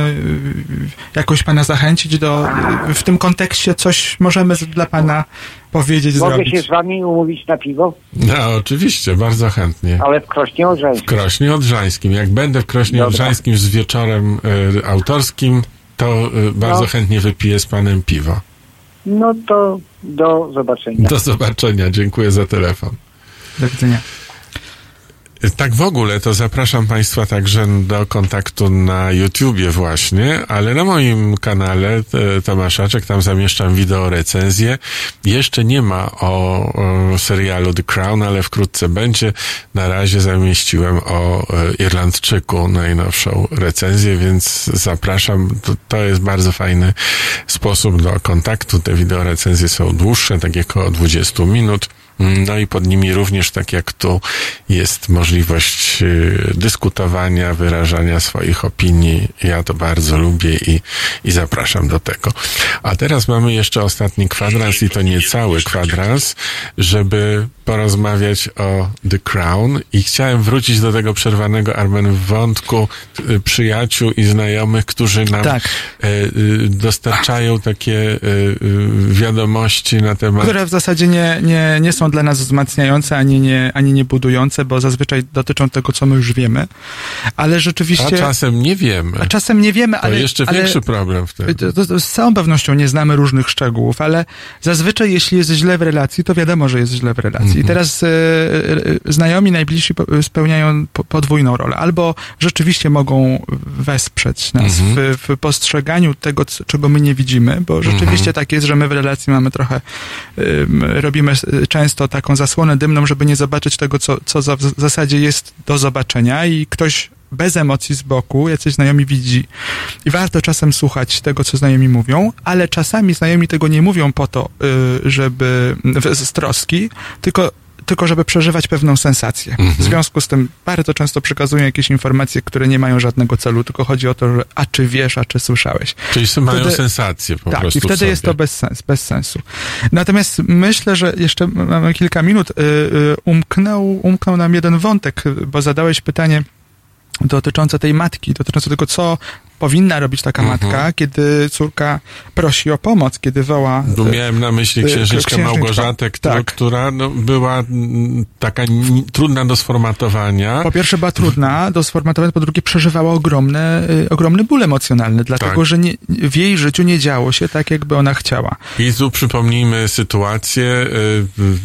y, jakoś pana zachęcić do, y, w tym kontekście coś możemy z- dla pana powiedzieć, Mogę zrobić? się z wami umówić na piwo, No, oczywiście, bardzo chętnie. ale w Krośnie W Orzeńskim. Krośnie Odrzańskim. Jak będę w Krośnie Dobra. Odrzańskim z wieczorem e, autorskim, to e, bardzo No. chętnie wypiję z panem piwo. No to do zobaczenia. Do zobaczenia. Dziękuję za telefon. Do widzenia. Tak w ogóle to zapraszam Państwa także do kontaktu na YouTubie właśnie, ale na moim kanale e, Tomaszaczek, tam zamieszczam wideo recenzję. Jeszcze nie ma o, o serialu The Crown, ale wkrótce będzie. Na razie zamieściłem o e, Irlandczyku najnowszą recenzję, więc zapraszam. To, to jest bardzo fajny sposób do kontaktu. Te wideo recenzje są dłuższe, takie około 20 minut. No i pod nimi również, tak jak tu, jest możliwość y, dyskutowania, wyrażania swoich opinii. Ja to bardzo lubię i, i zapraszam do tego. A teraz mamy jeszcze ostatni kwadrans i to nie cały kwadrans, żeby porozmawiać o The Crown i chciałem wrócić do tego przerwanego Armen wątku y, przyjaciół i znajomych, którzy nam Tak. y, dostarczają takie wiadomości na temat Które w zasadzie nie, nie, nie są dla nas wzmacniające, ani nie, ani nie budujące, bo zazwyczaj dotyczą tego, co my już wiemy. Ale A rzeczywiście... czasem nie wiemy. A czasem nie wiemy, To ale... jeszcze ale, większy problem wtedy. To, to, to z całą pewnością nie znamy różnych szczegółów, ale zazwyczaj jeśli jest źle w relacji, to wiadomo, że jest źle w relacji. Mhm. I teraz e, e, znajomi najbliżsi spełniają po, podwójną rolę. Albo rzeczywiście mogą wesprzeć nas Mhm. w, w postrzeganiu tego, czego my nie widzimy, bo rzeczywiście Mhm. tak jest, że my w relacji mamy trochę, ym, robimy s- często taką zasłonę dymną, żeby nie zobaczyć tego, co, co za, w zasadzie jest do zobaczenia i ktoś bez emocji z boku, jacyś znajomi widzi. I warto czasem słuchać tego, co znajomi mówią, ale czasami znajomi tego nie mówią po to, y, żeby z troski, tylko tylko żeby przeżywać pewną sensację. W związku z tym bardzo często przekazują jakieś informacje, które nie mają żadnego celu, tylko chodzi o to, że a czy wiesz, a czy słyszałeś. Czyli mają wtedy- sensację po tak, prostu i wtedy jest to bez, sens, bez sensu. Natomiast myślę, że jeszcze mamy kilka minut. y, y, Umknął, umknął nam jeden wątek, bo zadałeś pytanie dotyczące tej matki, dotyczące tego, co powinna robić taka Mhm. matka, kiedy córka prosi o pomoc, kiedy woła... E, miałem na myśli y, księżniczkę. Małgorzatę, którą, Tak. która no, była mm, taka trudna do sformatowania. Po pierwsze była trudna do sformatowania, po drugie przeżywała ogromne, y, ogromny ból emocjonalny, dlatego Tak. że nie, w jej życiu nie działo się tak, jakby ona chciała. I tu przypomnijmy sytuację,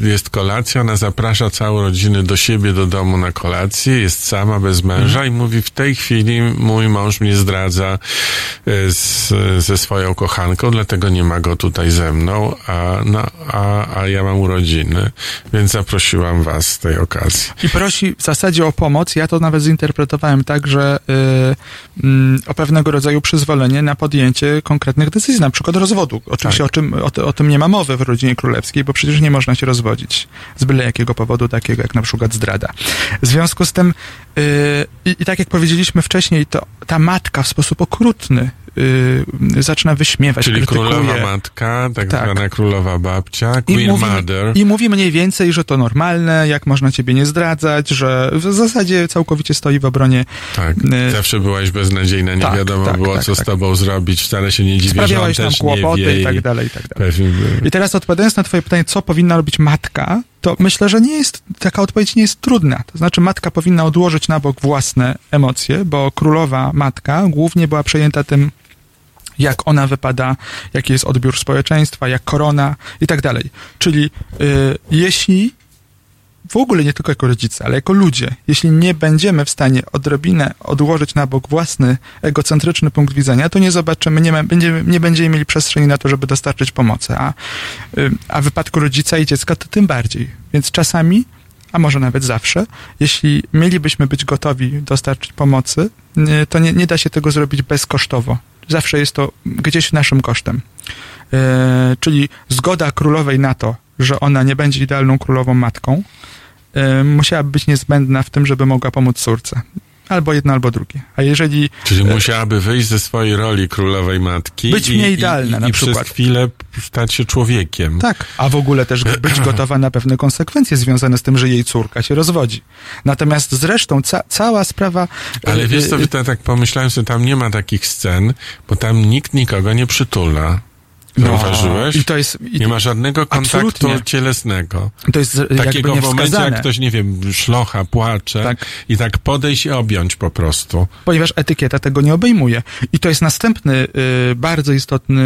y, jest kolacja, ona zaprasza całą rodzinę do siebie, do domu na kolację, jest sama, bez męża i mówi, w tej chwili mój mąż mnie zdradza y, z, ze swoją kochanką, dlatego nie ma go tutaj ze mną, a, no, a, a ja mam urodziny, więc zaprosiłam was z tej okazji. I prosi w zasadzie o pomoc. Ja to nawet zinterpretowałem tak, że y, mm, o pewnego rodzaju przyzwolenie na podjęcie konkretnych decyzji, na przykład rozwodu. Oczywiście Tak. o, czym, o, o tym nie ma mowy w rodzinie królewskiej, bo przecież nie można się rozwodzić z byle jakiego powodu, takiego jak na przykład zdrada. W związku z tym, y, i, i tak jak powiedzieliśmy wcześniej, to ta matka w sposób okrutny y, zaczyna wyśmiewać, Czyli krytykuje. królowa matka, tak, Tak. zwana królowa babcia, I queen mówi, mother. I mówi mniej więcej, że to normalne, jak można ciebie nie zdradzać, że w zasadzie całkowicie stoi w obronie. Tak, y, zawsze byłaś beznadziejna, nie tak, wiadomo tak, było, tak, co tak. z tobą zrobić, wcale się nie dziwię, że on nam kłopoty i tak dalej, i tak dalej. I teraz odpowiadając na twoje pytanie, co powinna robić matka, to myślę, że nie jest, taka odpowiedź nie jest trudna. To znaczy matka powinna odłożyć na bok własne emocje, bo królowa matka głównie była przejęta tym, jak ona wypada, jaki jest odbiór społeczeństwa, jak korona i tak dalej. Czyli y, jeśli w ogóle nie tylko jako rodzice, ale jako ludzie, jeśli nie będziemy w stanie odrobinę odłożyć na bok własny egocentryczny punkt widzenia, to nie zobaczymy, nie, będziemy, nie będziemy mieli przestrzeni na to, żeby dostarczyć pomocy. A, y, a w wypadku rodzica i dziecka to tym bardziej. Więc czasami, a może nawet zawsze, jeśli mielibyśmy być gotowi dostarczyć pomocy, y, to nie, nie da się tego zrobić bezkosztowo. Zawsze jest to gdzieś naszym kosztem. E, czyli zgoda królowej na to, że ona nie będzie idealną królową matką, musiałaby być niezbędna w tym, żeby mogła pomóc córce. Albo jedno, albo drugie. A jeżeli Czyli musiałaby wyjść ze swojej roli królowej matki Być i, mniej i, idealna i, na i przykład. przez chwilę stać się człowiekiem. Tak, a w ogóle też być gotowa na pewne konsekwencje związane z tym, że jej córka się rozwodzi. Natomiast zresztą ca cała sprawa... Ale e, wiesz co, e, tak pomyślałem sobie, tam nie ma takich scen, bo tam nikt nikogo nie przytula. Zauważyłeś? No, I to jest... I Nie ma żadnego kontaktu Absolutnie. cielesnego. to jest Takiego momencie, jak ktoś, nie wiem, szlocha, płacze Tak. i tak podejść i objąć po prostu. ponieważ etykieta tego nie obejmuje. I to jest następny y, bardzo istotny,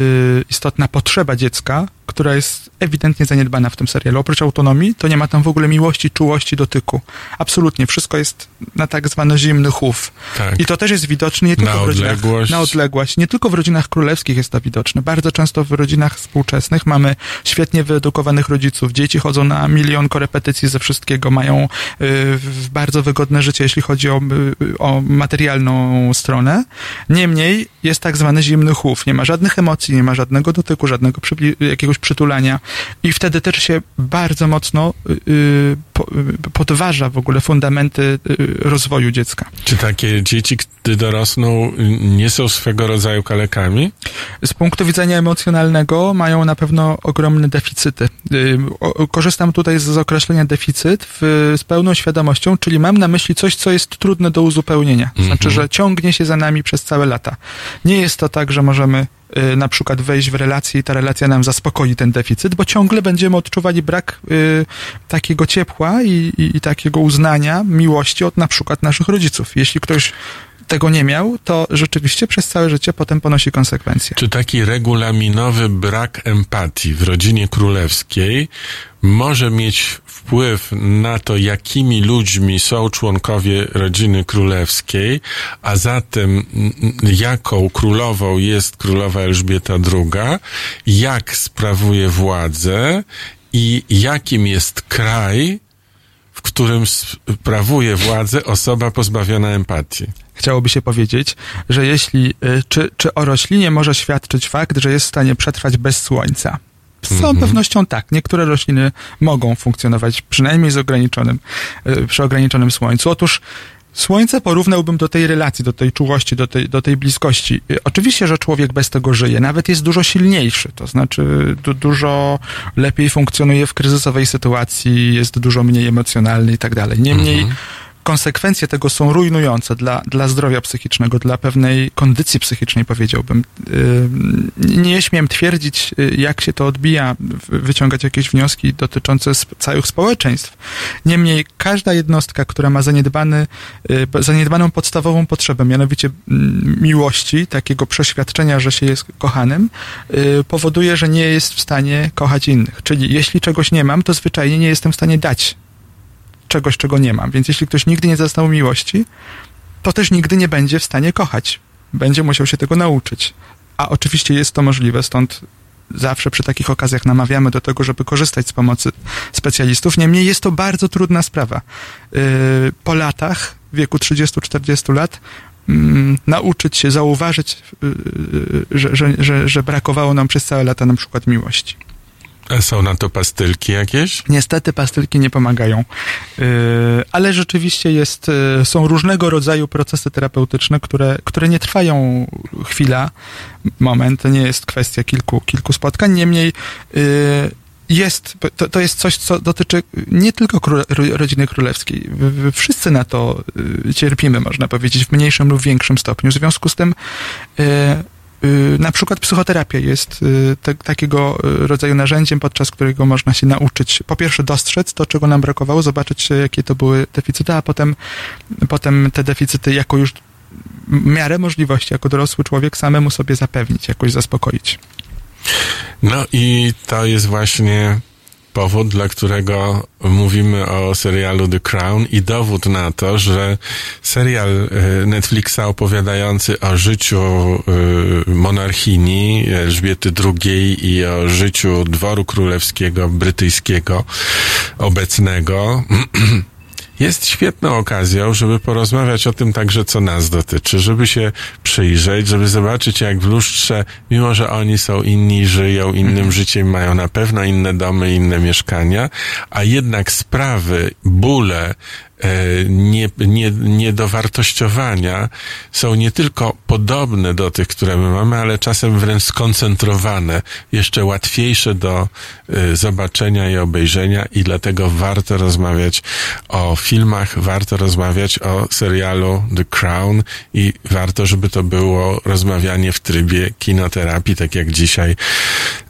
y, istotna potrzeba dziecka, która jest ewidentnie zaniedbana w tym serialu. Oprócz autonomii, to nie ma tam w ogóle miłości, czułości, dotyku. Absolutnie. Wszystko jest na tak zwany zimny chów. Tak. I to też jest widoczne nie tylko Na w rodzinach... odległość. Na odległość. Nie tylko w rodzinach królewskich jest to widoczne. Bardzo często w rodzinach współczesnych mamy świetnie wyedukowanych rodziców. Dzieci chodzą na milion korepetycji ze wszystkiego, mają y, bardzo wygodne życie, jeśli chodzi o, y, o materialną stronę. Niemniej jest tak zwany zimny chów. Nie ma żadnych emocji, nie ma żadnego dotyku, żadnego jakiegoś przytulania. I wtedy też się bardzo mocno y, po, podważa w ogóle fundamenty rozwoju dziecka. Czy takie dzieci, gdy dorosną, nie są swego rodzaju kalekami? Z punktu widzenia emocjonalnego mają na pewno ogromne deficyty. Y, Korzystam tutaj z, określenia deficyt w, z pełną świadomością, czyli mam na myśli coś, co jest trudne do uzupełnienia. To Znaczy, że ciągnie się za nami przez całe lata. Nie jest to tak, że możemy y, na przykład wejść w relację i ta relacja nam zaspokoi ten deficyt, bo ciągle będziemy odczuwali brak y, takiego ciepła i, i, i takiego uznania, miłości od na przykład naszych rodziców. Jeśli ktoś tego nie miał, to rzeczywiście przez całe życie potem ponosi konsekwencje. Czy taki regulaminowy brak empatii w rodzinie królewskiej może mieć wpływ na to, jakimi ludźmi są członkowie rodziny królewskiej, a zatem jaką królową jest królowa Elżbieta II, jak sprawuje władzę i jakim jest kraj, w którym sprawuje władzę osoba pozbawiona empatii. Chciałoby się powiedzieć, że jeśli, y, czy, czy o roślinie może świadczyć fakt, że jest w stanie przetrwać bez słońca? Z całą Mhm. pewnością tak. Niektóre rośliny mogą funkcjonować przynajmniej z ograniczonym, y, przy ograniczonym słońcu. Otóż Słońce porównałbym do tej relacji, do tej czułości, do tej, do tej bliskości. Y, Oczywiście, że człowiek bez tego żyje, nawet jest dużo silniejszy, to znaczy du, dużo lepiej funkcjonuje w kryzysowej sytuacji, jest dużo mniej emocjonalny i tak dalej. Niemniej konsekwencje tego są rujnujące dla, dla zdrowia psychicznego, dla pewnej kondycji psychicznej, powiedziałbym. Y, Nie śmiem twierdzić, y, jak się to odbija, wyciągać jakieś wnioski dotyczące całych społeczeństw. Niemniej każda jednostka, która ma zaniedbany, y, po- zaniedbaną podstawową potrzebę, mianowicie mm, miłości, takiego przeświadczenia, że się jest kochanym, powoduje, że nie jest w stanie kochać innych. Czyli jeśli czegoś nie mam, to zwyczajnie nie jestem w stanie dać czegoś, czego nie mam. Więc jeśli ktoś nigdy nie zaznał miłości, to też nigdy nie będzie w stanie kochać. Będzie musiał się tego nauczyć. A oczywiście jest to możliwe, stąd zawsze przy takich okazjach namawiamy do tego, żeby korzystać z pomocy specjalistów. Niemniej jest to bardzo trudna sprawa. Yy, Po latach, w wieku 30-40 lat, mm, nauczyć się, zauważyć, yy, że, że, że, że brakowało nam przez całe lata na przykład miłości. A są na to pastylki jakieś? Niestety pastylki nie pomagają, Yy, ale rzeczywiście jest, yy, są różnego rodzaju procesy terapeutyczne, które, które nie trwają chwila, moment, to nie jest kwestia kilku, kilku spotkań, niemniej yy, jest, to, to jest coś, co dotyczy nie tylko rodziny królewskiej. Wszyscy na to yy, cierpimy, można powiedzieć, w mniejszym lub większym stopniu. W związku z tym yy, na przykład psychoterapia jest yy, te, takiego yy, rodzaju narzędziem, podczas którego można się nauczyć, po pierwsze dostrzec to, czego nam brakowało, zobaczyć, jakie to były deficyty, a potem, potem te deficyty jako już miarę możliwości, jako dorosły człowiek samemu sobie zapewnić, jakoś zaspokoić. No i to jest właśnie powód, dla którego mówimy o serialu The Crown i dowód na to, że serial e, Netflixa opowiadający o życiu e, monarchini Elżbiety II i o życiu dworu królewskiego brytyjskiego obecnego jest świetną okazją, żeby porozmawiać o tym także, co nas dotyczy, żeby się przyjrzeć, żeby zobaczyć, jak w lustrze, mimo że oni są inni, żyją innym życiem, mają na pewno inne domy, inne mieszkania, a jednak sprawy, bóle, nie, nie, niedowartościowania są nie tylko podobne do tych, które my mamy, ale czasem wręcz skoncentrowane, jeszcze łatwiejsze do e, zobaczenia i obejrzenia i dlatego warto rozmawiać o filmach, warto rozmawiać o serialu The Crown i warto, żeby to było rozmawianie w trybie kinoterapii, tak jak dzisiaj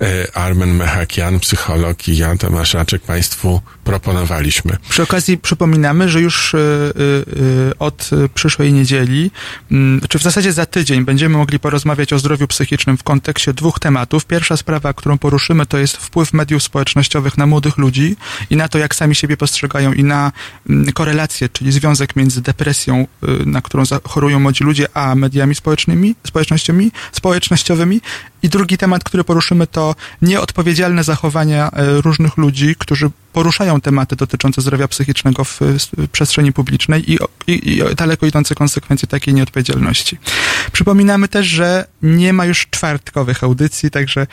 e, Armen Mechakian, psycholog i ja, Tomasz Raczek, Państwu proponowaliśmy. Przy okazji przypominamy, że już y, y, y, od przyszłej niedzieli, mm, czy w zasadzie za tydzień, będziemy mogli porozmawiać o zdrowiu psychicznym w kontekście dwóch tematów. Pierwsza sprawa, którą poruszymy, to jest wpływ mediów społecznościowych na młodych ludzi i na to, jak sami siebie postrzegają i na mm, korelację, czyli związek między depresją, na którą chorują młodzi ludzie, a mediami społecznymi, społecznościami, społecznościowymi. I drugi temat, który poruszymy, to nieodpowiedzialne zachowania e, różnych ludzi, którzy poruszają tematy dotyczące zdrowia psychicznego w, w przestrzeni publicznej i, i, i daleko idące konsekwencje takiej nieodpowiedzialności. Przypominamy też, że nie ma już czwartkowych audycji, także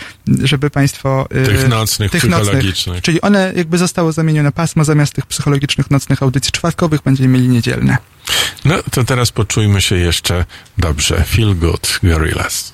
żeby Państwo... e, Tych nocnych, psychologicznych. czyli one jakby zostało zamienione pasmo, zamiast tych psychologicznych nocnych audycji czwartkowych będziemy mieli niedzielne. No to teraz poczujmy się jeszcze dobrze. Feel good, Gorillaz.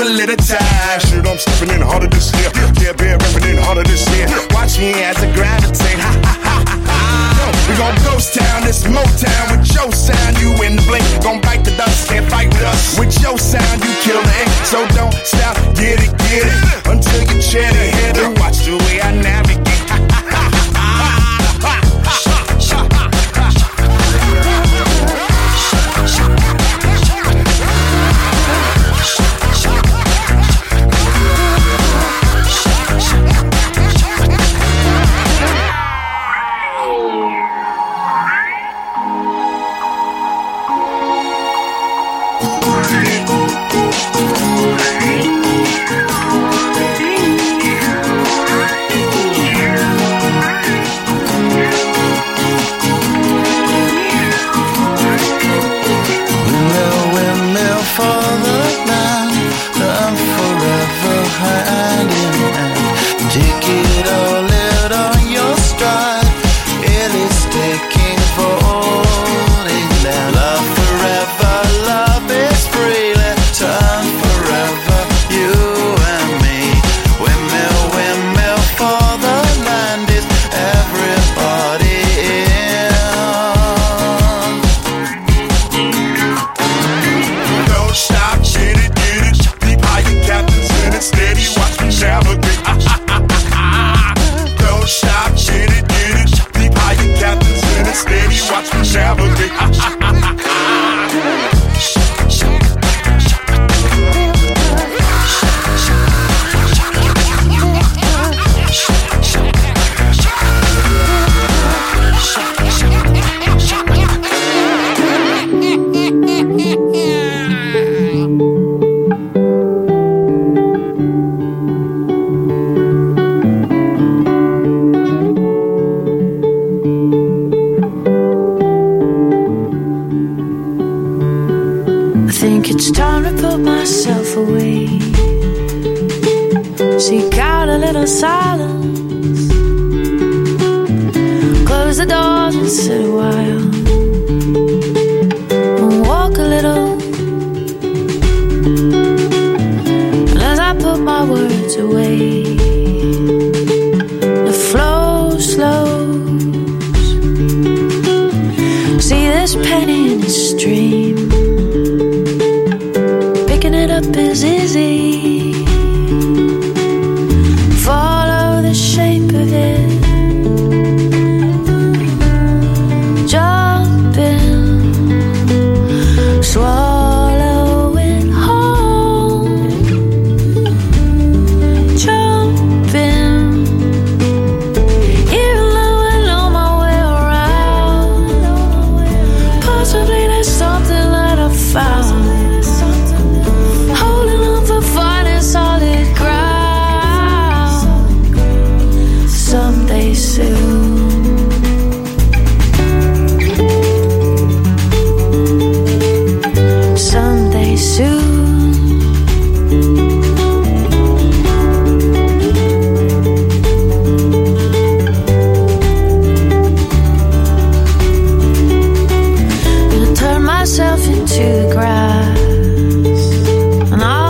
couple of times. Shit, I'm stepping in harder this year. Yeah, been rapping in harder this year. Watch me as I gravitate. Ha ha ha ha ha. We gon' ghost town, this Motown with your sound. You in the blink, gon' bite the dust, can't fight with us. With your sound, you kill the ink. So don't stop, get it, get it. Until you shed a head watch the way I navigate. Ha,